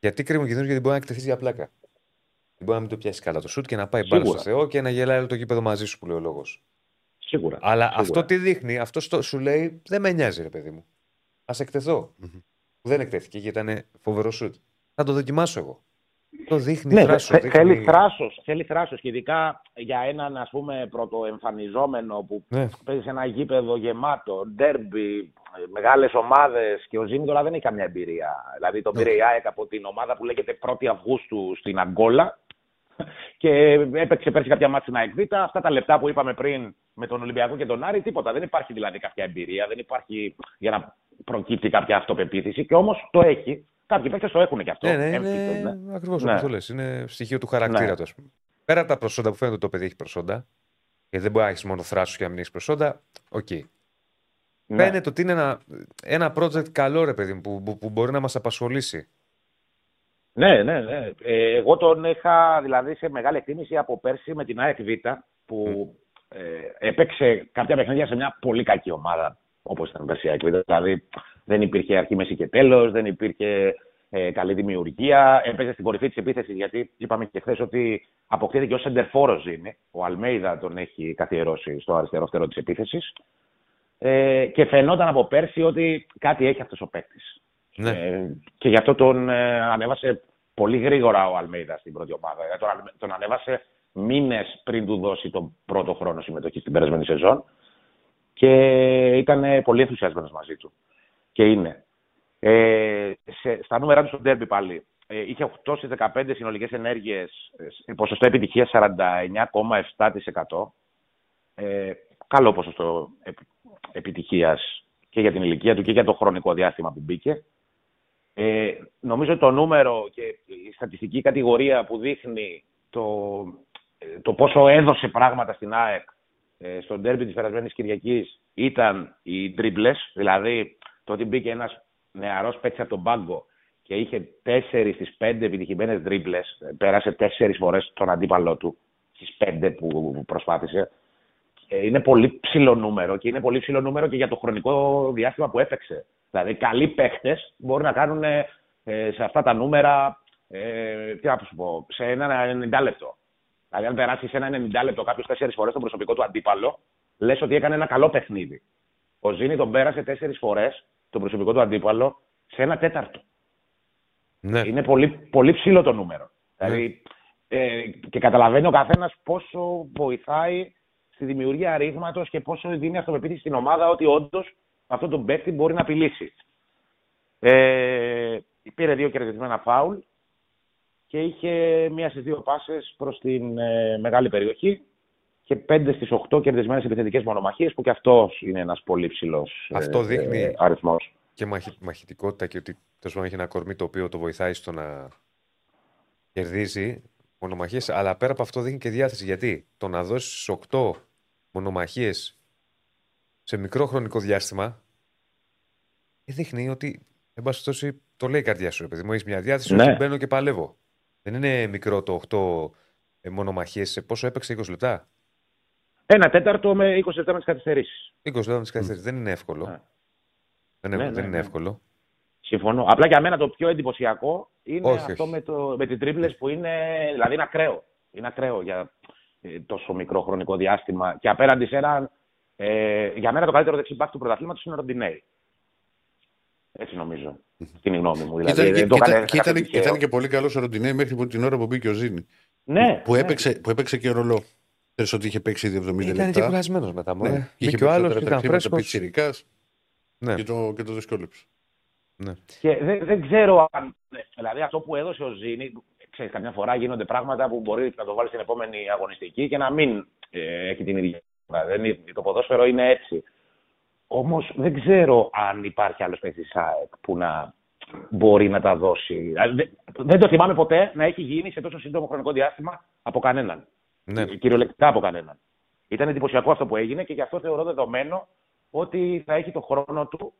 Γιατί κρύβουν κινδύνους, γιατί μπορεί να εκτεθείς για πλάκα. Μπορεί να μην το πιάσεις καλά το σουτ και να πάει μπάλα στο Σίγουρα. Θεό και να γελάει όλο το γήπεδο μαζί σου που λέει ο λόγος. Σίγουρα. Αλλά σίγουρα. αυτό τι δείχνει, αυτό στο- σου λέει δεν με νοιάζει, ρε παιδί μου. Α εκτεθώ. Μμμ. Δεν εκτέθηκε γιατί ήταν φοβερό σουτ. Θα το δοκιμάσω εγώ. Το δείχνει Ναι, θράσο. θε- δείχνει... θέλει θράσος, θέλει θράσος και ειδικά για έναν ας πούμε πρωτοεμφανιζόμενο που Ναι. παίζει σε ένα γήπεδο γεμάτο, ντέρμπι, ε, μεγάλες ομάδες και ο Ζήμη τώρα δεν έχει καμιά εμπειρία. Δηλαδή τον πήρε η ΑΕΚ από την ομάδα που λέγεται 1η Αυγούστου στην Αγκόλα <laughs> και έπαιξε πέρσι κάποια μάτια στην ΑΕΚ Β. Αυτά τα λεπτά που είπαμε πριν με τον Ολυμπιακό και τον Άρη, τίποτα. Δεν υπάρχει δηλαδή κάποια εμπειρία, δεν υπάρχει για να προκύπτει κάποια αυτοπεποίθηση και όμως το έχει. Κάποιοι παίκτες το έχουν και αυτό. Ναι, ναι, έμφυτο είναι ακριβώς Ναι. όπως το λες. Είναι στοιχείο του χαρακτήρα Ναι. του, ας πούμε. Πέρα από τα προσόντα που φαίνεται ότι το παιδί έχει προσόντα, γιατί δεν μπορείς να έχει μόνο θράσος και να μην έχεις προσόντα, οκ. Ναι. Φαίνεται ότι είναι ένα, ένα project καλό, ρε παιδί μου, που, που, που μπορεί να μας απασχολήσει. Ναι, ναι, ναι. Ε, εγώ τον είχα δηλαδή σε μεγάλη εκτίμηση από πέρσι με την ΑΕΚ Β που ε, έπαιξε κάποια παιχνίδια σε μια πολύ κακή ομάδα όπως ήταν πέρσι η ΑΕΚ Β. Δηλαδή δεν υπήρχε αρχή, μέση και τέλος, δεν υπήρχε ε, καλή δημιουργία. Έπαιζε στην κορυφή της επίθεσης γιατί είπαμε και χθες ότι αποκτήθηκε ως σεντερφόρος είναι. Ο Αλμέιδα τον έχει καθιερώσει στο αριστερό φτερό της επίθεσης. Ε, και φαινόταν από πέρσι ότι κάτι έχει αυτός ο παίκτης. Ναι. Ε, και γι' αυτό τον ε, ανέβασε πολύ γρήγορα ο Αλμέιδα στην πρώτη ομάδα. Ε, τον, αλμε- τον ανέβασε μήνες πριν του δώσει τον πρώτο χρόνο συμμετοχή στην περασμένη σεζόν. Και ήταν ε, πολύ ενθουσιασμένος μαζί του. Και είναι. Ε, σε, στα νούμερα του στο ντέρμπι πάλι. Ε, είχε 8 στις 15 συνολικές ενέργειες, ποσοστό επιτυχίας 49,7%. Ε, καλό ποσοστό επι, επιτυχίας και για την ηλικία του και για το χρονικό διάστημα που μπήκε. Ε, νομίζω ότι το νούμερο και η στατιστική κατηγορία που δείχνει το, ε, το πόσο έδωσε πράγματα στην ΑΕΚ ε, στο ντέρμπι της περασμένης Κυριακής ήταν οι τρίμπλες, δηλαδή το ότι μπήκε ένας νεαρός παίκτης από τον πάγκο και είχε τέσσερις στις πέντε επιτυχημένες τρίπλες, πέρασε τέσσερις φορές τον αντίπαλό του στις πέντε που προσπάθησε. Ε, είναι πολύ ψηλό νούμερο και είναι πολύ ψηλό νούμερο και για το χρονικό διάστημα που έπαιξε. Δηλαδή, καλοί παίχτε μπορούν να κάνουν ε, σε αυτά τα νούμερα, ε, τι να σου πω, σε ένα 90 λεπτό. Δηλαδή, αν περάσεις σε ένα 90 λεπτό κάποιος τέσσερις φορές τον προσωπικό του αντίπαλο, λες ότι έκανε ένα καλό παιχνίδι. Ο Ζήνη τον πέρασε τέσσερις φορές τον προσωπικό του αντίπαλο σε ένα τέταρτο. Ναι. Είναι πολύ, πολύ ψηλό το νούμερο. Δηλαδή, ε, και καταλαβαίνει ο καθένας πόσο βοηθάει στη δημιουργία ρήγματος και πόσο δίνει αυτοπεποίθηση στην ομάδα ότι όντως αυτό τον παίκτη μπορεί να απειλήσει. Ε, πήρε δύο κερδισμένα φάουλ. Και είχε μία στις δύο πάσες προς την ε, μεγάλη περιοχή και πέντε στις 8 κερδισμένες επιθετικές μονομαχίες, που και αυτός είναι ένας πολύ ψηλός Αυτό δείχνει- ε, αριθμός. Και μαχη, μαχητικότητα και ότι τέλος πάντων έχει ένα κορμί το οποίο το βοηθάει στο να κερδίζει μονομαχίες. Αλλά πέρα από αυτό δείχνει και διάθεση. Γιατί το να δώσεις 8 μονομαχίες σε μικρό χρονικό διάστημα ε, δείχνει ότι, εν πάση περιπτώσει, το λέει η καρδιά σου, επειδή μου έχεις μια διάθεση Ναι. ότι μπαίνω και παλεύω. Δεν είναι μικρό το 8 ε, μονομαχίες. Πόσο έπαιξε, 20 λεπτά; Ένα τέταρτο με 20 λεπτά με τις καθυστερήσεις. 20 λεπτά με τις καθυστερήσεις. Δεν είναι εύκολο. Ναι. Δεν, είναι- Ναι, δεν ναι, είναι ναι. εύκολο. Συμφωνώ. Απλά για μένα το πιο εντυπωσιακό είναι Όχι, αυτό όχι. με, το, με τις τρίπλες που είναι, δηλαδή είναι ακραίο. Είναι ακραίο για ε, τόσο μικρό χρονικό διάστημα. Και απέναντι σε έναν, ε, για μένα το καλύτερο δεξιμπάκ του πρωταθλήματος είναι ο Ροντινέη. Έτσι νομίζω. Στην γνώμη μου. Και Δηλαδή, ήταν, και, δεν το και έκανε ήταν, και, ήταν, κάποιο και ήταν τυχαίο. και πολύ καλός ο Ροντινέη μέχρι που την ώρα που μπήκε ο Ζήνη. Ναι, που, ναι. έπαιξε, που έπαιξε και ρολό. Θες ότι είχε παίξει ήδη 70 Ήταν λεπτά. και κουρασμένος μετά. Ναι. Ναι. Είχε Μπήκε ο άλλος περισσότερα και ήταν τρεξίματα φρέσκος. πιτσιρικάς Ναι. και, το, και το δυσκόλεψε. Και δεν, δεν ξέρω αν. Δηλαδή αυτό που έδωσε ο Ζήνη, ξέρεις, καμιά φορά γίνονται πράγματα που μπορεί να το βάλεις στην επόμενη αγωνιστική και να μην ε, έχει την ίδια. Δεν, είναι- το ποδόσφαιρο είναι έτσι. Όμως δεν ξέρω αν υπάρχει άλλος παίκτης της ΑΕΚ που να μπορεί να τα δώσει. Δηλαδή, δεν, δεν το θυμάμαι ποτέ να έχει γίνει σε τόσο σύντομο χρονικό διάστημα από κανέναν. Ναι. Κυριολεκτικά από κανέναν. Ήταν εντυπωσιακό αυτό που έγινε και γι' αυτό θεωρώ δεδομένο ότι θα έχει το χρόνο του.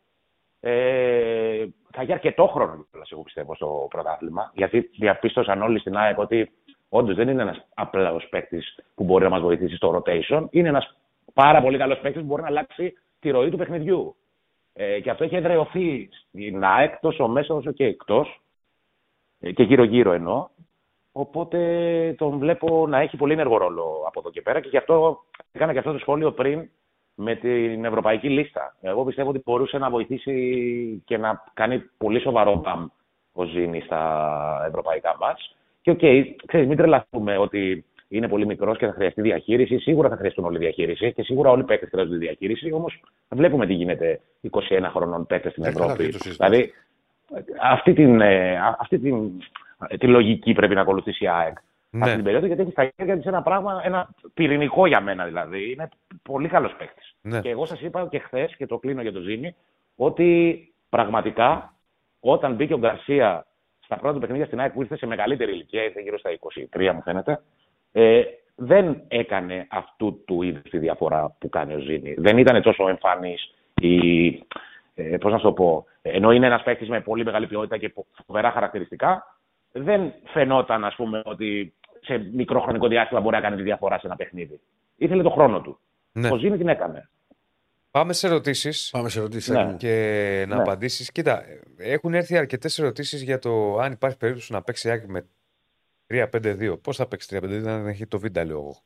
Ε, θα έχει αρκετό χρόνο κιόλας, εγώ πιστεύω, στο πρωτάθλημα. Γιατί διαπίστωσαν όλοι στην ΑΕΚ ότι όντως δεν είναι ένας απλό παίκτης που μπορεί να μας βοηθήσει στο rotation. Είναι ένας πάρα πολύ καλός παίκτης που μπορεί να αλλάξει τη ροή του παιχνιδιού. Ε, και αυτό έχει εδραιωθεί στην ΑΕΚ τόσο μέσα όσο και εκτός. Και γύρω-γύρω εννοώ. Οπότε τον βλέπω να έχει πολύ ενεργό ρόλο από εδώ και πέρα και γι' αυτό έκανα και αυτό το σχόλιο πριν με την ευρωπαϊκή λίστα. Εγώ πιστεύω ότι μπορούσε να βοηθήσει και να κάνει πολύ σοβαρό μπαμ ο Ζίνι στα ευρωπαϊκά ματς. Και οκ, ξέρεις, μην τρελαθούμε ότι είναι πολύ μικρός και θα χρειαστεί διαχείριση. Σίγουρα θα χρειαστούν όλοι διαχείριση και σίγουρα όλοι οι παίκτες χρειάζονται διαχείριση. Όμως βλέπουμε τι γίνεται 21 χρονών παίκτες στην Ε, καλά, Ευρώπη. δεν το συζητάω. Δηλαδή, αυτή την, ε, α- αυτή την, τη λογική πρέπει να ακολουθήσει η ΑΕΚ Ναι. αυτή την περίοδο, γιατί έχει στα χέρια της ένα πράγμα, ένα πυρηνικό για μένα δηλαδή. Είναι πολύ καλός παίκτης. Ναι. Και εγώ σας είπα και χθες, και το κλείνω για το Ζήνη, ότι πραγματικά όταν μπήκε ο Γκαρσία στα πρώτα του παιχνίδια στην ΑΕΚ που ήρθε σε μεγαλύτερη ηλικία, ήρθε γύρω στα 23 μου φαίνεται, ε, δεν έκανε αυτού του είδους τη διαφορά που κάνει ο Ζήνη. Δεν ήταν τόσο εμφανής η. Ε, πώς να σου το πω, ενώ είναι ένας παίκτης με πολύ μεγάλη ποιότητα και φοβερά χαρακτηριστικά, δεν φαινόταν, ας πούμε, ότι σε μικρό χρονικό διάστημα μπορεί να κάνει τη διαφορά σε ένα παιχνίδι. Ήθελε το χρόνο του. Ναι. Ο Ζήνη την έκανε. Πάμε σε ερωτήσεις Πάμε σε ερωτήσεις. Ναι. και να Ναι. απαντήσεις. Κοίτα, έχουν έρθει αρκετές ερωτήσεις για το αν υπάρχει περίπτωση να παίξει η ΑΕΚ με 3-5-2. Πώς θα παίξει 3-5-2, δεν έχει το βίντεο, λέω εγώ.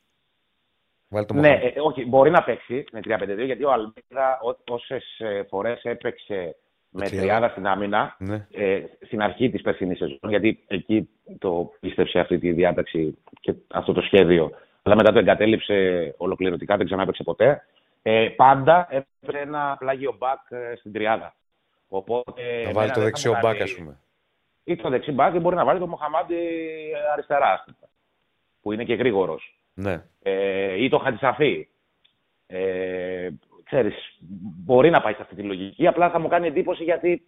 Βάλει το Ναι, Μοχα- ε, όχι, μπορεί να παίξει με 3-5-2 γιατί ο Αλμίδα όσες φορές έπαιξε με Τριάδα. τριάδα στην άμυνα Ναι. ε, στην αρχή της περσινής σεζόν, γιατί εκεί το πίστεψε αυτή τη διάταξη και αυτό το σχέδιο, αλλά μετά το εγκατέλειψε ολοκληρωτικά, δεν ξανά έπαιξε ποτέ. Ε, πάντα έπαιρνε ένα πλάγιο μπακ ε, στην τριάδα. Οπότε, Να εμένα βάλει το δεν θα δεξιό μου μπακ, κάνει- ας πούμε. Ή το δεξί μπακ ή μπορεί να βάλει το Μοχαμάντι αριστερά, ας πούμε, που είναι και γρήγορος Ναι. ε, ή το Χατζησαφή. Ε, ξέρεις, μπορεί να πάει σε αυτή τη λογική, απλά θα μου κάνει εντύπωση γιατί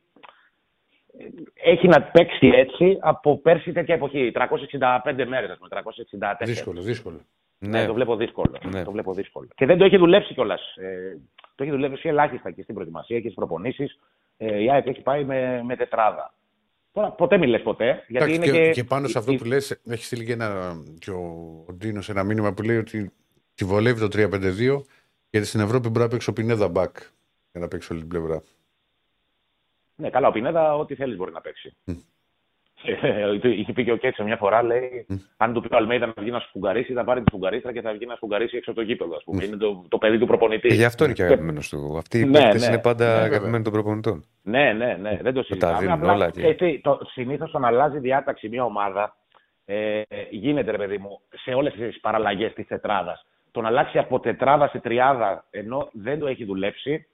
ε, έχει να παίξει έτσι από πέρσι τέτοια εποχή, 365 μέρες, ας πούμε, 364. Δύσκολο, δύσκολο. Ναι, Ναι. το βλέπω δύσκολο. Ναι. Το βλέπω δύσκολο. Και δεν το έχει δουλέψει κιόλας. Ε, το έχει δουλέψει ελάχιστα και στην προετοιμασία και στις προπονήσεις. Ε, η ΑΕΚ έχει πάει με, με τετράδα. Τώρα ποτέ μην λες ποτέ. Γιατί Εντάξει, είναι και, και, και πάνω σε αυτό η- που λες, έχει στείλει και, ένα, και ο, ο Ντίνος ένα μήνυμα που λέει ότι τη βολεύει το 3-5-2 γιατί στην Ευρώπη μπορεί να παίξει ο Πινέδα μπακ για να παίξει όλη την πλευρά. Ναι, καλά, ο Πινέδα ό,τι θέλεις μπορεί να παίξει. Ε, το είχε πει και ο Κέτσο μια φορά, λέει, αν του πει ο Αλμέιδα να βγει να σφουγγαρίσει, θα πάρει τη σφουγγαρίστρα και θα βγει να σφουγγαρίσει έξω από το γήπεδο. Ας πούμε. Είναι το, το παιδί του προπονητή. Και γι' αυτό είναι και αγαπημένος του. Αυτοί οι Ναι, παίκτες ναι. είναι πάντα Ναι, βέβαια. αγαπημένοι των προπονητών. Ναι, ναι, ναι, δεν το συζητάμε. δίνουν Απλά, όλα και- ξέρεις τι, το, συνήθως το να αλλάζει διάταξη μια ομάδα ε, γίνεται, ρε παιδί μου, σε όλες τις παραλλαγές της τετράδας. Το να αλλάξει από τετράδα σε τριάδα, ενώ δεν το έχει δουλέψει,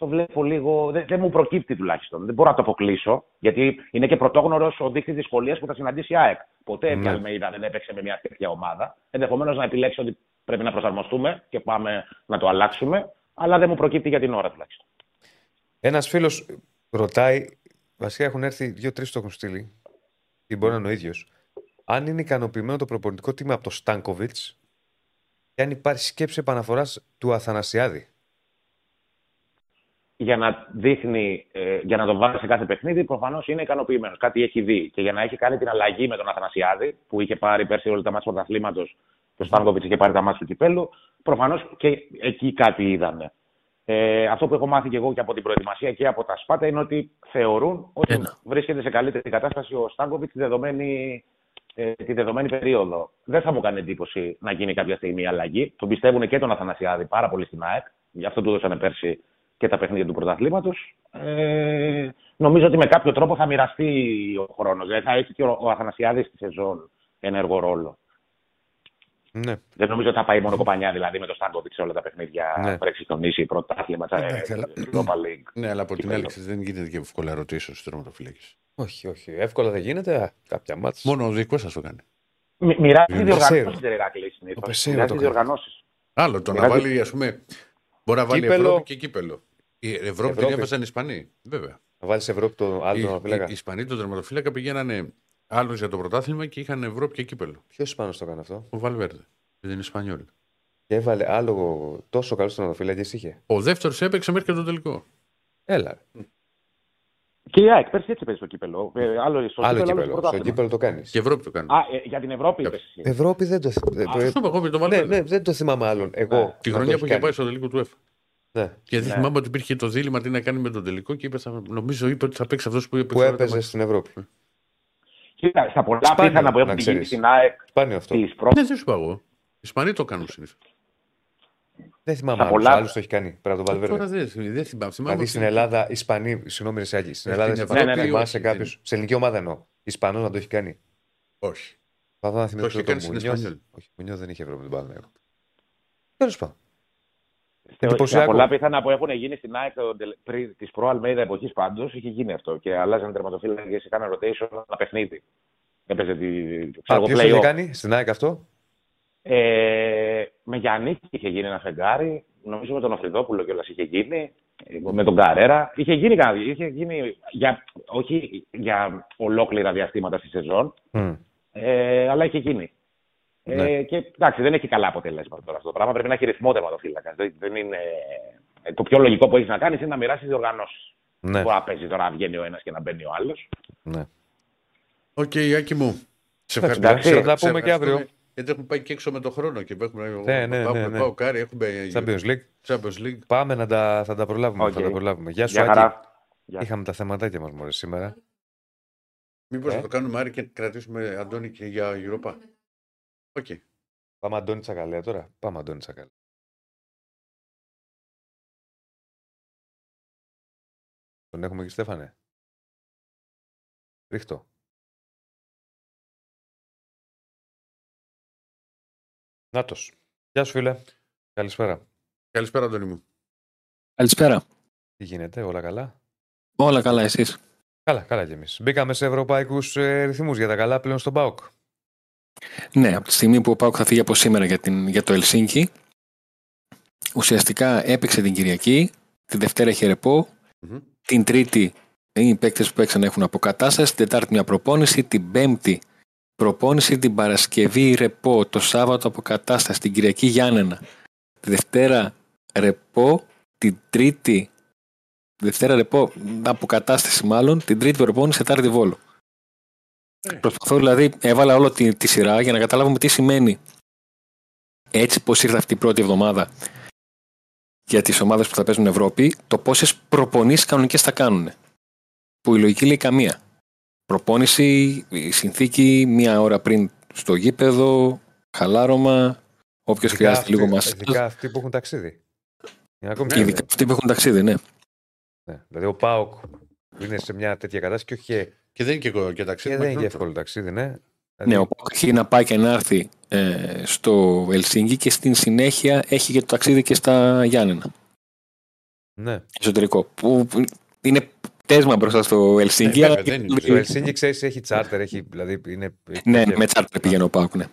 το βλέπω λίγο. Δεν, δεν μου προκύπτει τουλάχιστον. Δεν μπορώ να το αποκλείσω. Γιατί είναι και πρωτόγνωρος ο δείκτης δυσκολίας που θα συναντήσει η ΑΕΚ. Ποτέ Ναι. η Αλμέιδα δεν έπαιξε με μια τέτοια ομάδα. Ενδεχομένως να επιλέξει ότι πρέπει να προσαρμοστούμε και πάμε να το αλλάξουμε. Αλλά δεν μου προκύπτει για την ώρα τουλάχιστον. Ένας φίλος ρωτάει, βασικά έχουν έρθει δύο-τρεις το έχουν στείλει, ή μπορεί να είναι ο ίδιος, αν είναι ικανοποιημένο το προπονητικό τίμημα από το Στάνκοβιτς και αν υπάρχει σκέψη επαναφοράς του Αθανασιάδη. Για να δείχνει, ε, για να τον βάλει σε κάθε παιχνίδι, προφανώς είναι ικανοποιημένος. Κάτι έχει δει. Και για να έχει κάνει την αλλαγή με τον Αθανασιάδη, που είχε πάρει πέρσι όλα τα μάτια του πρωταθλήματος, και ο Στάνκοβιτς είχε πάρει τα μάτια του κυπέλου, προφανώς και εκεί κάτι είδαμε. Ε, αυτό που έχω μάθει και εγώ και από την προετοιμασία και από τα σπάτα είναι ότι θεωρούν ότι Ένα. βρίσκεται σε καλύτερη κατάσταση ο Στάνκοβιτς τη δεδομένη, ε, τη δεδομένη περίοδο. Δεν θα μου κάνει εντύπωση να γίνει κάποια στιγμή η αλλαγή. Τον πιστεύουν και τον Αθανασιάδη πάρα πολύ στην ΑΕΚ. Γι' αυτό του δώσανε πέρσι και τα παιχνίδια του πρωταθλήματος. Ε, νομίζω ότι με κάποιο τρόπο θα μοιραστεί ο χρόνος. Δηλαδή θα έχει και ο, ο Αθανασιάδης στη σεζόν ενεργό ρόλο. Ναι. Δεν νομίζω ότι θα πάει μόνο κοπανιά δηλαδή με το Στάνκοβιτς σε όλα τα παιχνίδια Ναι. που έχει τονίσει πρωτάθλημα, ε, Εντάξει, αλλά- Europa League. Ναι, αλλά από την Κυπέλλο. άλλη ξέρεις, δεν γίνεται και εύκολα ρωτήσω στους τερματοφύλακες. Όχι, όχι. Εύκολα δεν γίνεται. Α, Κάποια μάτια. Μόνο ο δικός σας το κάνει. Μοι- Μοιράζει Ο διοργανώσεις Πεσέρο. την Ηρακλή συνήθως. Ο Πεσέρο Μοιράζει το κάνει. διοργανώσεις. Άλλο το να Μοιράζει- βάλει, ας πούμε. Μπορεί να βάλει Κύπελλο. Ευρώπη και κύπελο. Η Ευρώπη, την Ευρώπη. έβαζαν οι Ισπανοί. Βέβαια. Να βάλεις Ευρώπη το άλλο Οι, οι, τερματοφύλακα. οι Ισπανοί τον τερματοφύλακα πηγαίνανε άλλους για το πρωτάθλημα και είχαν Ευρώπη και κύπελο. Ποιος Ισπανός το έκανε αυτό; Ο Βαλβέρδε. Δεν είναι Ισπανιόλ. Και έβαλε άλλο τόσο καλός τερματοφύλακε είχε; Ο δεύτερος έπαιξε μέχρι και το τελικό. Έλα. ρε. Και η ΑΕΚ πέρσι έτσι παίζει στο κύπελο. Ε, άλλο στο Άλλο κύπελο, άλλο στο κύπελο. Στο πρωτάθλημα. κύπελο το κάνεις. Και Ευρώπη το κάνεις. Α, ε, για την Ευρώπη είπες εσύ. Ευρώπη δεν το. δεν- Α, το- Αυτό είπα εγώ με τον Ναι, Βαλβέρδε. ναι, δεν το θυμάμαι άλλον. Εγώ. Ναι. να Τη το χρονιά έχει που είχε κάνει. πάει στο τελικό του ΕΦ. Ναι. Και δεν Ναι. θυμάμαι ότι υπήρχε το δίλημα τι να κάνει με τον τελικό και είπες, θα- νομίζω είπε ότι θα παίξει αυτός που είπε. Που έπαιζε στην Ευρώπη. Κοίτα, στα πολλά Σπάνιο, πιθανά που να έχουν γίνει ξέρεις. στην ΑΕΚ Σπάνιο αυτό. της πρώτης. Ναι, δεν σου είπα εγώ. Οι Ισπανοί το κάνουν συνήθως. Δεν θυμάμαι Στα άλλους. πολλά- Άλλους το έχει κάνει πέρα από τον Τώρα Βαλβέρδε. δεν, δεν θυμάμαι. θυμάμαι Δηλαδή ότι- στην Ελλάδα, Ισπανοί, συγγνώμη, ρε Σάκη, στην Ε, Ελλάδα, στην Ισπανοί, Ευρώπη, θυμάσαι όχι, κάποιο, δεν- σε ελληνική ομάδα εννοώ, Ισπανός να το έχει κάνει. Όχι. Θα δω να θυμηθώ έχει το κάνει στην Μουνιώθ. Εσπανιόλ. Όχι, ο Μουνιώθ δεν είχε Ευρώπη τον Παναγιώτο. Τέλος πάντων. Στα Εντυπωσιακό. πολλά πιθανά που έχουν γίνει στην ΑΕΚ της προ Αλμέιδα εποχής πάντως είχε γίνει αυτό. Και αλλάζαν τερματοφύλακες και κάναν rotation ένα παιχνίδι. Έπαιζε τη. ξέρω Α, εγώ, ποιος το είχε play-off. κάνει στην ΑΕΚ αυτό; Ε, με Γιάννη είχε γίνει ένα φεγγάρι. Νομίζω με τον Οφριδόπουλο κιόλας είχε γίνει. Ε, Με τον Καρέρα. Είχε γίνει, κάτι, είχε γίνει για, όχι για ολόκληρα διαστήματα στη σεζόν, Μμ. ε, αλλά είχε γίνει. Ε, Ναι. και εντάξει, δεν έχει καλά αποτελέσματα τώρα αυτό το πράγμα. Πρέπει να έχει ρυθμό τερματοφύλακας. Δεν, δεν είναι... ε, Το πιο λογικό που έχεις να κάνεις είναι να μοιράσεις διοργανώσεις. Ναι, Μπορεί να παίζει τώρα να βγαίνει ο ένας και να μπαίνει ο άλλος. ναι. Οκ, Άκη μου. Σε Εντάξει, ευχαριστώ. θα τα Σε πούμε και αύριο. ευχαριστούμε, Γιατί έχουμε πάει και έξω με το χρόνο και έχουμε, Ναι, ναι, έχουμε ναι, ναι. ΠΑΟΚ, Άρη, έχουμε Champions League. Champions League. Πάμε να τα, θα τα προλάβουμε. Οκ. Θα τα προλάβουμε. Γεια σου, Γεια Άκη. χαρά. Γεια. Είχαμε τα θεματάκια μας μόλις σήμερα. Μήπως Ε. θα το κάνουμε Άρη και κρατήσουμε Αντώνη και για Europa; Οκ. Πάμε Αντώνη Τσακαλέα τώρα. Πάμε Αντώνη Τσακαλέα. Τον έχουμε εκεί, Στέφανε. Ρίχτω. Νάτος. Γεια σου φίλε. Καλησπέρα. Καλησπέρα Αντώνη μου. Καλησπέρα. Τι γίνεται, όλα καλά; Όλα καλά, εσείς; Καλά, καλά κι εμείς. Μπήκαμε σε ευρωπαϊκούς ε, ρυθμούς για τα καλά πλέον στον ΠΑΟΚ. Ναι, από τη στιγμή που ο Πάουκ θα φύγει από σήμερα για, την, για το Ελσίνκι, ουσιαστικά έπαιξε την Κυριακή, τη Δευτέρα είχε ρεπό, Μμμ. την Τρίτη οι παίκτες που παίξαν έχουν αποκατάσταση, την Τετάρτη μια προπόνηση, την Πέμπτη προπόνηση, την Παρασκευή ρεπό, το Σάββατο αποκατάσταση, την Κυριακή Γιάννενα, τη Δευτέρα ρεπό, την Τρίτη τη Δευτέρα ρεπό, αποκατάσταση μάλλον, την Τρίτη προπόνηση, Τετάρτη Βόλο. Ε. Προσπαθώ δηλαδή, έβαλα όλο τη, τη σειρά για να καταλάβουμε τι σημαίνει έτσι πως ήρθε αυτή η πρώτη εβδομάδα για τις ομάδες που θα παίζουν Ευρώπη, το πόσες προπονήσεις κανονικές θα κάνουν. Που η λογική λέει καμία. Προπόνηση, η συνθήκη, μία ώρα πριν στο γήπεδο, χαλάρωμα, όποιος χρειάζεται αυτοί, λίγο μας. ειδικά αυτοί που έχουν ταξίδι. Είναι ακόμη Και πιο ειδικά αυτοί που έχουν ταξίδι, ναι. Ναι. Δηλαδή ο ΠΑΟΚ που είναι σε μια τέτοια κατάσταση και όχι και, Και δεν είναι και, και και ταξίδι. δεν είναι και μακρότερο. εύκολο ταξίδι, ναι. Ναι, Δηλαδή, ο Πάουκ έχει να πάει και να έρθει ε, στο Ελσίνκι και στην συνέχεια έχει και το ταξίδι και στα Γιάννενα. Ναι. εσωτερικό. Που είναι πτέσμα μπροστά στο Ελσίνκι. Ναι, αλλά βέβαια, δεν είναι. Το Ελσίνκι ξέρεις έχει τσάρτερ, έχει, δηλαδή είναι. Ναι, και- με τσάρτερ πηγαίνω πάω. Ναι.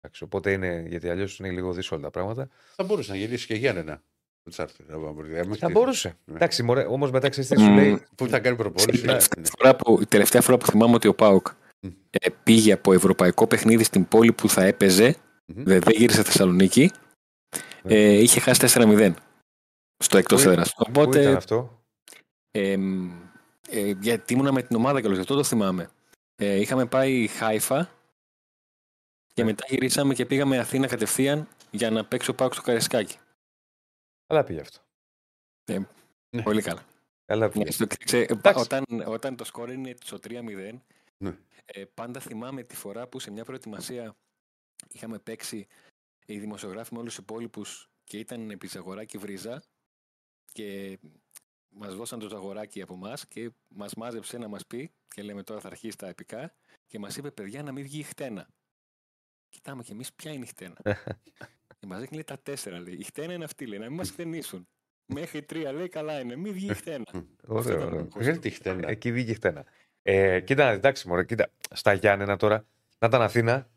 εντάξει, Οπότε είναι, γιατί αλλιώς είναι λίγο δύσκολα τα πράγματα. Θα μπορούσε να γυρίσει και Γιάννενα. Το τσάρτερ, να πάμε. Άμα Θα χτίσει. μπορούσε. Ναι. Εντάξει, όμως μετά ξέρεις τι σου Μμ. λέει. Πού θα κάνει προπόνηση. Ναι. ναι. Φορά που, η τελευταία φορά που θυμάμαι ότι ο Πάοκ Μμ. ε, πήγε από ευρωπαϊκό παιχνίδι στην πόλη που θα έπαιζε, Μμμ. δεν, δεν γύρισε Θεσσαλονίκη, Ναι. ε, είχε χάσει 4-0 στο εκτός Πού- έδρας. Πού ήταν Οπότε, αυτό; ε, ε, γιατί ήμουνα με την ομάδα και γι' αυτό το θυμάμαι. Ε, είχαμε πάει Χάιφα και Ναι. μετά γυρίσαμε και πήγαμε Αθήνα κατευθείαν για να παίξει ο Πάοκ στο Καρεσκάκι. Καλά πήγε αυτό. Ναι. Πολύ καλά. Καλά Ναι, πήγε. στο- ξέ- Εντάξει. όταν, όταν το σκορ είναι στο 3-0, Ναι. ε, πάντα θυμάμαι τη φορά που σε μια προετοιμασία είχαμε παίξει οι δημοσιογράφοι με όλους τους υπόλοιπους και ήταν επί Ζαγοράκη Βρίζα και μας δώσαν το Ζαγοράκη από εμάς και μας μάζεψε να μας πει και λέμε τώρα θα αρχίσει τα επικά και μας είπε παιδιά να μην βγει η χτένα. Κοιτάμε και εμείς ποια είναι η χτένα. <laughs> και μας δείχνει λέει, τα τέσσερα λέει. Η χτένα είναι αυτή λέει να μην μας χτενίσουν. Μέχρι τρία λέει καλά είναι, μην βγει η χτένα. Αυτό Ωραίο, ήταν ωραίο. ο Δεν τη χτένα. Εκεί βγήκε χτένα. Ε, κοίτα, εντάξει, μωρέ, κοίτα. Στα Γιάννενα τώρα, να ήταν Αθήνα,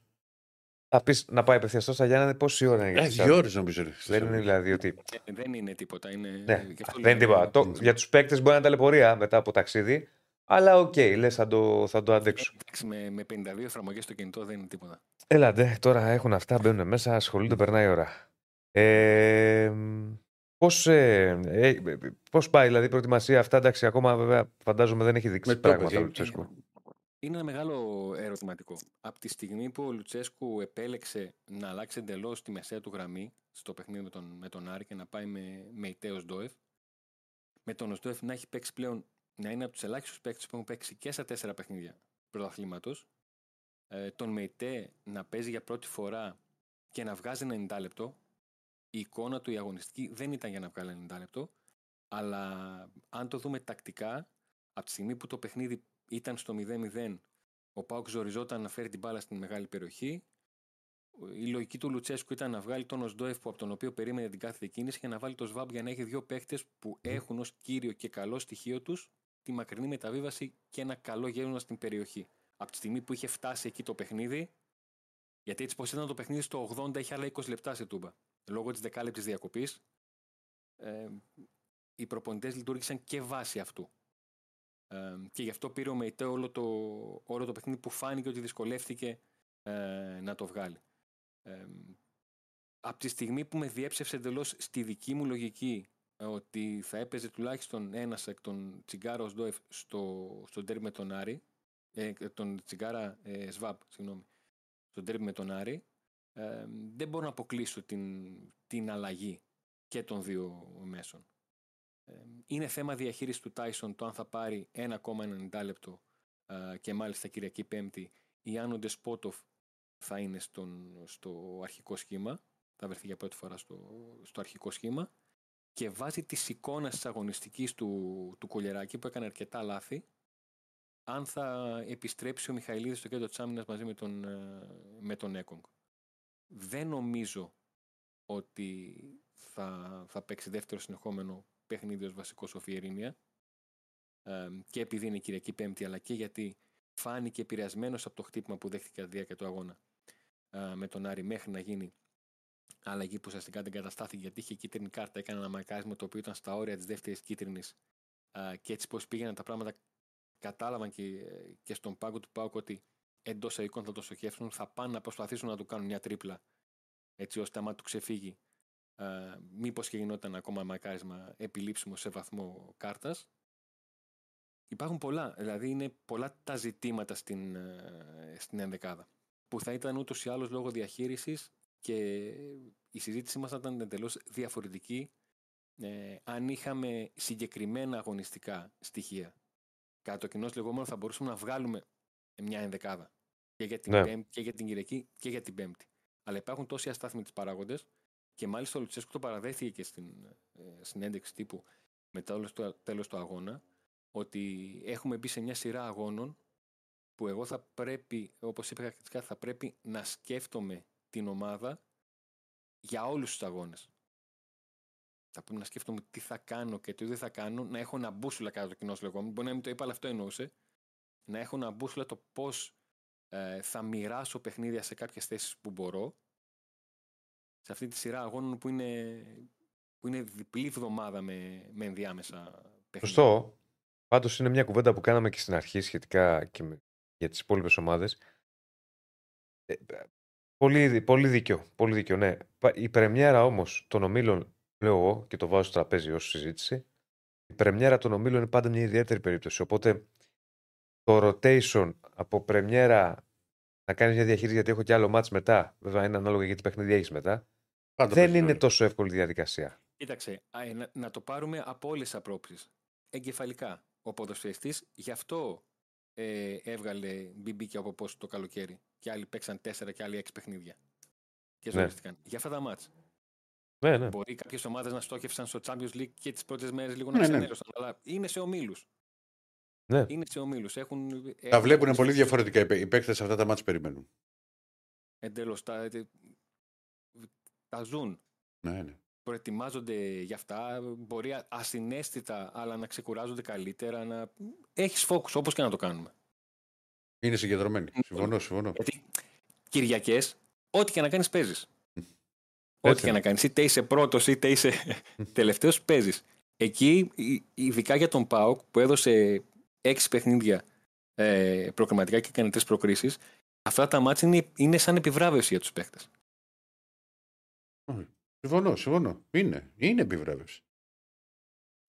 θα πεις να πάει απευθείας στα Γιάννενα, πόση ώρα είναι για Ε, τη δύο Θεσσαλονίκη. ώρες νομίζω. ρε, Δεν Θεσσαλονίκη. είναι δηλαδή ότι. Ε, δεν είναι τίποτα. Είναι... Ναι, γι' αυτό δεν είναι λέω, τίποτα. Το- για τους παίκτες μπορεί να είναι ταλαιπωρία μετά από ταξίδι, αλλά οκ, λες, θα το, θα το ε, αντέξω. εντάξει, με, με 52 εφαρμογές στο κινητό δεν είναι τίποτα. Έλα, ντε, τώρα έχουν αυτά, μπαίνουν μέσα, ασχολούνται, περνάει η ώρα. Ε, Πώς, ε, ε, πώς πάει δηλαδή η προετοιμασία αυτά, εντάξει, ακόμα βέβαια φαντάζομαι δεν έχει δείξει Με το πράγματα παιδί. ο Λουτσέσκου. Είναι ένα μεγάλο ερωτηματικό. Από τη στιγμή που ο Λουτσέσκου επέλεξε να αλλάξει εντελώς τη μεσαία του γραμμή στο παιχνίδι με τον, με τον Άρη και να πάει με, Μεϊτέ, Οζντόεφ, με τον Οσντόεφ να έχει παίξει πλέον να είναι από τους ελάχιστους παίκτες που έχουν παίξει και στα τέσσερα παιχνίδια πρωταθλήματος, ε, τον Μεϊτέ να παίζει για πρώτη φορά και να βγάζει 90 λεπτό. Η εικόνα του η αγωνιστική δεν ήταν για να βγάλει 90 λεπτό, αλλά αν το δούμε τακτικά, από τη στιγμή που το παιχνίδι ήταν στο 0-0, ο Πάουκ ζοριζόταν να φέρει την μπάλα στην μεγάλη περιοχή. Η λογική του Λουτσέσκου ήταν να βγάλει τον Οσντόεφ που από τον οποίο περίμενε την κάθε κίνηση και να βάλει το Σβάμπ για να έχει δύο παίχτε που έχουν ως κύριο και καλό στοιχείο τους τη μακρινή μεταβίβαση και ένα καλό γέροντα στην περιοχή. Από τη στιγμή που είχε φτάσει εκεί το παιχνίδι, γιατί έτσι πως ήταν το παιχνίδι στο 80 είχε άλλα 20 λεπτά σε τούμπα. Λόγω της δεκάλεπτη διακοπής, ε, οι προπονητές λειτουργήσαν και βάση αυτού. Ε, και γι' αυτό πήρε ο Μεϊτέ όλο το, όλο το παιχνίδι που φάνηκε ότι δυσκολεύτηκε ε, να το βγάλει. Ε, από τη στιγμή που με διέψευσε εντελώς στη δική μου λογική ε, ότι θα έπαιζε τουλάχιστον ένας εκ των Τσιγκάρα ως Ντόεφ στο, στο ντέρμπι με τον Άρη, ε, τον Τσιγκάρα ε, Σβάπ, συγγνώμη, στο ντέρμπι με τον Άρη, ε, δεν μπορώ να αποκλείσω την, την αλλαγή και των δύο μέσων. Ε, είναι θέμα διαχείρισης του Τάισον το αν θα πάρει 1,90 λεπτό ε, και μάλιστα Κυριακή Πέμπτη ή αν ο Ντεσπότοφ θα είναι στον, στο αρχικό σχήμα, θα βρεθεί για πρώτη φορά στο, στο αρχικό σχήμα και βάζει της εικόνας της αγωνιστικής του, του Κολιεράκη που έκανε αρκετά λάθη αν θα επιστρέψει ο Μιχαηλίδης στο κέντρο της άμυνας μαζί με τον, ε, με τον Έκογκ. Δεν νομίζω ότι θα, θα παίξει δεύτερο συνεχόμενο παιχνίδι ως βασικό ο Φιερίνια ε, και επειδή είναι Κυριακή Πέμπτη αλλά και γιατί φάνηκε επηρεασμένος από το χτύπημα που δέχτηκε κατά τη διάρκεια του αγώνα ε, με τον Άρη μέχρι να γίνει αλλαγή που ουσιαστικά δεν καταστάθηκε γιατί είχε κίτρινη κάρτα, έκανε ένα μαρκάρισμα το οποίο ήταν στα όρια της δεύτερης κίτρινης ε, και έτσι πώς πήγαιναν τα πράγματα κατάλαβαν και, και στον πάγκο του Πάουκ ότι εντός οικών θα το στοχεύσουν, θα πάνε να προσπαθήσουν να του κάνουν μια τρίπλα έτσι ώστε άμα του ξεφύγει Uh, μήπως και γινόταν ακόμα μακάρισμα επιλήψιμο σε βαθμό κάρτας. Υπάρχουν πολλά, δηλαδή είναι πολλά τα ζητήματα στην, uh, στην ενδεκάδα που θα ήταν ούτως ή άλλως λόγω διαχείρισης και η συζήτησή μας θα ήταν εντελώς διαφορετική ε, αν είχαμε συγκεκριμένα αγωνιστικά στοιχεία. Κατά το κοινό λεγόμενο θα μπορούσαμε να βγάλουμε μια ενδεκάδα και για την, Ναι. πέμπτη, και για την Κυριακή και για την Πέμπτη. Αλλά υπάρχουν τόσοι αστάθμιτοι παράγοντες και μάλιστα ο Λουτσέσκου το παραδέχθηκε και στην ε, συνέντευξη τύπου μετά όλος το τέλος του αγώνα ότι έχουμε μπει σε μια σειρά αγώνων που εγώ θα πρέπει, όπως είπα χαρακτηριστικά, θα πρέπει να σκέφτομαι την ομάδα για όλους τους αγώνες. θα πρέπει να σκέφτομαι τι θα κάνω και τι δεν θα κάνω, να έχω ένα μπούσουλα κατά το κοινό λεγόμενο. Μπορεί να μην το είπα, αλλά αυτό εννοούσε. Να έχω ένα μπούσουλα το πώς ε, θα μοιράσω παιχνίδια σε κάποιες θέσεις που μπορώ. Σε αυτή τη σειρά αγώνων που είναι, που είναι διπλή εβδομάδα με, με ενδιάμεσα παιχνίδια. Σωστό. Πάντως είναι μια κουβέντα που κάναμε και στην αρχή σχετικά και με, για τις υπόλοιπες ομάδες. Ε, πολύ, πολύ δίκιο. Πολύ δίκιο, ναι. Πα- Η πρεμιέρα όμως των ομίλων, λέω εγώ και το βάζω στο τραπέζι ως συζήτηση, η πρεμιέρα των ομίλων είναι πάντα μια ιδιαίτερη περίπτωση. Οπότε το rotation από πρεμιέρα να κάνεις μια διαχείριση γιατί έχω και άλλο μάτς μετά. Βέβαια είναι ανάλογα γιατί παιχνίδια έχεις μετά. Πάντα δεν παίζει είναι ρόλο. τόσο εύκολη διαδικασία. Κοίταξε, α, ε, να, να το πάρουμε από όλες τις απόψει. Εγκεφαλικά. Ο ποδοσφαιριστής γι' αυτό ε, έβγαλε μπιμπίκι από πώ το καλοκαίρι. Και άλλοι παίξαν τέσσερα και άλλοι έξι παιχνίδια. Και Ναι. ζορίστηκαν. Για αυτά τα μάτς. Ναι, ναι. Μπορεί κάποιες ομάδες να στόχευσαν στο Champions League και τις πρώτες μέρες λίγο Ναι, να ναι. ξενέρωσαν. Αλλά είναι σε ομίλους. Ναι. Είναι σε ομίλους. Έχουν, Τα βλέπουν πολύ διαφορετικά. Οι παί- Οι παίκτες αυτά τα μάτια περιμένουν. Εντελώς. Τα, ε, τα ζουν. Ναι, ναι. προετοιμάζονται για αυτά, μπορεί α- ασυναίσθητα, αλλά να ξεκουράζονται καλύτερα, να... Έχεις focus, όπως και να το κάνουμε. Είναι συγκεντρωμένοι. Συμφωνώ, συμφωνώ. Γιατί Κυριακές, ό,τι και να κάνεις παίζεις. Ό,τι Έτσι και είναι. να κάνεις, είτε είσαι πρώτος, είτε είσαι τελευταίος, παίζεις. Εκεί, ει- ειδικά για τον ΠΑΟΚ, που έδωσε έξι παιχνίδια ε, προκριματικά και έκανε τρεις προκρίσεις, αυτά τα μάτια είναι, είναι σαν επιβράβευση για τους παίχτες. Συμφωνώ, συμφωνώ. Είναι, είναι επιβράβευση.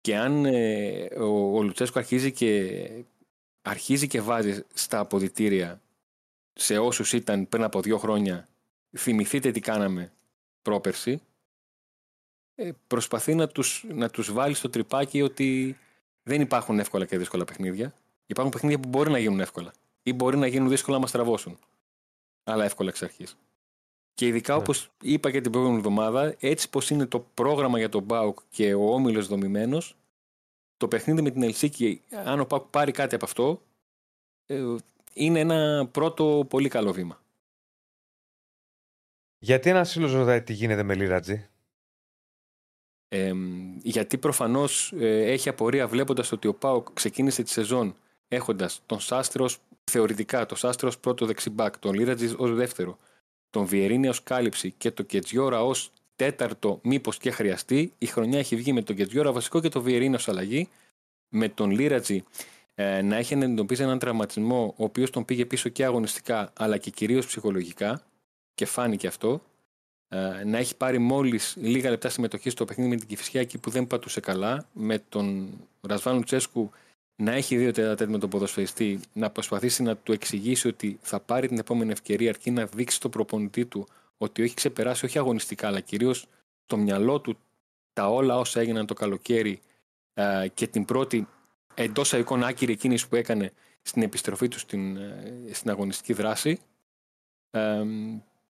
Και αν ε, ο, ο Λουτσέσκο αρχίζει και, αρχίζει και βάζει στα αποδητήρια σε όσους ήταν πριν από δύο χρόνια θυμηθείτε τι κάναμε πρόπερση ε, προσπαθεί να τους, να τους βάλει στο τρυπάκι ότι δεν υπάρχουν εύκολα και δύσκολα παιχνίδια υπάρχουν παιχνίδια που μπορεί να γίνουν εύκολα ή μπορεί να γίνουν δύσκολα να μας τραβώσουν αλλά εύκολα εξ αρχής και ειδικά Ναι. όπως είπα και την προηγούμενη εβδομάδα έτσι πως είναι το πρόγραμμα για τον Μπάουκ και ο Όμιλος δομημένος το παιχνίδι με την Ελσίκη αν ο Πάουκ πάρει κάτι από αυτό ε, είναι ένα πρώτο πολύ καλό βήμα. Γιατί ένας φίλος ρωτάει τι γίνεται με Λίρατζι. Ε, γιατί προφανώς ε, έχει απορία βλέποντας ότι ο Πάουκ ξεκίνησε τη σεζόν έχοντας τον Σάστρος θεωρητικά, τον Σάστρος πρώτο δεξιμπάκ, τον Λίρατζη ως δεύτερο, τον Βιερίνη ως κάλυψη και τον Κετζιόρα ως τέταρτο μήπως και χρειαστεί. Η χρονιά έχει βγει με τον Κετζιόρα βασικό και τον Βιερίνη ως αλλαγή, με τον Λίρατζη ε, να έχει αντιμετωπίσει έναν τραυματισμό ο οποίος τον πήγε πίσω και αγωνιστικά αλλά και κυρίως ψυχολογικά και φάνηκε αυτό ε, να έχει πάρει μόλις λίγα λεπτά συμμετοχή στο παιχνίδι με την Κηφισιά εκεί που δεν πατούσε καλά με τον Ρασβάνου Τσέσκου να έχει δύο τέταρτα με τον ποδοσφαιριστή να προσπαθήσει να του εξηγήσει ότι θα πάρει την επόμενη ευκαιρία αρκεί να δείξει στο προπονητή του ότι έχει ξεπεράσει όχι αγωνιστικά αλλά κυρίως στο μυαλό του τα όλα όσα έγιναν το καλοκαίρι ε, και την πρώτη εντός εικόνα άκυρη κίνηση που έκανε στην επιστροφή του στην, ε, στην αγωνιστική δράση. Ε,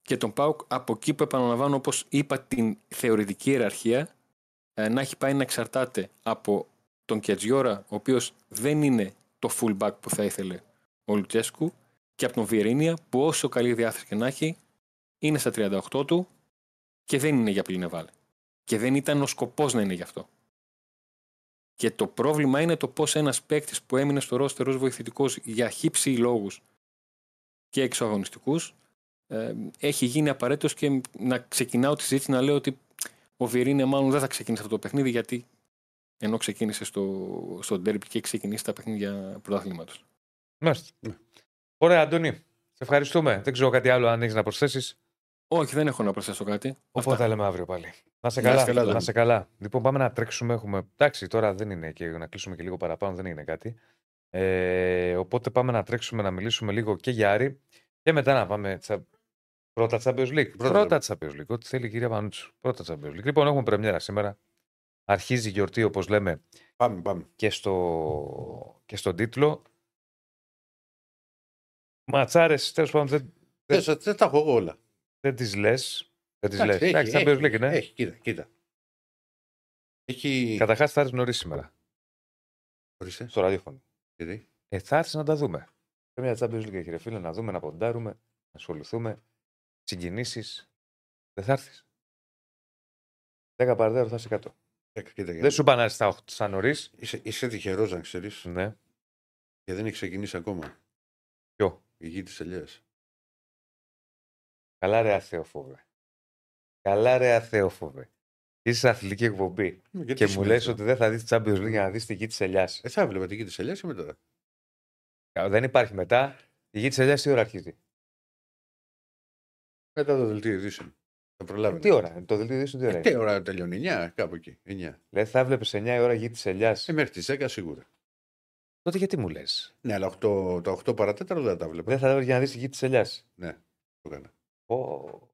και τον Πάουκ από εκεί που επαναλαμβάνω όπως είπα την θεωρητική ιεραρχία ε, να έχει πάει να εξαρτάται από τον Κετζιόρα ο οποίος δεν είναι το fullback που θα ήθελε ο Λουτσέσκου και από τον Βιερίνια που όσο καλή διάθεση και να έχει είναι στα 38 του και δεν είναι για πληνεβάλ. Και δεν ήταν ο σκοπός να είναι γι' αυτό. Και το πρόβλημα είναι το πώς ένας παίκτης που έμεινε στο ρόστερ ως βοηθητικός για χύψη λόγους και εξωαγωνιστικούς ε, έχει γίνει απαραίτητος και να ξεκινάω τη συζήτηση να λέω ότι ο Βιερίνια μάλλον δεν θα ξεκινήσει αυτό το παιχνίδι γιατί ενώ ξεκίνησε στο, στο ντέρμπι και έχει ξεκινήσει τα παιχνίδια πρωταθλήματος. Μάλιστα. Ναι. Ωραία, Αντώνη. Σε ευχαριστούμε. Δεν ξέρω κάτι άλλο αν έχεις να προσθέσεις. Όχι, δεν έχω να προσθέσω κάτι. Οπότε Αυτά. τα λέμε αύριο πάλι. Να σε Να καλά. είσαι καλά, να Αντώνη. σε καλά. Λοιπόν, πάμε να τρέξουμε. Έχουμε... Εντάξει, τώρα δεν είναι και να κλείσουμε και λίγο παραπάνω, δεν είναι κάτι. Ε, οπότε πάμε να τρέξουμε να μιλήσουμε λίγο και για Άρη και μετά να πάμε τσα... πρώτα Champions League. Πρώτα. Πρώτα Champions League. Ό,τι θέλει η κυρία Πανούτσου. Πρώτα Champions League. Λοιπόν, έχουμε πρεμιέρα σήμερα. Αρχίζει η γιορτή, όπως λέμε, Πάμε, πάμε. και, στο... και στον τίτλο. Ματσάρες, τέλος πάντων, δεν, Δεν, δεν, δεν τα έχω εγώ όλα. Δεν τις λες. Δεν τις λες. Εντάξει, Εντάξει, έχει, Champions έχει, League, ναι. Έχει, κοίτα, κοίτα. Έχει. Καταρχάς θα έρθεις νωρίς σήμερα Ορίστε, στο ραδιόφωνο. γιατί; Ε, θα έρθεις να τα δούμε. Πρέπει μια Champions League, έχει, ρε φίλε, να δούμε, να ποντάρουμε, να ασχοληθούμε. Συγκινήσεις. Δεν θα έρθεις. 10 παρδέρο θα είσαι κάτω. Ε, κοίτα, Δεν σου είπα να είσαι στα 8 σαν νωρίς. Είσαι, είσαι τυχερός να ξέρεις Ναι. και δεν έχεις ξεκινήσει ακόμα. Ποιο; Η γη της Ελιάς. Καλά ρε αθεοφόβε. Καλά ρε αθεοφόβε. Είσαι σε αθλητική εκπομπή και μου λες ότι δεν θα δεις Champions League για να δεις τη γη της ελιάς. Ε, θα έβλεπα τη γη της Ελιάς και μετά. Δεν υπάρχει μετά. Η γη της ελιάς τι ώρα αρχίζει; Μετά το δελτίο ειδήσεων. Θα προλάβει. Τι ώρα. Το δελτίο ειδήσεων τι ώρα Ε, είναι; τι ώρα τελειώνει, 9, κάπου εκεί. 9. Λέει θα έβλεπες 9 η ώρα γη της ελιάς; Ε, μέχρι τις 10 σίγουρα. Τότε γιατί μου λες; Ναι, αλλά 8, το 8 παρατέταρτο δεν τα βλέπα. Δεν θα έβλεπες για να δεις τη γη της ελιάς; Ναι, το έκανα. Πω,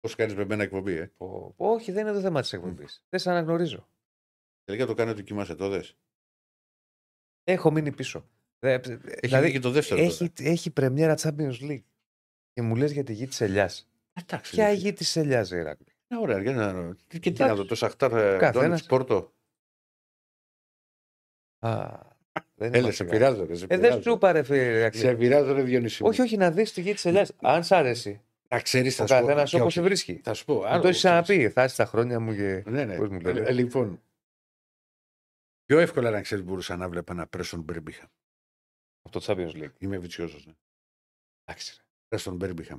Πώς κάνεις με μένα εκπομπή, ε; πω, πω. Όχι, δεν είναι το θέμα της εκπομπής. Δεν σε αναγνωρίζω. Τελικά το κάνει ότι κοιμάσαι, το δες; Έχω μείνει πίσω. Δε- Έχει δηλαδή, δηλαδή, και το δεύτερο. έχει, έχει πρεμιέρα Champions League. Και μου λες για τη γη της ελιάς. Εντάξει. Ποια ρε, γη της ελιάς, Ηράκλη. Ε, Ωραία, για να... Και τι Εντάξει. να δω, το Σαχτάρ ε, Καθένας. Ντόνετς Πόρτο. Α, δεν Έλα, είμαστε σε καλά. πειράζω, ρε, σε Ε, δεν πειράζω. σου είπα, ρε φίλε. Ηράκλη. Σε πειράζω, ρε Διονύση. μου. Όχι, όχι, να δεις τη γη της Ελλάδα. Αν σ' αρέσει. Να ξέρεις, Ο θα σου πω. καθένας και όπως όχι. σε βρίσκει. Θα σου πω. Μου άλλο το έχεις ξέρεις. ξαναπεί. Θα είσαι τα χρόνια μου και. Ναι, ναι. Πώς μου λέτε. Ε, λοιπόν, πιο εύκολα να ξέρεις μπορούσα να βλέπω ένα Πρέσον Μπέρμπιχαμ. Από το Champions League. Είμαι βιτσιόζος. Ναι. Εντάξει. ρε. Πρέσον Μπέρμπιχαμ.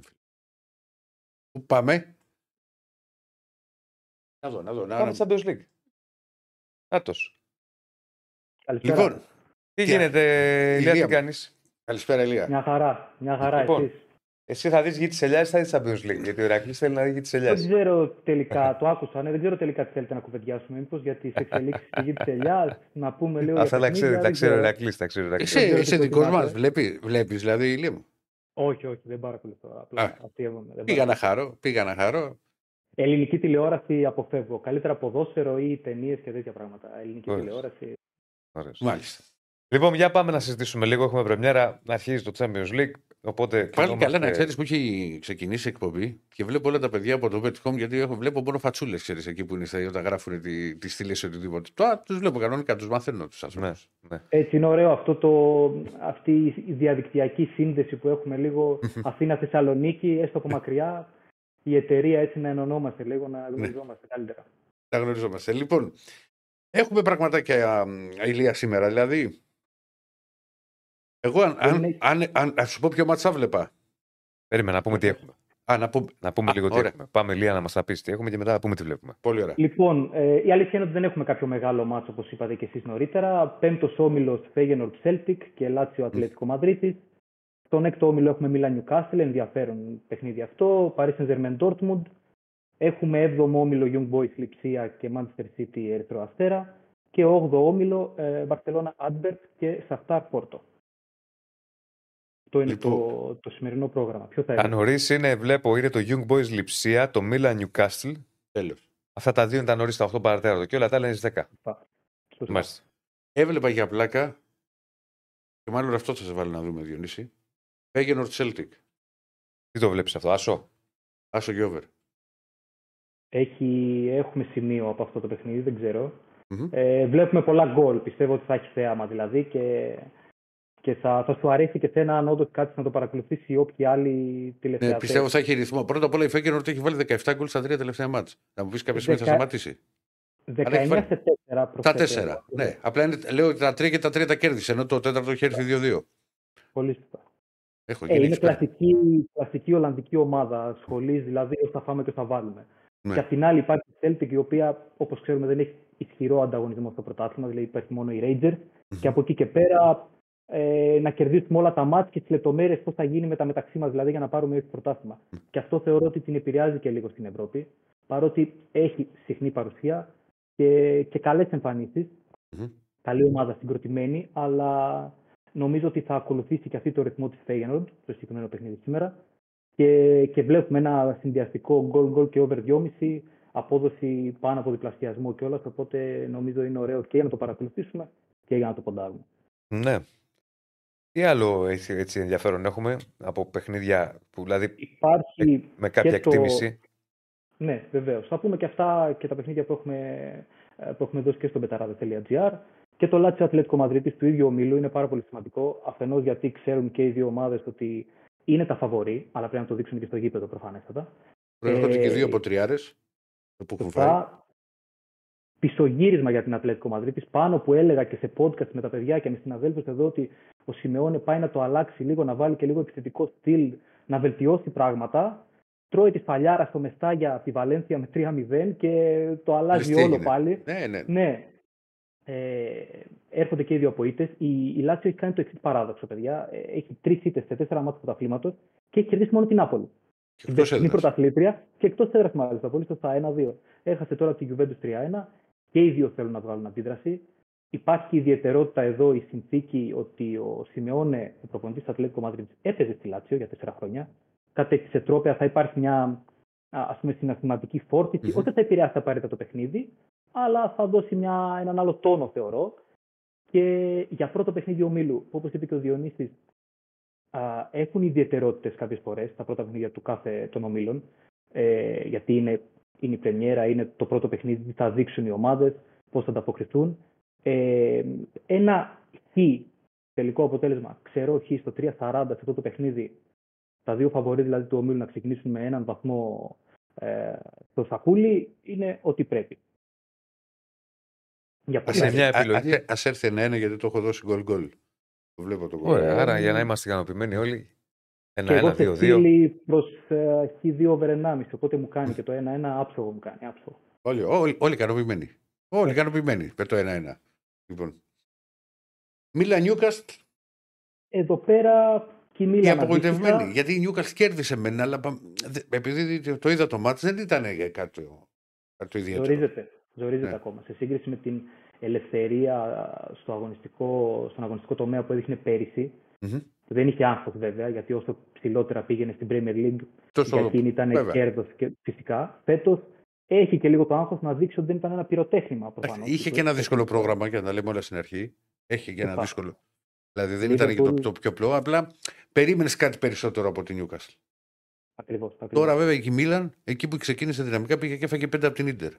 Πού πάμε; Να δω, να δω. Να... Πάμε στο Champions League. Νάτος. Καλησπέρα. Λοιπόν, Τι Τι γίνεται, Ηλία, Ηλία τι μου. κάνεις; καλησπέρα, Ελία. Μια χαρά, μια χαρά Λοιπόν, εσείς. Εσύ θα δεις γη της Ελλάδα ή θα δεις Champions League. Γιατί ο Ηρακλής θέλει να δει γη της Δεν Ελλάδα. ξέρω <laughs> τελικά, το άκουσα, ναι, δεν ξέρω τελικά τι θέλετε να κουβεντιάσουμε. Μήπως για τις εξελίξεις στη γη της Ελιάς, να πούμε λίγο. για Αυτά τα παιχνίδια, ξέρει, τα δεν ξέρει ο ξέρω. Ηρακλής. Τα ξέρει ο Ηρακλής. Είσαι, ξέρω είσαι τι δικός μας. προτιμάτε. Βλέπει, βλέπεις, δηλαδή, Ηλία μου. Όχι, όχι, δεν παρακολουθώ. Απλά Α, αστείευομαι. δεν Πήγα να παρακολουθώ. χαρώ. Πήγα να χαρώ. Ελληνική τηλεόραση αποφεύγω. Καλύτερα ποδόσφαιρο ή ταινίες και τέτοια πράγματα. Ελληνική Ωραίος. τηλεόραση. Ωραίος. Μάλιστα. Λοιπόν, για πάμε να συζητήσουμε λίγο. Έχουμε πρεμιέρα να αρχίζει το Champions League. Οπότε Πάλι κινούμαστε- καλά να ξέρεις που έχει ξεκινήσει η εκπομπή και βλέπω όλα τα παιδιά από το Bet.com γιατί έχω, βλέπω μόνο φατσούλες, ξέρεις εκεί που είναι στα, όταν γράφουν τη, τη στήλες ή οτιδήποτε. Τώρα τους βλέπω κανονικά, τους μαθαίνω τους ανθρώπους. Ναι, ναι. Έτσι είναι ωραίο αυτό το, αυτή η διαδικτυακή σύνδεση που έχουμε λίγο Αθήνα-Θεσσαλονίκη, έστω από μακριά. Η εταιρεία έτσι να ενωνόμαστε λίγο, να γνωριζόμαστε καλύτερα. Τα γνωριζόμαστε. Λοιπόν, έχουμε πραγματάκια α, ηλία σήμερα. Δηλαδή, εγώ αν, Δεν αν, έχει- αν, αν, αν σου πω ποιο μάτσα βλέπα. Περίμενα να πούμε τι έχουμε. Α, να πω. Να πούμε Α, λίγο τι ωραία. έχουμε. Πάμε Λία να μας τα πεις τι έχουμε και μετά να πούμε τι βλέπουμε. Πολύ ωραία. Λοιπόν, ε, η αλήθεια είναι ότι δεν έχουμε κάποιο μεγάλο μάτσο όπως είπατε και εσείς νωρίτερα. Πέμπτος όμιλος Feyenoord Celtic και Λάτσιο Ατλέτικο Μαδρίτης. Στον έκτο όμιλο έχουμε Μίλαν Newcastle, ενδιαφέρον παιχνίδι αυτό. Paris Saint-Germain Dortmund. Έχουμε έβδομο όμιλο Young Boys Λιψία και Manchester City Ερυθρό Αστέρα. Και όγδοο όμιλο ε, Barcelona Advert και Σαχτάρ Πόρτο. Αυτό είναι Λοιπόν. το, το σημερινό πρόγραμμα. Ποιο θα Τα είναι; νωρίς είναι, βλέπω, είναι το Young Boys Λιψία, το Milan Newcastle. Τέλος. Αυτά τα δύο είναι τα νωρίς στα 8 παρατέταρτο και όλα τα άλλα είναι στις 10. Σωστά. Μάλιστα. Έβλεπα για πλάκα και μάλλον αυτό θα σε βάλω να δούμε, Διονύση. Feyenoord Celtic. Τι το βλέπεις αυτό, Άσο; Άσο και over. Έχει, έχουμε σημείο από αυτό το παιχνίδι, δεν ξέρω. Μμμ. Ε, βλέπουμε πολλά γκολ. Πιστεύω ότι θα έχει θέαμα δηλαδή και, και θα, θα σου αρέσει και σένα αν όντως κάτι να το παρακολουθήσεις ή όποιοι άλλοι τηλεθεατές. Ναι, πιστεύω θα έχει ρυθμό. Πρώτα απ' όλα η Feyenoord έχει βάλει 17 γκολ στα τρία τελευταία μάτς. Να μου πεις κάποια στιγμή θα Δεκα- σταματήσει. 19 έχει βάλει- σε 4 Τα προσθέτω. τέσσερα. Ναι. Απλά είναι, λέω ότι τα τρία και τα τρία τα κέρδισε, ενώ το τέταρτο έχει έρθει 2-2. Πολύ σωστά. Έχω Ε, γίνει είναι expert. κλασική, κλασική Ολλανδική ομάδα σχολής, δηλαδή όσο θα φάμε και θα βάλουμε. Ναι. Και απ' την άλλη υπάρχει η Celtic, η οποία όπως ξέρουμε δεν έχει ισχυρό ανταγωνισμό στο πρωτάθλημα, δηλαδή υπάρχει μόνο η Rangers. Και από εκεί και πέρα ε, να κερδίσουμε όλα τα μάτια και τις λεπτομέρειες πώς θα γίνει με τα μεταξύ μας, δηλαδή για να πάρουμε το πρωτάθλημα. Και αυτό θεωρώ ότι την επηρεάζει και λίγο στην Ευρώπη, παρότι έχει συχνή παρουσία και, και καλές εμφανίσεις. Μμμ. Καλή ομάδα συγκροτημένη, αλλά νομίζω ότι θα ακολουθήσει και αυτή το ρυθμό της Feyenoord, το συγκεκριμένο παιχνίδι σήμερα. Και, και βλέπουμε ένα συνδυαστικό goal goal και over 2,5 απόδοση πάνω από διπλασιασμό κιόλα. Οπότε νομίζω είναι ωραίο και για να το παρακολουθήσουμε και για να το ποντάρουμε. Ναι. Τι άλλο έτσι, έτσι ενδιαφέρον έχουμε από παιχνίδια που δηλαδή Υπάρχει. με κάποια και το- εκτίμηση; Ναι, βεβαίως. Θα πούμε και αυτά και τα παιχνίδια που έχουμε, ε, που έχουμε δώσει και στο betarade.gr. Και το Λάτσιο Ατλέτικο Μαδρίτη του ίδιου ομίλου είναι πάρα πολύ σημαντικό. Αφενός γιατί ξέρουν και οι δύο ομάδες ότι είναι τα φαβορή, αλλά πρέπει να το δείξουν και στο γήπεδο προφανέστατα. Προέρχονται και Ε, δύο από τριάρε που έχουν φάει. Σωστά. πισωγύρισμα για την Ατλέτικο Μαδρίτη. Πάνω που έλεγα και σε podcast με τα παιδιά και με συναδέλφους εδώ ότι ο Σιμεώνε πάει να το αλλάξει λίγο, να βάλει και λίγο επιθετικό στυλ, να βελτιώσει πράγματα. Τρώει τη φαλιάρα στο Μεστάγια από τη Βαλένθια με 3-0 και το αλλάζει Λες τι όλο έγινε. πάλι. Ναι, ναι. Ναι. Ε, έρχονται και οι δύο απόϊτε. Η, η Λάτσιο έχει κάνει το εξής παράδοξο, παιδιά. Ε, έχει τρεις ήττες σε τέσσερα μάτια του πρωταθλήματος και έχει κερδίσει μόνο την Νάπολη. Και Την εκτός περσινή έδρας. πρωταθλήτρια και εκτός έδρας μάλιστα. Πολύ σωστά, 1-2. Έχασε τώρα από την Juventus 3-1 και οι δύο θέλουν να βγάλουν αντίδραση. Υπάρχει ιδιαιτερότητα εδώ η συνθήκη ότι ο Σιμεώνε, ο προπονητής του Ατλέτικο Μαδρίτη, έπαιζε στη Λάτσιο για τέσσερα χρόνια. Κάτι έτσι σε τρόπια θα υπάρχει μια ας πούμε, συναισθηματική φόρτιση. Μμμ. Όχι ότι θα επηρεάσει απαραίτητα το παιχνίδι, αλλά θα δώσει μια, έναν άλλο τόνο, θεωρώ. Και για πρώτο παιχνίδι ομίλου, όπως είπε και ο Διονύσης, α, έχουν ιδιαιτερότητες κάποιες φορές τα πρώτα παιχνίδια του κάθε των ομίλων. Ε, γιατί είναι, είναι η πρεμιέρα, είναι το πρώτο παιχνίδι, τι θα δείξουν οι ομάδες, πώς θα ανταποκριθούν. Ε, ένα χ τελικό αποτέλεσμα, ξέρω χ στο 3-40 σε αυτό το παιχνίδι, τα δύο φαβορή δηλαδή του ομίλου να ξεκινήσουν με έναν βαθμό ε, στο σακούλι, είναι ότι πρέπει. Για Ας πολύ είναι μια Α- επιλογή. ας- Ας έρθει ένα-ένα γιατί το έχω δώσει γκολ γκολ. Το βλέπω το γκολ. Ωραία, άρα για να είμαστε ικανοποιημένοι όλοι. Και εγώ σε 1-1-2-2. στείλει προς ε, χ2 over 1,5, οπότε μου κάνει και το 1-1 άψογο μου κάνει. Άψογο. Όλοι, όλοι, όλοι ικανοποιημένοι. Όλοι ικανοποιημένοι με το 1-1. Λοιπόν. Μίλα Νιούκαστ, Εδώ πέρα και η οι Μίλαν απογοητευμένοι. αντίστοιχα, Γιατί η Νιούκαστ κέρδισε μεν, αλλά πα- δε- επειδή το είδα το μάτς δεν ήταν για κάτι, κάτι ιδιαίτερο. Ζορίζεται, ζορίζεται Ναι. ακόμα. Σε σύγκριση με την ελευθερία στο αγωνιστικό, στον αγωνιστικό τομέα που έδειχνε πέρυσι, Μμμ. δεν είχε άγχος βέβαια, γιατί όσο ψηλότερα πήγαινε στην Premier League, Τόσο- για εκείνη ήταν βέβαια. κέρδος και φυσικά. Φέτος έχει και λίγο το άγχος να δείξει ότι δεν ήταν ένα πυροτέχνημα προφανώς. Είχε και ένα δύσκολο πρόγραμμα για να τα λέμε όλα στην αρχή. Έχει και ένα Σωστά. δύσκολο. Δηλαδή δεν ήταν και το, Liverpool- το πιο απλό, απλά περίμενες κάτι περισσότερο από την Νιούκαστ. Ακριβώς, ακριβώς. Τώρα βέβαια η Μίλαν, εκεί που ξεκίνησε δυναμικά, πήγε και έφαγε πέντε από την Ιντερ.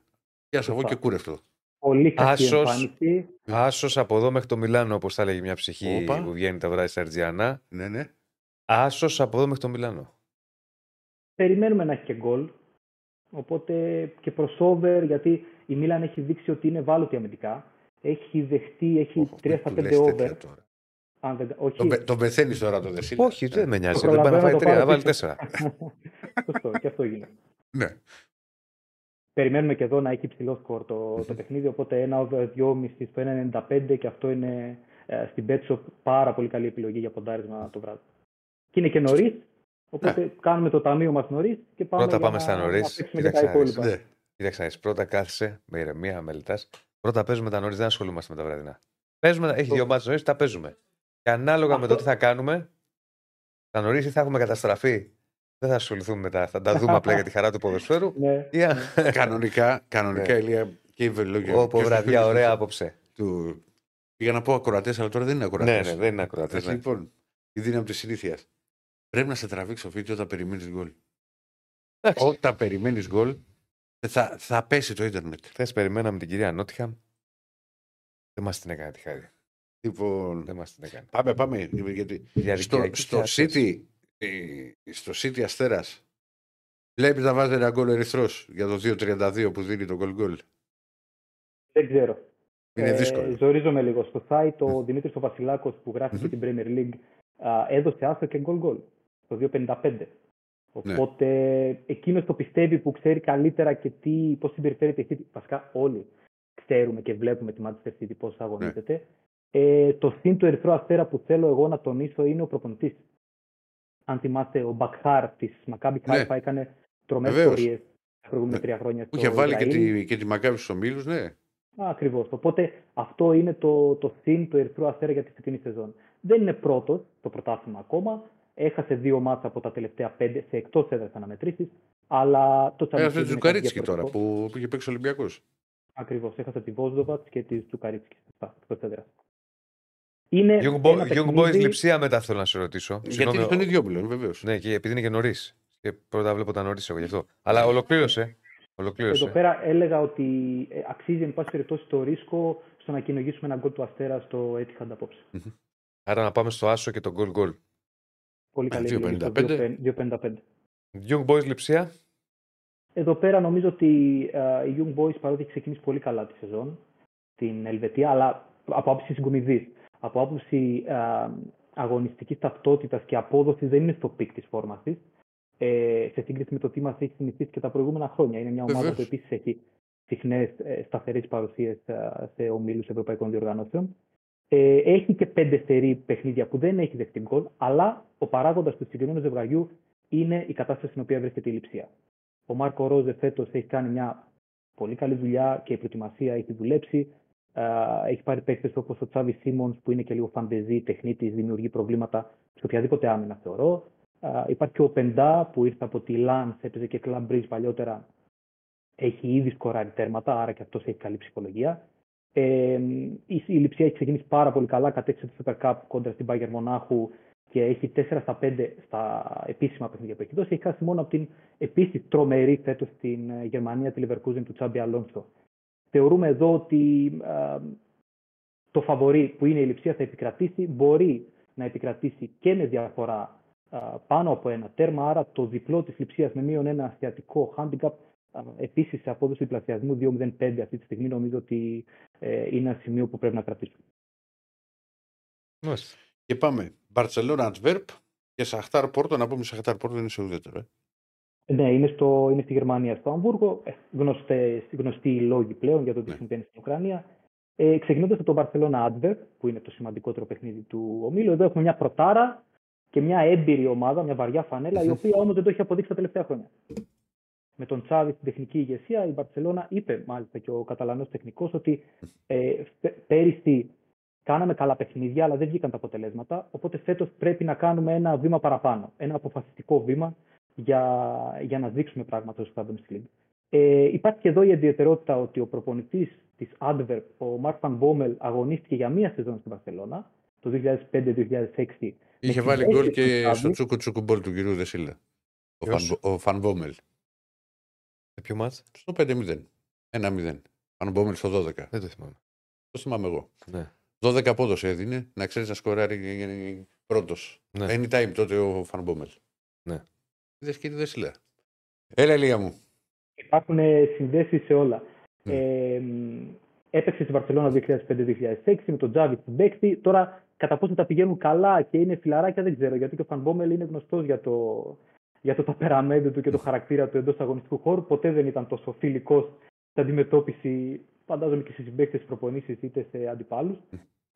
Γεια σα, εγώ Σωστά. και κούρευτο. Πολύ κακή Άσος. εμφάνιση. Άσος από εδώ μέχρι το Μιλάνο, όπως θα έλεγε μια ψυχή Όπα. που βγαίνει τα βράδυ στα Αρτζιανά. Ναι, ναι. Άσος από εδώ μέχρι το Μιλάνο. Περιμένουμε να έχει και γκολ. Οπότε και προς over, γιατί η Μίλαν έχει δείξει ότι είναι ευάλωτη αμυντικά. Έχει δεχτεί, έχει Οχ, 3 μην στα του 5 λες over. τέτοια τώρα. Αν δεν, όχι, Τον, πε- τον πεθαίνει τώρα το Δεσίλα. Όχι, δεν με νοιάζει. Το Δεν πάει να φάει προλαβαίνω, το τρία, πάρω να βάλει πίσω. τέσσερα. <laughs> Σωστό, και αυτό γίνεται. Ναι. Περιμένουμε και εδώ να έχει υψηλό σκορ το, το παιχνίδι, οπότε ένα over 2,5 στο 1,95 και αυτό είναι ε, στην Betshop πάρα πολύ καλή επιλογή για ποντάρισμα το βράδυ. Και είναι και νωρίς, οπότε κάνουμε το ταμείο μας νωρίς και πάμε, Πρώτα για πάμε να- στα νωρίς. να παίξουμε και τα Κοίταξε να δεις. υπόλοιπα. ναι. Κοίταξε να δεις, πρώτα κάθεσαι με ηρεμία, μελετά. Πρώτα παίζουμε τα νωρίς, δεν ασχολούμαστε με τα βραδινά. Παίζουμε, έχει δύο μάτσε νωρίς, τα παίζουμε. Και ανάλογα με το τι θα κάνουμε, τα νωρίς ή θα έχουμε καταστραφεί. Δεν θα ασχοληθούμε μετά. Θα τα δούμε απλά για τη χαρά του ποδοσφαίρου. Ναι. Ή αν- κανονικά, κανονικά Ναι. Ηλία και η Βελόγια. Όπω βραδιά, ωραία άποψε. Του... Πήγα να πω ακροατές, αλλά τώρα δεν είναι ακροατές. Ναι, ναι, δεν είναι ακροατές. Ναι. Λοιπόν, η δύναμη της συνήθειας. Πρέπει να σε τραβήξει ο φίτι όταν περιμένεις γκολ. Όταν περιμένεις γκολ, θα, θα πέσει το ίντερνετ. Χθες περιμέναμε την κυρία Νότιχαμ. Δεν μας την έκανε τη χάρη. Λοιπόν, Δεν μας την έκανε. πάμε, πάμε. Γιατί στο, Διαδικτυακή στο θεατές. City, ε, στο City Αστέρας, βλέπεις να βάζει ένα γκολ ερυθρός για το 2-32 που δίνει το γκολ γκολ. Δεν ξέρω. Είναι δύσκολο. Ε, ζορίζομαι λίγο. Στο site ο Δημήτρης ο Βασιλάκος που γράφει Μμμ. και την Premier League α, έδωσε άσο και γκολ γκολ το 2.55. Ναι. Οπότε εκείνος το πιστεύει που ξέρει καλύτερα και τι, πώς συμπεριφέρεται η City. Βασικά όλοι ξέρουμε και βλέπουμε τη Manchester City πώς αγωνίζεται. Ναι. Ε, το συν του ερυθρό αστέρα που θέλω εγώ να τονίσω είναι ο προπονητής. Αν θυμάστε, ο Μπακχάρ της Maccabi Ναι. Haifa έκανε τρομερές Βεβαίως. πορείες τα προηγούμενα Ναι. τρία χρόνια Που στο είχε βάλει και Ισραήλ. τη, και τη Μακάβη στους ομίλους, ναι. Ακριβώς. Οπότε αυτό είναι το, το συν του Ερυθρού Αστέρα για τη φετινή σεζόν. Δεν είναι πρώτος το πρωτάθλημα ακόμα. Έχασε δύο μάτσα από τα τελευταία πέντε σε εκτός έδρας αναμετρήσεις. Αλλά το Έχασε Champions τη League είναι Τζουκαρίτσκι κάτι τώρα διαφορετικό. που είχε παίξει Ολυμπιακός. Ακριβώς. Έχασε τη Βόσδοβατς και τη Τζουκαρίτσκι. Εκτός έδρας. Είναι Young, ένα Boy, Young Boys παιχνίδι- λειψία μετά θέλω να σε ρωτήσω. Γιατί Συγγνώμη, είναι στον ίδιο όπλο, βεβαίως. Ναι, και επειδή είναι και νωρίς. Και πρώτα βλέπω τα νωρίς εγώ γι' αυτό. Αλλά ολοκλήρωσε. Ολοκλήρωσε. Εδώ πέρα έλεγα ότι ε, αξίζει εν πάση περιπτώσει το ρίσκο στο να κυνηγήσουμε ένα γκολ του Αστέρα στο Etihad απόψε. Άρα να πάμε στο Άσο και το goal goal. Πολύ καλή 2.55. επιλογή. το 2.55. Young Boys Λειψία. Εδώ πέρα νομίζω ότι ε, οι Young Boys παρότι έχει ξεκινήσει πολύ καλά τη σεζόν στην Ελβετία, αλλά από άποψη συγκομιδής, από άποψη ε, αγωνιστικής ταυτότητας και απόδοσης δεν είναι στο peak της φόρμας της. Ε, σε σύγκριση με το τι μας έχει συνηθίσει και τα προηγούμενα χρόνια. Είναι μια ομάδα Βεβαίως. που επίσης έχει συχνές ε, σταθερές παρουσίες σε ομίλους ευρωπαϊκών διοργανώσεων. Ε, έχει και πέντε σερί παιχνίδια που δεν έχει δεχτεί γκολ, αλλά ο παράγοντας του συγκεκριμένου ζευγαριού είναι η κατάσταση στην οποία βρίσκεται η λειψία. Ο Μάρκο Ρόζε φέτος έχει κάνει μια πολύ καλή δουλειά και η προετοιμασία έχει δουλέψει. Ε, έχει πάρει παίκτες όπως ο Τσάβι Σίμονς, που είναι και λίγο φαντεζή, τεχνίτης, δημιουργεί προβλήματα σε οποιαδήποτε άμυνα, θεωρώ. Ε, υπάρχει και ο Πεντά που ήρθε από τη Λαν, έπαιζε και Club Breeze παλιότερα. Έχει ήδη σκοράρει τέρματα, άρα και αυτός έχει καλή ψυχολογία. Ε, η, η Λιψία έχει ξεκινήσει πάρα πολύ καλά, κατέξε το Super Cup κόντρα στην Bayern Μονάχου και έχει 4 στα 5 στα επίσημα παιχνίδια που έχει δώσει. Έχει χάσει μόνο από την επίσης τρομερή φέτος στην ε, Γερμανία τη Leverkusen του Τσάμπι Αλόνσο. Θεωρούμε εδώ ότι ε, το φαβορή που είναι η Λιψία θα επικρατήσει, μπορεί να επικρατήσει και με διαφορά ε, πάνω από ένα τέρμα, άρα το διπλό της Λιψίας με μείον ένα ασιατικό handicap Επίσης, σε απόδοση διπλασιασμού 2-0-5 αυτή τη στιγμή νομίζω ότι ε, είναι ένα σημείο που πρέπει να κρατήσουμε. Μάλιστα. Και πάμε. Μπαρσελόνα Αντβέρπ και Σαχτάρ Πόρτο. Να πούμε Σαχτάρ Πόρτο είναι σε ουδέτερο. Ε. Ναι, είναι, στο, είναι στη Γερμανία, στο Αμβούργο. Ε, γνωστές, γνωστοί οι λόγοι πλέον για το τι Ναι. συμβαίνει στην Ουκρανία. Ε, Ξεκινώντας από τον Barcelona Adverb, που είναι το σημαντικότερο παιχνίδι του ομίλου, εδώ έχουμε μια πρωτάρα και μια έμπειρη ομάδα, μια βαριά φανέλα, η οποία όμως δεν το έχει αποδείξει τα τελευταία χρόνια. Με τον Τσάβη στην τεχνική ηγεσία, η Μπαρσελόνα είπε μάλιστα και ο Καταλανός τεχνικός ότι ε, πέ- πέρυσι κάναμε καλά παιχνίδια, αλλά δεν βγήκαν τα αποτελέσματα. Οπότε φέτος πρέπει να κάνουμε ένα βήμα παραπάνω. Ένα αποφασιστικό βήμα για, για να δείξουμε πράγματα στο Champions League. Ε, υπάρχει και εδώ η ιδιαιτερότητα ότι ο προπονητής της Adverb, ο Μαρκ Van Bommel, αγωνίστηκε για μία σεζόν στην Βαρκελόνα, το 2005-2006. Είχε Με βάλει συνέχεια γκολ στον και Τσάβη. στο τσούκου τσούκου μπολ του κυρίου Δεσίλα. Ο Ποιος; Φαν- Ο Φαν Μπόμελ. Σε ποιο μάτς; Στο 5-0. 1-0. Φαν Μπόμελ στο 12. Δεν το θυμάμαι. Το θυμάμαι εγώ. Ναι. 12 απόδοση έδινε να ξέρεις να σκοράρει πρώτος. Ναι. Anytime τότε ο Φαν Μπόμελ. Ναι. Είδες κύριε Δεσίλα. Έλα, Ελία μου. Υπάρχουν συνδέσεις σε όλα. Ναι. Ε, μ, έπαιξε στη Βαρκελόνα 2005-2006 με τον Τζάβι στην παίκτη. Τώρα, κατά πόσο τα πηγαίνουν καλά και είναι φιλαράκια, δεν ξέρω. Γιατί και ο Φαν Μπόμελ είναι γνωστός για το, για το ταπεραμέντο του και το χαρακτήρα του εντός αγωνιστικού χώρου. Ποτέ δεν ήταν τόσο φιλικός στην αντιμετώπιση, φαντάζομαι και στι συμπαίκτες προπονήσεις είτε σε αντιπάλους.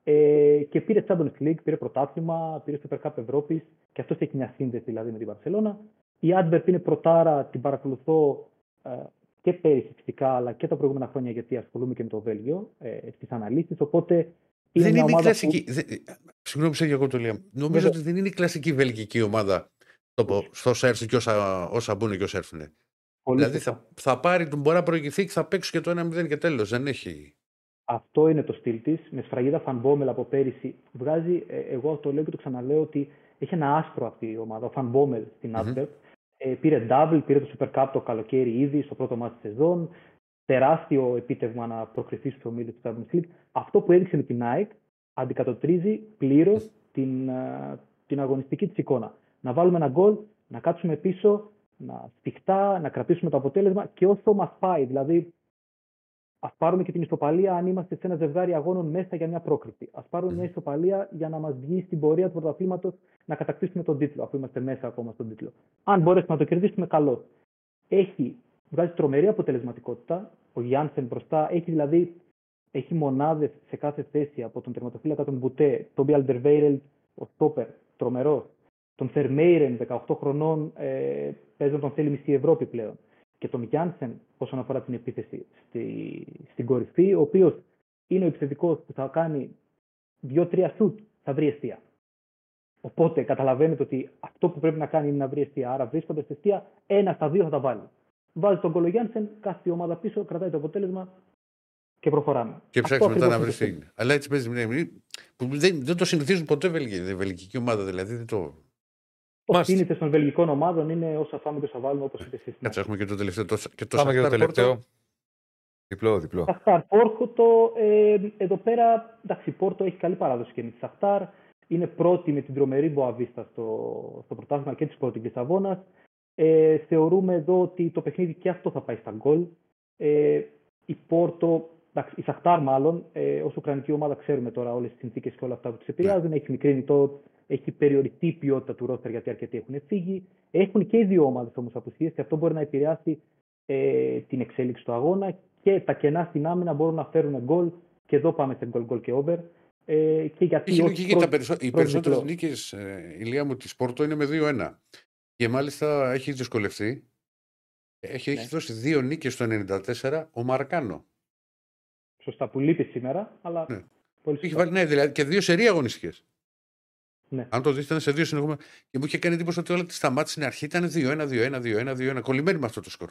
Ε, και πήρε Champions League, πήρε πρωτάθλημα, πήρε Super Cup Ευρώπης και αυτός έχει μια σύνδεση δηλαδή με την Βαρκελόνα. Η Adverb είναι πρωτάρα, την παρακολουθώ ε, και πέρυσι φυσικά, αλλά και τα προηγούμενα χρόνια γιατί ασχολούμαι και με το Βέλγιο ε, στις αναλύσεις, οπότε είναι δεν μια είναι η ομάδα κλασική. Δεν... Συγγνώμη που σε εγώ το λέω. Νομίζω Βέβαια. ότι δεν είναι η κλασική βελγική ομάδα στο, στο όσα έρθουν και όσα, όσα μπουν και όσα έρθουν. που πολύ Δηλαδή σωστά. θα, θα πάρει, τον μπορεί να προηγηθεί και θα παίξει και το 1-0 και τέλος. Δεν έχει. Αυτό είναι το στυλ της. Με σφραγίδα Φανμπόμελ από πέρυσι βγάζει, ε, εγώ το λέω και το ξαναλέω, ότι έχει ένα άσπρο αυτή η ομάδα. Ο Φανμπόμελ στην Μμμ. Adverb. Ε, πήρε double, πήρε το Super Cup το καλοκαίρι ήδη στο πρώτο μάτι της σεζόν. Τεράστιο επίτευγμα να προκριθεί στου ομίλου του Champions League. Αυτό που έδειξε με την ΑΕΚ αντικατοπτρίζει πλήρως την, α, την αγωνιστική της εικόνα. Να βάλουμε ένα γκολ, να κάτσουμε πίσω, να σφιχτά, να κρατήσουμε το αποτέλεσμα και όσο μας πάει. Δηλαδή, Α πάρουμε και την ισοπαλία αν είμαστε σε ένα ζευγάρι αγώνων μέσα για μια πρόκριση. Α πάρουμε μια ισοπαλία για να μας βγει στην πορεία του πρωταθλήματος να κατακτήσουμε τον τίτλο, αφού είμαστε μέσα ακόμα στον τίτλο. Αν μπορέσουμε να το κερδίσουμε, καλό. Έχει βγάζει τρομερή αποτελεσματικότητα. Ο Γιάνσεν μπροστά έχει δηλαδή έχει μονάδες σε κάθε θέση από τον τερματοφύλακα τον Μπουτέ, τον Μπιαλντερβέιρελ, ο Στόπερ, τρομερός. Τον Θερμέιρεν, 18 χρονών, ε, παίζουν τον θέλει μισή Ευρώπη πλέον και τον Γιάνσεν όσον αφορά την επίθεση στη, στην κορυφή, ο οποίος είναι ο επιθετικός που θα κάνει δύο-τρία σουτ, θα βρει αιστεία. Οπότε καταλαβαίνετε ότι αυτό που πρέπει να κάνει είναι να βρει αιστεία. Άρα βρίσκοντας αιστεία, ένα στα δύο θα τα βάλει. Βάζει τον κόλλο Γιάνσεν, κάθεται η ομάδα πίσω, κρατάει το αποτέλεσμα και προχωράμε. Και Αυτό ψάχνει μετά να ακριβώς βρει είναι τι το είναι. Αλλά έτσι παίζει μια μνήμη που δεν, δεν το συνηθίζουν ποτέ βελγική, η βελγική ομάδα. Δηλαδή δεν το. Το Μάλιστα. σύνηθε των βελγικών ομάδων είναι όσα φάμε και όσα βάλουμε, όπως είπε εσύ. Κάτσε, έχουμε και το τελευταίο. Το, και το Πάμε για το Shakhtar Porto. τελευταίο. Διπλό, διπλό. Σαχτάρ Πόρτο, ε, εδώ πέρα, εντάξει, η Πόρτο έχει καλή παράδοση και με τη Σαχτάρ. Είναι πρώτη με την τρομερή Μποαβίστα στο, στο πρωτάθλημα και της πρώτης Λισαβόνας. Ε, θεωρούμε εδώ ότι το παιχνίδι και αυτό θα πάει στα γκολ. Ε, η Πόρτο, εντάξει, η Σαχτάρ μάλλον, ε, ως Ουκρανική ομάδα ξέρουμε τώρα όλες τις συνθήκες και όλα αυτά που τους επηρεάζουν. Έχει μικρύνει το, έχει περιοριστεί η ποιότητα του ρόστερ γιατί αρκετοί έχουν φύγει. Έχουν και οι δύο ομάδες όμως απουσίες και αυτό μπορεί να επηρεάσει ε, την εξέλιξη του αγώνα και τα κενά στην άμυνα μπορούν να φέρουν γκολ και εδώ πάμε σε γκολ γκολ και over. Ε, και γιατί Έχει όχι λογική. πρώτη- Τα περισσο... Οι πρώτη περισσότερες διπλό. νίκες, ηλία μου, της Πόρτο είναι με 2-1. Και μάλιστα έχει δυσκολευτεί. Έχει, έχει Ναι. δώσει δύο νίκες στο 94 ο Μαρκάνο. Σωστά, που λείπει σήμερα, αλλά Ναι. πολύ Έχει σωστά. βάλει, ναι, δηλαδή και δύο σερή αγωνιστικές. Ναι. Αν το δείτε, ήταν σε δύο συνεχόμενα. Και μου είχε κάνει εντύπωση ότι όλα τη σταμάτησε στην αρχή ήταν 2-1, 2-1, 2-1, 2-1. Κολλημένοι με αυτό το σκορ.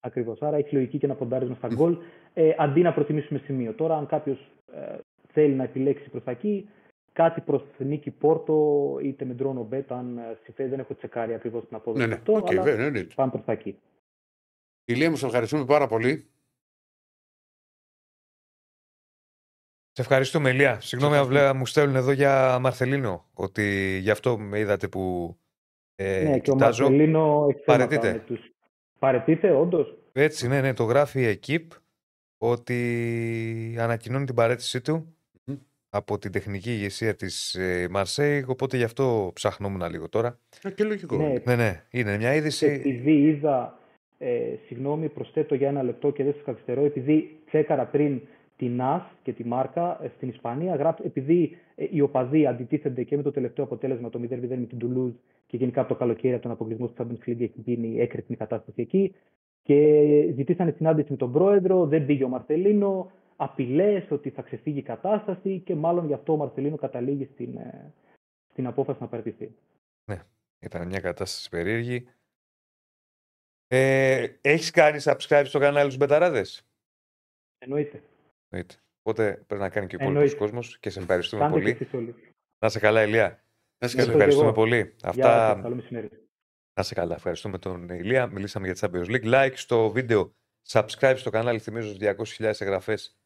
Ακριβώς. Άρα έχει λογική και να ποντάρισμα στα γκολ ε, αντί να προτιμήσουμε σημείο. Τώρα, αν κάποιος ε, θέλει να επιλέξει προς τα εκεί, κάτι προς νίκη Πόρτο είτε με draw no bet, αν ε, συμφέρει, δεν έχω τσεκάρει ακριβώς την απόδοση Ναι, ναι. αυτό, Οκ, αλλά βέβαια, ναι, ναι. πάμε προς τα εκεί. Ηλία μου, σε ευχαριστούμε πάρα πολύ. Σε ευχαριστούμε, Ηλία. Συγγνώμη, Ηλία, μου στέλνουν εδώ για Μαρθελίνο. Ότι γι' αυτό με είδατε που ε, ναι, και ο κοιτάζω. Μαρσελίνο έχει θέματα Παρετείται. με τους... Παρετείται, όντως. Έτσι, ναι, ναι, το γράφει η Équipe ότι ανακοινώνει την παρέτησή του Μμμ. από την τεχνική ηγεσία της ε, Marseille, οπότε γι' αυτό ψαχνόμουν λίγο τώρα. Ε, και λογικό. Ναι, Ναι, ναι, είναι μια είδηση. επειδή είδα, ε, συγγνώμη, προσθέτω για ένα λεπτό και δεν σας καθυστερώ, επειδή τσέκαρα πριν τη ΝΑΣ και τη Μάρκα ε, στην Ισπανία, γράφει, επειδή ε, οι οπαδοί αντιτίθενται και με το τελευταίο αποτέλεσμα το 0-0 με την Τουλούζ και γενικά από το καλοκαίρι από τον αποκλεισμό του Champions League έχει γίνει έκρηκτη κατάσταση εκεί και ζητήσανε συνάντηση με τον πρόεδρο, δεν πήγε ο Μαρσελίνο, απειλές ότι θα ξεφύγει η κατάσταση και μάλλον γι' αυτό ο Μαρσελίνο καταλήγει στην, ε, στην απόφαση να παραιτηθεί. Ήταν μια κατάσταση περίεργη. Ε, έχεις κάνει subscribe στο κανάλι τους Μπεταράδες; Εννοείται. Εννοείται. Οπότε πρέπει να κάνει και ο υπόλοιπος Εννοείται. κόσμος και σε ευχαριστούμε Κάντε και πολύ. εσείς όλοι. Να σε καλά, Ηλία. Να είσαι Σε καλά. Ευχαριστώ. ευχαριστούμε εγώ. πολύ. Γεια Αυτά. σας, καλό μεσημέρι. Να 'σαι καλά. Ευχαριστούμε τον Ηλία. Μιλήσαμε για τη Champions League. Like στο βίντεο. Subscribe στο κανάλι. Θυμίζω στους 200.000 εγγραφές.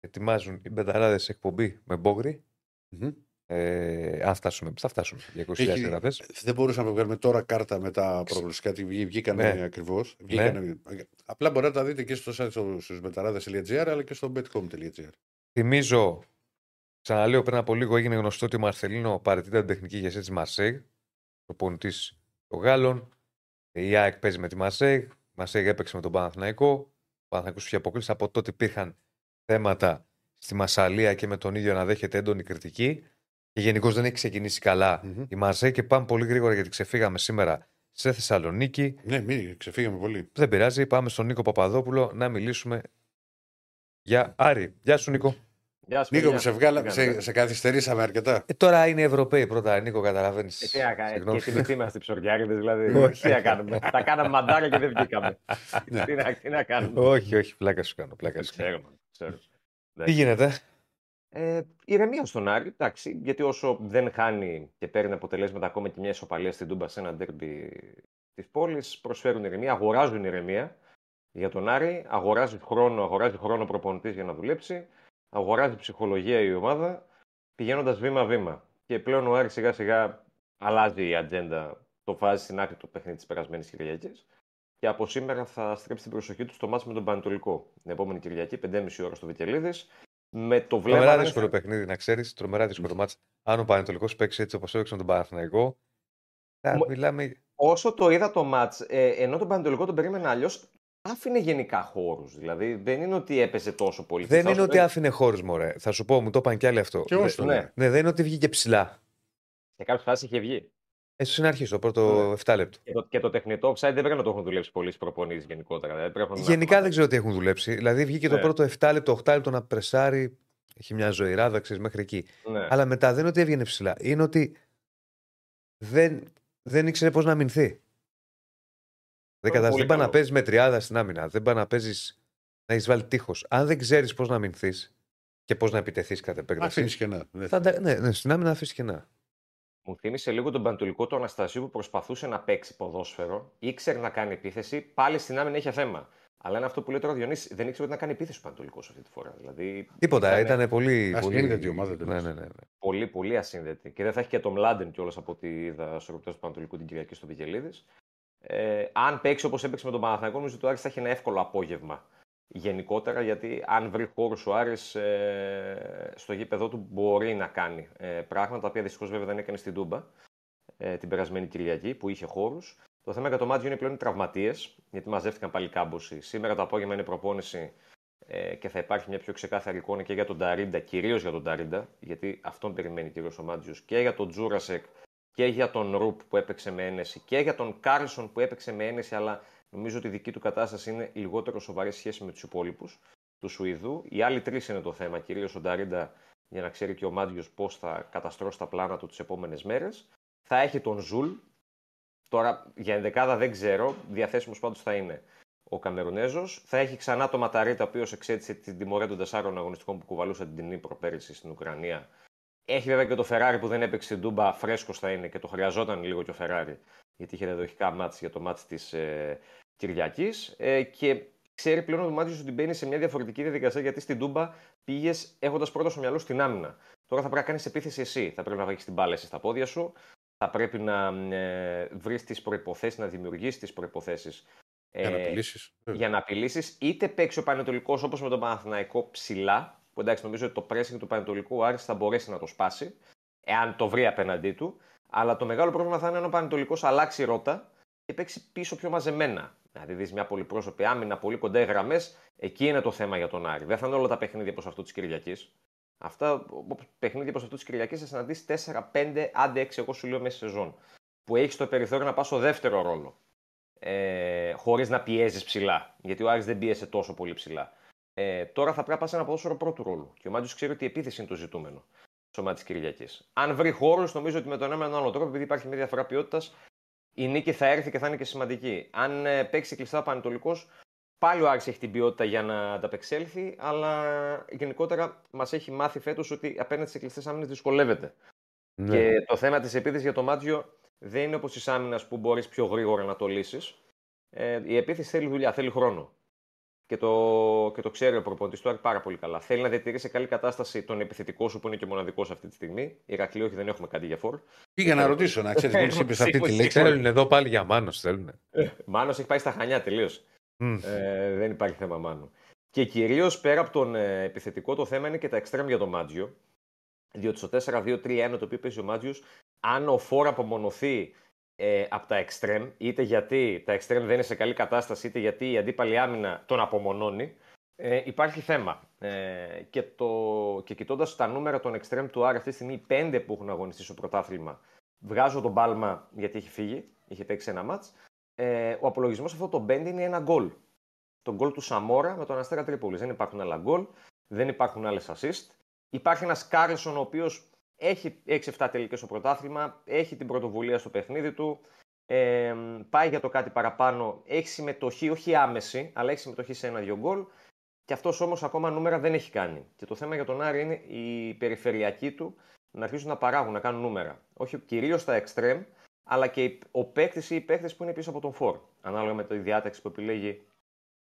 Ετοιμάζουν οι μπεταράδες εκπομπή με Μπόγρη. Μμμ. Ε, αν φτάσουμε, θα φτάσουμε 200.000 Έχει- εγγραφές. Δεν μπορούσαμε να βγάλουμε τώρα κάρτα με τα προγνωστικά. Τι βγή- βγήκανε Ναι. ακριβώς. Απλά μπορείτε να τα δείτε και στο site στους betarades.gr αλλά και στο betcom.gr. Θυμίζω, ξαναλέω πριν από λίγο έγινε γνωστό ότι ο Μαρθελίνο παραιτείται την τεχνική ηγεσία της Μαρσέγ, προπονητή των Γάλλων. Η ΑΕΚ παίζει με τη Μαρσέγ. Η Μαρσέγ έπαιξε με τον Παναθηναϊκό. Ο Παναθηναϊκός είχε αποκλείσει. Από τότε υπήρχαν θέματα στη Μασαλία και με τον ίδιο να δέχεται έντονη κριτική. Και γενικώς δεν έχει ξεκινήσει καλά Μμμ. η Μαρσέγ και πάμε πολύ γρήγορα γιατί ξεφύγαμε σήμερα σε Θεσσαλονίκη. Ναι, μην ξεφύγαμε πολύ. Δεν πειράζει, πάμε στον Νίκο Παπαδόπουλο να μιλήσουμε για Άρη. Γεια σου Νίκο. Γεια σου, Νίκο, παιδιά. μου σε, βγάλα, Τι κάνετε; σε, σε καθυστερήσαμε αρκετά. Ε, τώρα είναι Ευρωπαίοι πρώτα, Νίκο, καταλαβαίνεις. Ε, τι να κάνουμε, και θυμηθεί είμαστε οι ψωριάριδες, δηλαδή. Όχι. τι να κάνουμε. Τα κάναμε μαντάρα και δεν βγήκαμε. Ναι. τι, να, τι να κάνουμε. όχι, όχι, πλάκα σου κάνω. Πλάκα σου κάνω. ξέρω, man, ξέρω. Τι γίνεται; Ε, ηρεμία στον Άρη, εντάξει, γιατί όσο δεν χάνει και παίρνει αποτελέσματα ακόμα και μια ισοπαλία στην Τούμπα σε ένα ντέρμπι της πόλης, προσφέρουν ηρεμία, αγοράζουν ηρεμία για τον Άρη, αγοράζει χρόνο, αγοράζει χρόνο προπονητής για να δουλέψει, αγοράζει ψυχολογία η ομάδα, πηγαίνοντας βήμα-βήμα. Και πλέον ο Άρης σιγά σιγά αλλάζει η ατζέντα, το βάζει στην άκρη το παιχνίδι της περασμένης Κυριακής. Και από σήμερα θα στρέψει την προσοχή του στο μάτς με τον Πανετολικό. Την επόμενη Κυριακή, 5,5 ώρα στο Βικελίδης. Με το βλέμμα. Τρομερά να- δύσκολο παιχνίδι, να ξέρεις. Τρομερά δύσκολο μάτς. Αν ο Πανετολικός παίξει έτσι όπως έπαιξε με τον Παναθηναϊκό. Θα Μου- μιλάμε. Όσο το είδα το μάτς, ε, ενώ τον Πανετολικό τον περίμενα αλλιώς, άφηνε γενικά χώρους. Δηλαδή δεν είναι ότι έπαιζε τόσο πολύ. Δεν Θα είναι σου ότι πω, άφηνε χώρους, μωρέ. Θα σου πω, μου το είπαν κι άλλοι αυτό. Και εγώ Δε- στο ναι. λέω. Ναι, δεν είναι ότι βγήκε ψηλά. Σε κάποιες φάσεις είχε βγει. Ε, στην αρχή, στο πρώτο 7 λεπτό. Και το, και το τεχνητό offside δεν πρέπει να το έχουν δουλέψει πολλοί προπονήσεις γενικότερα. Δηλαδή, πρέπει να- Γενικά δεν ξέρω τι έχουν δουλέψει. Δηλαδή βγήκε το Ναι. πρώτο 7 λεπτό, 8 λεπτό να πρεσάρει. Έχει μια ζωηράδα, ξέρεις, μέχρι εκεί. Ναι. Αλλά μετά δεν είναι ότι έβγαινε ψηλά. Είναι ότι δεν, δεν ήξερε πώς να αμυνθεί. Δεν, πολύ κατα... δεν πάει να καλό. παίζεις με τριάδα στην άμυνα. Δεν πάει να παίζεις να έχεις βάλει τείχος. Αν δεν ξέρεις πώς να αμυνθείς και πώς να επιτεθείς κατ' Αφήνεις επέκταση. κενά. Ναι. Θα... τα- Ναι, ναι, στην άμυνα αφήσεις κενά. Μου θύμισε λίγο τον Πανετολικό του Αναστασίου που προσπαθούσε να παίξει ποδόσφαιρο, ήξερε να κάνει επίθεση, πάλι στην άμυνα είχε θέμα. Αλλά είναι αυτό που λέει τώρα ο Διονύσης, δεν ήξερε ότι να κάνει επίθεση ο Πανετολικός αυτή τη φορά. Δηλαδή, Τίποτα. Ήταν πολύ. Ασύνδετη πολύ... ομάδα, Ναι, τέλος. ναι, ναι, ναι. πολύ, πολύ ασύνδετη. Και δεν θα έχει και τον Μλάντεν κιόλας από ό,τι είδα στο ροπτέ του Πανατολικού την Κυριακή στο Βικελίδη. Ε, αν παίξει όπως έπαιξε με τον Παναθηναϊκό, νομίζω ότι ο Άρης θα έχει ένα εύκολο απόγευμα. Γενικότερα, γιατί αν βρει χώρο ο Άρης ε, στο γήπεδο του μπορεί να κάνει ε, πράγματα, τα οποία δυστυχώς βέβαια δεν έκανε στην Τούμπα ε, την περασμένη Κυριακή, που είχε χώρους. Το θέμα για το Μάτζιο είναι πλέον οι τραυματίες, γιατί μαζεύτηκαν πάλι κάμποση. Σήμερα το απόγευμα είναι προπόνηση ε, και θα υπάρχει μια πιο ξεκάθαρη εικόνα και για τον Νταρίντα, κυρίως για τον Νταρίντα, γιατί αυτόν περιμένει κυρίως ο Μάντζιος, και για τον Τζούρασεκ και για τον Ρουπ που έπαιξε με ένεση και για τον Κάρλσον που έπαιξε με ένεση, αλλά νομίζω ότι η δική του κατάσταση είναι λιγότερο σοβαρή σχέση με τους υπόλοιπους του Σουηδού. Οι άλλοι τρεις είναι το θέμα, κυρίως ο Νταρίντα, για να ξέρει και ο Μάντζιος πώς θα καταστρώσει τα πλάνα του τις επόμενες μέρες. Θα έχει τον Ζουλ. Τώρα για ενδεκάδα δεν ξέρω, διαθέσιμος πάντως θα είναι ο Καμερουνέζος. Θα έχει ξανά το Ματαρίτα, ο οποίος εξέτησε την τιμωρία των τεσσάρων αγωνιστικών που κουβαλούσαν την Νύπρο πέρυσι στην Ουκρανία έχει βέβαια και το Ferrari που δεν έπαιξε στην Τούμπα, φρέσκος θα είναι και το χρειαζόταν λίγο και ο Ferrari, γιατί είχε δοχικά μάτς για το μάτς της ε, Κυριακής. Ε, και ξέρει πλέον ο Μάτζιο ότι μπαίνει σε μια διαφορετική διαδικασία γιατί στην Τούμπα πήγες έχοντας πρώτο στο μυαλό στην άμυνα. Τώρα θα πρέπει να κάνεις επίθεση εσύ. Θα πρέπει να βάλει την μπάλα στα πόδια σου. Θα πρέπει να ε, βρεις τις προποθέσει, να δημιουργήσει τις προποθέσει. Για να απειλήσεις. Για να απειλήσεις, είτε παίξει ο Πανετολικός όπως με τον Παναθηναϊκό ψηλά, που εντάξει νομίζω ότι το pressing του Πανετολικού Άρης θα μπορέσει να το σπάσει, εάν το βρει απέναντί του. Αλλά το μεγάλο πρόβλημα θα είναι αν ο Πανετολικός αλλάξει ρότα και παίξει πίσω πιο μαζεμένα. Δηλαδή, δει μια πολυπρόσωπη άμυνα, πολύ κοντά γραμμές, εκεί είναι το θέμα για τον Άρη. Δεν θα είναι όλα τα παιχνίδια όπω αυτό της Κυριακής. Αυτά παιχνίδια όπω αυτό της Κυριακής θα συναντήσει 4-5, άντε 6, εγώ σου λέω μέσα σεζόν. Που έχει το περιθώριο να πας στο δεύτερο ρόλο. Ε, Χωρίς να πιέζεις ψηλά. Γιατί ο Άρης δεν πίεσε τόσο πολύ ψηλά. Ε, τώρα θα πρέπει να πας ένα ποδόσφαιρο πρώτου ρόλου. Και ο Μάτζιο ξέρει ότι η επίθεση είναι το ζητούμενο στο μάτι της Κυριακής. Αν βρει χώρους, νομίζω ότι με τον ένα ή τον άλλο τρόπο, επειδή υπάρχει μια διαφορά ποιότητας, η νίκη θα έρθει και θα είναι και σημαντική. Αν ε, παίξει κλειστά ο Πανετολικός, πάλι ο Άρης έχει την ποιότητα για να ανταπεξέλθει, αλλά γενικότερα μας έχει μάθει φέτος ότι απέναντι σε κλειστές άμυνες δυσκολεύεται. Ναι. Και το θέμα της επίθεσης για το Μάτζιο δεν είναι όπως της άμυνας που μπορείς πιο γρήγορα να το λύσεις. Ε, η επίθεση θέλει δουλειά, θέλει χρόνο και το, και το ξέρει ο προπονητής του πάρα πολύ καλά. Θέλει να διατηρήσει σε καλή κατάσταση τον επιθετικό σου που είναι και μοναδικός αυτή τη στιγμή. Ηρακλή, όχι, δεν έχουμε κάτι για φόρ. Πήγα να ρωτήσω, να ξέρεις, μόλις είπες αυτή τη λέξη. Θέλουν εδώ πάλι για Μάνος, θέλουν. Μάνος έχει πάει στα χανιά τελείως. Ε, δεν υπάρχει θέμα Μάνο. Και κυρίως πέρα από τον ε, επιθετικό, το θέμα είναι και τα εξτρέμ για τον Μάτζιο. Διότι στο 4-2-3-1 το οποίο παίζει ο Μάτζιος, αν ο φόρ απομονωθεί ε, από τα εξτρέμ, είτε γιατί τα εξτρέμ δεν είναι σε καλή κατάσταση, είτε γιατί η αντίπαλη άμυνα τον απομονώνει, ε, υπάρχει θέμα. Ε, και, το, και κοιτώντας τα νούμερα των εξτρέμ του Άρη αυτή τη στιγμή, οι πέντε που έχουν αγωνιστεί στο πρωτάθλημα, βγάζω τον Πάλμα γιατί έχει φύγει, είχε παίξει ένα μάτς. Ε, ο απολογισμός αυτό το 5 είναι ένα γκολ. Το γκολ του Σαμόρα με τον Αστέρα Τρίπολης. Δεν υπάρχουν άλλα γκολ, δεν υπάρχουν άλλες assist. Υπάρχει ένας Κάρλσον ο οποίος έχει 6-7 τελικές στο πρωτάθλημα, έχει την πρωτοβουλία στο παιχνίδι του, ε, πάει για το κάτι παραπάνω, έχει συμμετοχή, όχι άμεση, αλλά έχει συμμετοχή σε ένα-δυο γκολ. Και αυτός όμως ακόμα νούμερα δεν έχει κάνει. Και το θέμα για τον Άρη είναι η περιφερειακή του να αρχίσουν να παράγουν, να κάνουν νούμερα. Όχι κυρίως στα εξτρέμ, αλλά και ο παίκτης ή οι παίκτες που είναι πίσω από τον φορ. Ανάλογα με τη διάταξη που επιλέγει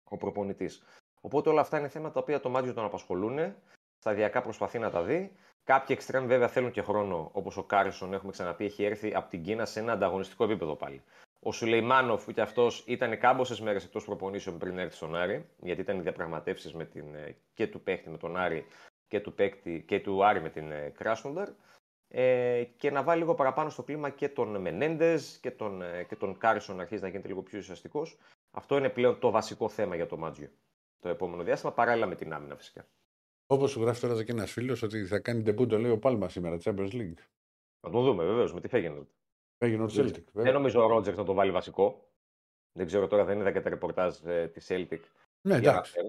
ο προπονητής. Οπότε όλα αυτά είναι θέματα τα οποία το Μάντζιο τον απασχολούν. Σταδιακά προσπαθεί να τα δει. Κάποιοι εξτρέμ βέβαια θέλουν και χρόνο, όπως ο Κάρισον, έχουμε ξαναπεί, έχει έρθει από την Κίνα σε ένα ανταγωνιστικό επίπεδο πάλι. Ο Σουλεϊμάνοφ, που και αυτός ήταν κάμποσες μέρες εκτός προπονήσεων πριν έρθει στον Άρη, γιατί ήταν οι διαπραγματεύσεις ε, και του παίχτη με τον Άρη και του, παίκτη, και του Άρη με την ε, Κράσνονταρ. Ε, και να βάλει λίγο παραπάνω στο κλίμα και τον Μενέντες και τον, ε, και τον Κάρισον να αρχίσει να γίνεται λίγο πιο ουσιαστικός. Αυτό είναι πλέον το βασικό θέμα για το Μάτζιο το επόμενο διάστημα, παράλληλα με την άμυνα φυσικά. Όπως σου γράφει τώρα και ένας φίλος ότι θα κάνει τεμπού το λέει ο Πάλμα σήμερα, Champions League. Να το δούμε βεβαίως με τι θα γίνει. Έγινε ο Celtic. Δεν νομίζω ο Ρότζερ να το βάλει βασικό. Δεν ξέρω τώρα, δεν είδα και τα ρεπορτάζ ε, της Celtic. Ναι, εντάξει.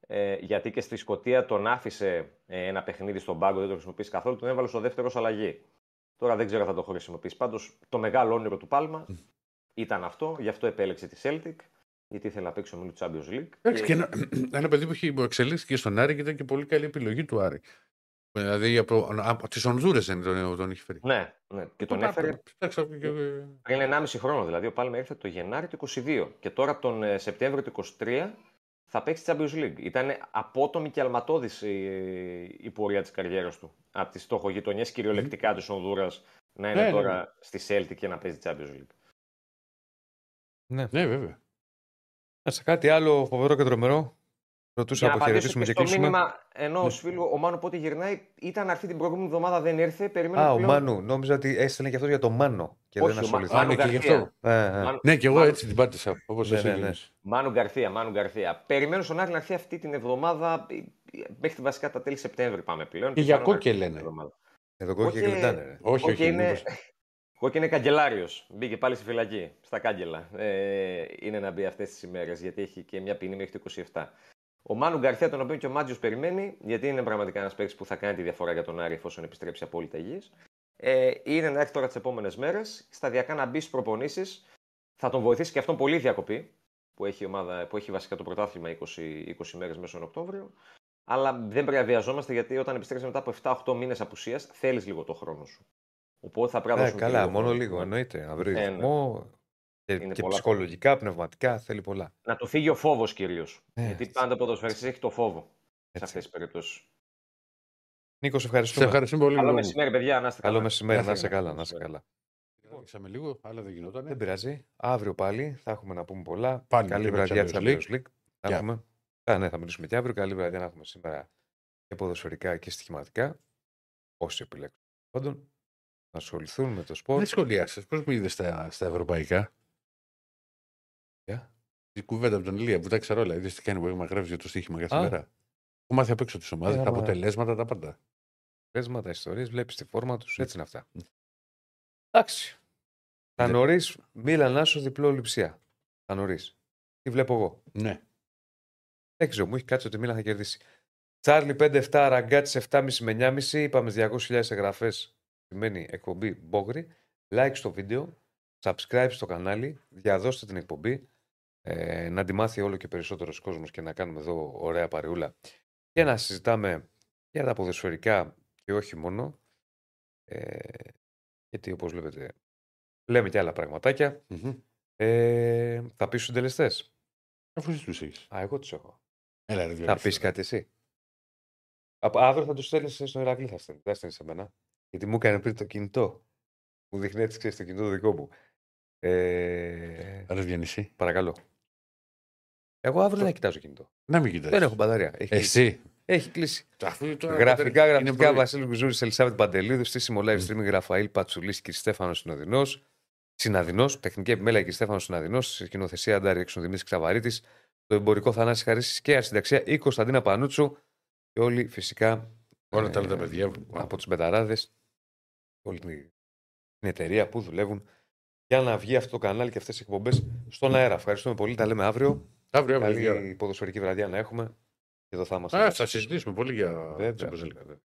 Ε, γιατί και στη Σκωτία τον άφησε ε, ένα παιχνίδι στον πάγκο, δεν το χρησιμοποιήσει καθόλου, τον έβαλε στο δεύτερο ως αλλαγή. Τώρα δεν ξέρω αν θα το χρησιμοποιήσει. Πάντως το μεγάλο όνειρο του Πάλμα ήταν αυτό, γι' αυτό επέλεξε τη Celtic γιατί ήθελε να παίξει ο Μίλου Champions League. Εντάξει, και... ένα, <clears throat> ένα παιδί που έχει εξελίχθηκε στον Άρη και ήταν και πολύ καλή επιλογή του Άρη. Δηλαδή από, από τις Ονδούρες δεν τον, τον έχει φέρει. Ναι, ναι. και τον έφερε. Πριν 1,5 χρόνο δηλαδή. Ο Πάλμε ήρθε το Γενάρη του 22 και τώρα από τον ε, Σεπτέμβριο του 23 θα παίξει Champions League. Ήταν απότομη και αλματώδης η, η πορεία της καριέρας του. Από τις στοχογειτονιές κυριολεκτικά mm. της Ονδούρας να είναι ναι, ναι τώρα ναι. στη Celtic και να παίζει Champions League. Ναι. Ναι, βέβαια. Σε κάτι άλλο φοβερό και τρομερό. Ρωτούσα Για να να απαντήσω αποχαιρετήσουμε και και, στο κλείσουμε. μήνυμα ενός φίλου, ο Μάνου πότε γυρνάει, ήταν να έρθει την προηγούμενη εβδομάδα, δεν ήρθε. Περιμένω Α, ο πλέον- Μάνου. Νόμιζα ότι έστελνε και αυτό για το Μάνο και Όχι, δεν ο Μα- ασχοληθήκε. Μάνου Α, ναι, και γι' Γκαρθία. αυτό. Ε, ε. Μάνου- Ναι, και εγώ Μάνου- έτσι την πάτησα. Όπως Ναι, εσύ. ναι, ναι. γίνεις. Μάνου Γκαρθία, Μάνου Γκαρθία. Περιμένω στον Άρη να έρθει αυτή την εβδομάδα, ε, μέχρι βασικά τα τέλη Σεπτέμβρη πάμε πλέον. Και για πιθανόν να Κόκε έρθει λένε. την εβδομάδα. Εδώ κόκκι και Κόκκι- γλεντάνε. ρε. Όχι, Κόκκι όχι. Είναι, μήπως- Κόκκι είναι καγκελάριος. Μπήκε πάλι στη φυλακή, στα κάγκελα. Ε, είναι να μπει αυτές τις ημέρες, γιατί έχει και μια ποινή μέχρι το 27. Ο Μάνου Γκαρθία, τον οποίο και ο Μάτζιος περιμένει, γιατί είναι πραγματικά ένας παίκτης που θα κάνει τη διαφορά για τον Άρη εφόσον επιστρέψει απόλυτα υγιής. Ε, είναι να έρθει τώρα τις επόμενες μέρες, σταδιακά να μπει στις προπονήσεις. Θα τον βοηθήσει και αυτόν πολύ η διακοπή, που έχει, η ομάδα, που έχει βασικά το πρωτάθλημα 20, 20 μέρες μέσα στον Οκτώβριο. Αλλά δεν πρέπει να βιαζόμαστε γιατί όταν επιστρέψει μετά από 7-8 μήνες απουσίας, θέλεις λίγο το χρόνο σου. Οπότε θα πρέπει να Ε, δώσουμε και καλά, λίγο μόνο χρόνο. λίγο εννοείται. Να βρει Ε, ναι. ρυθμό και, Είναι και πολλά ψυχολογικά, πνευματικά θέλει πολλά. Να του φύγει ο φόβος κυρίως. Ε, γιατί έτσι. πάντα ο ποδοσφαιριστής έχει το φόβο σε Έτσι. αυτές τις περιπτώσεις. Νίκος, σε Σε ευχαριστούμε. ευχαριστούμε πολύ. Καλό Νίκο μου. μεσημέρι, παιδιά. Να είστε Καλό καλά. μεσημέρι, Γεια να σας. είσαι καλά, να είσαι Μεσημέρι. καλά. Άρχισαμε λίγο, αλλά δεν γινόταν. Δεν πειράζει. Αύριο πάλι θα έχουμε να πούμε πολλά. Πάλι Καλή και με βραδιά της Champions Champions League. Θα Γεια. έχουμε. Α, ναι, θα μιλήσουμε και αύριο. Καλή βραδιά να έχουμε σήμερα και ποδοσφαιρικά και στοιχηματικά. Όσοι επιλέξουν. Πάντων, να ασχοληθούν με το σπορ. Δεν σχολιάσε. Πώς μου είδες στα, στα ευρωπαϊκά; Γεια. Η κουβέντα από τον Ηλία που τα ξέρω όλα. Είδες τι κάνει που έχουμε γράψει για το στοίχημα κάθε Α. μέρα. Έχω μάθει απ' έξω τις ομάδε, Ε, τα άμα- αποτελέσματα, τα πάντα. Πέσματα, ιστορίες, βλέπεις τη φόρμα τους. Έτσι είναι αυτά. Μμ. Εντάξει. Θα Ναι. νωρίς, Μίλαν Άσο διπλό λειψία. Θα νωρίς. Τι βλέπω εγώ; Ναι. Δεν ξέρω, μου έχει κάτσει ότι η Μίλαν θα κερδίσει. Τσάρλι 5-7, ραγκάτσι 7,5 με 9,5. Είπαμε 200.000 εγγραφές. Σημαίνει εκπομπή Μπόγρι. Like στο βίντεο. Subscribe στο κανάλι. Διαδώστε την εκπομπή. Ε, να τη μάθει όλο και περισσότερος κόσμος και να κάνουμε εδώ ωραία παρεούλα. Και να συζητάμε για τα ποδοσφαιρικά και όχι μόνο. Ε, γιατί όπως βλέπετε λέμε και άλλα πραγματάκια. Μμμ. Ε, θα πεις στους συντελεστές; Αφού εσύ του έχεις. Α, εγώ τους έχω. Έλα, ρε, Θα διάλεξε. πεις κάτι εσύ; Από αύριο θα τους στέλνεις στο Ηρακλή, θα στέλνεις. Δεν στέλνεις σε μένα. Γιατί μου έκανε πριν το κινητό. Μου δείχνει έτσι, ξέρεις, το κινητό το δικό μου. Ε, Άρα Διανυσή. παρακαλώ. Εγώ αύριο δεν κοιτάζω κινητό. Να μην κοιτάς. Δεν έχω μπαταρία. Έχει, Εσύ. έχει κλείσει. Αφού τώρα Γραφικά, είναι γραφικά πρωί. Βασίλη Κουζούρης, Ελισάβετ Παντελίδου, στήσιμο live streaming Ραφαήλ Πατσουλής και Στέφανος Συνοδεινό. Συναδεινό, τεχνική επιμέλεια και Στέφανος Συναδεινό, σκηνοθεσία Ντάρι Εξονδημίτη Ξαβαρίτης, το εμπορικό Θανάση Χαρίσης και ασυνταξία η Κωνσταντίνα Πανούτσου και όλοι φυσικά Όλα τα άλλα τα ε, παιδιά. από τους Μπεταράδε, όλη την, την εταιρεία που δουλεύουν για να βγει αυτό το κανάλι και αυτές οι εκπομπές στον αέρα. Ευχαριστούμε πολύ. Τα λέμε αύριο. Αύριο, αύριο. Καλή δύο ώρα. ποδοσφαιρική βραδιά να έχουμε. Και εδώ θα είμαστε. Α, θα συζητήσουμε πολύ για Βέβαια, Champions League. βέβαια.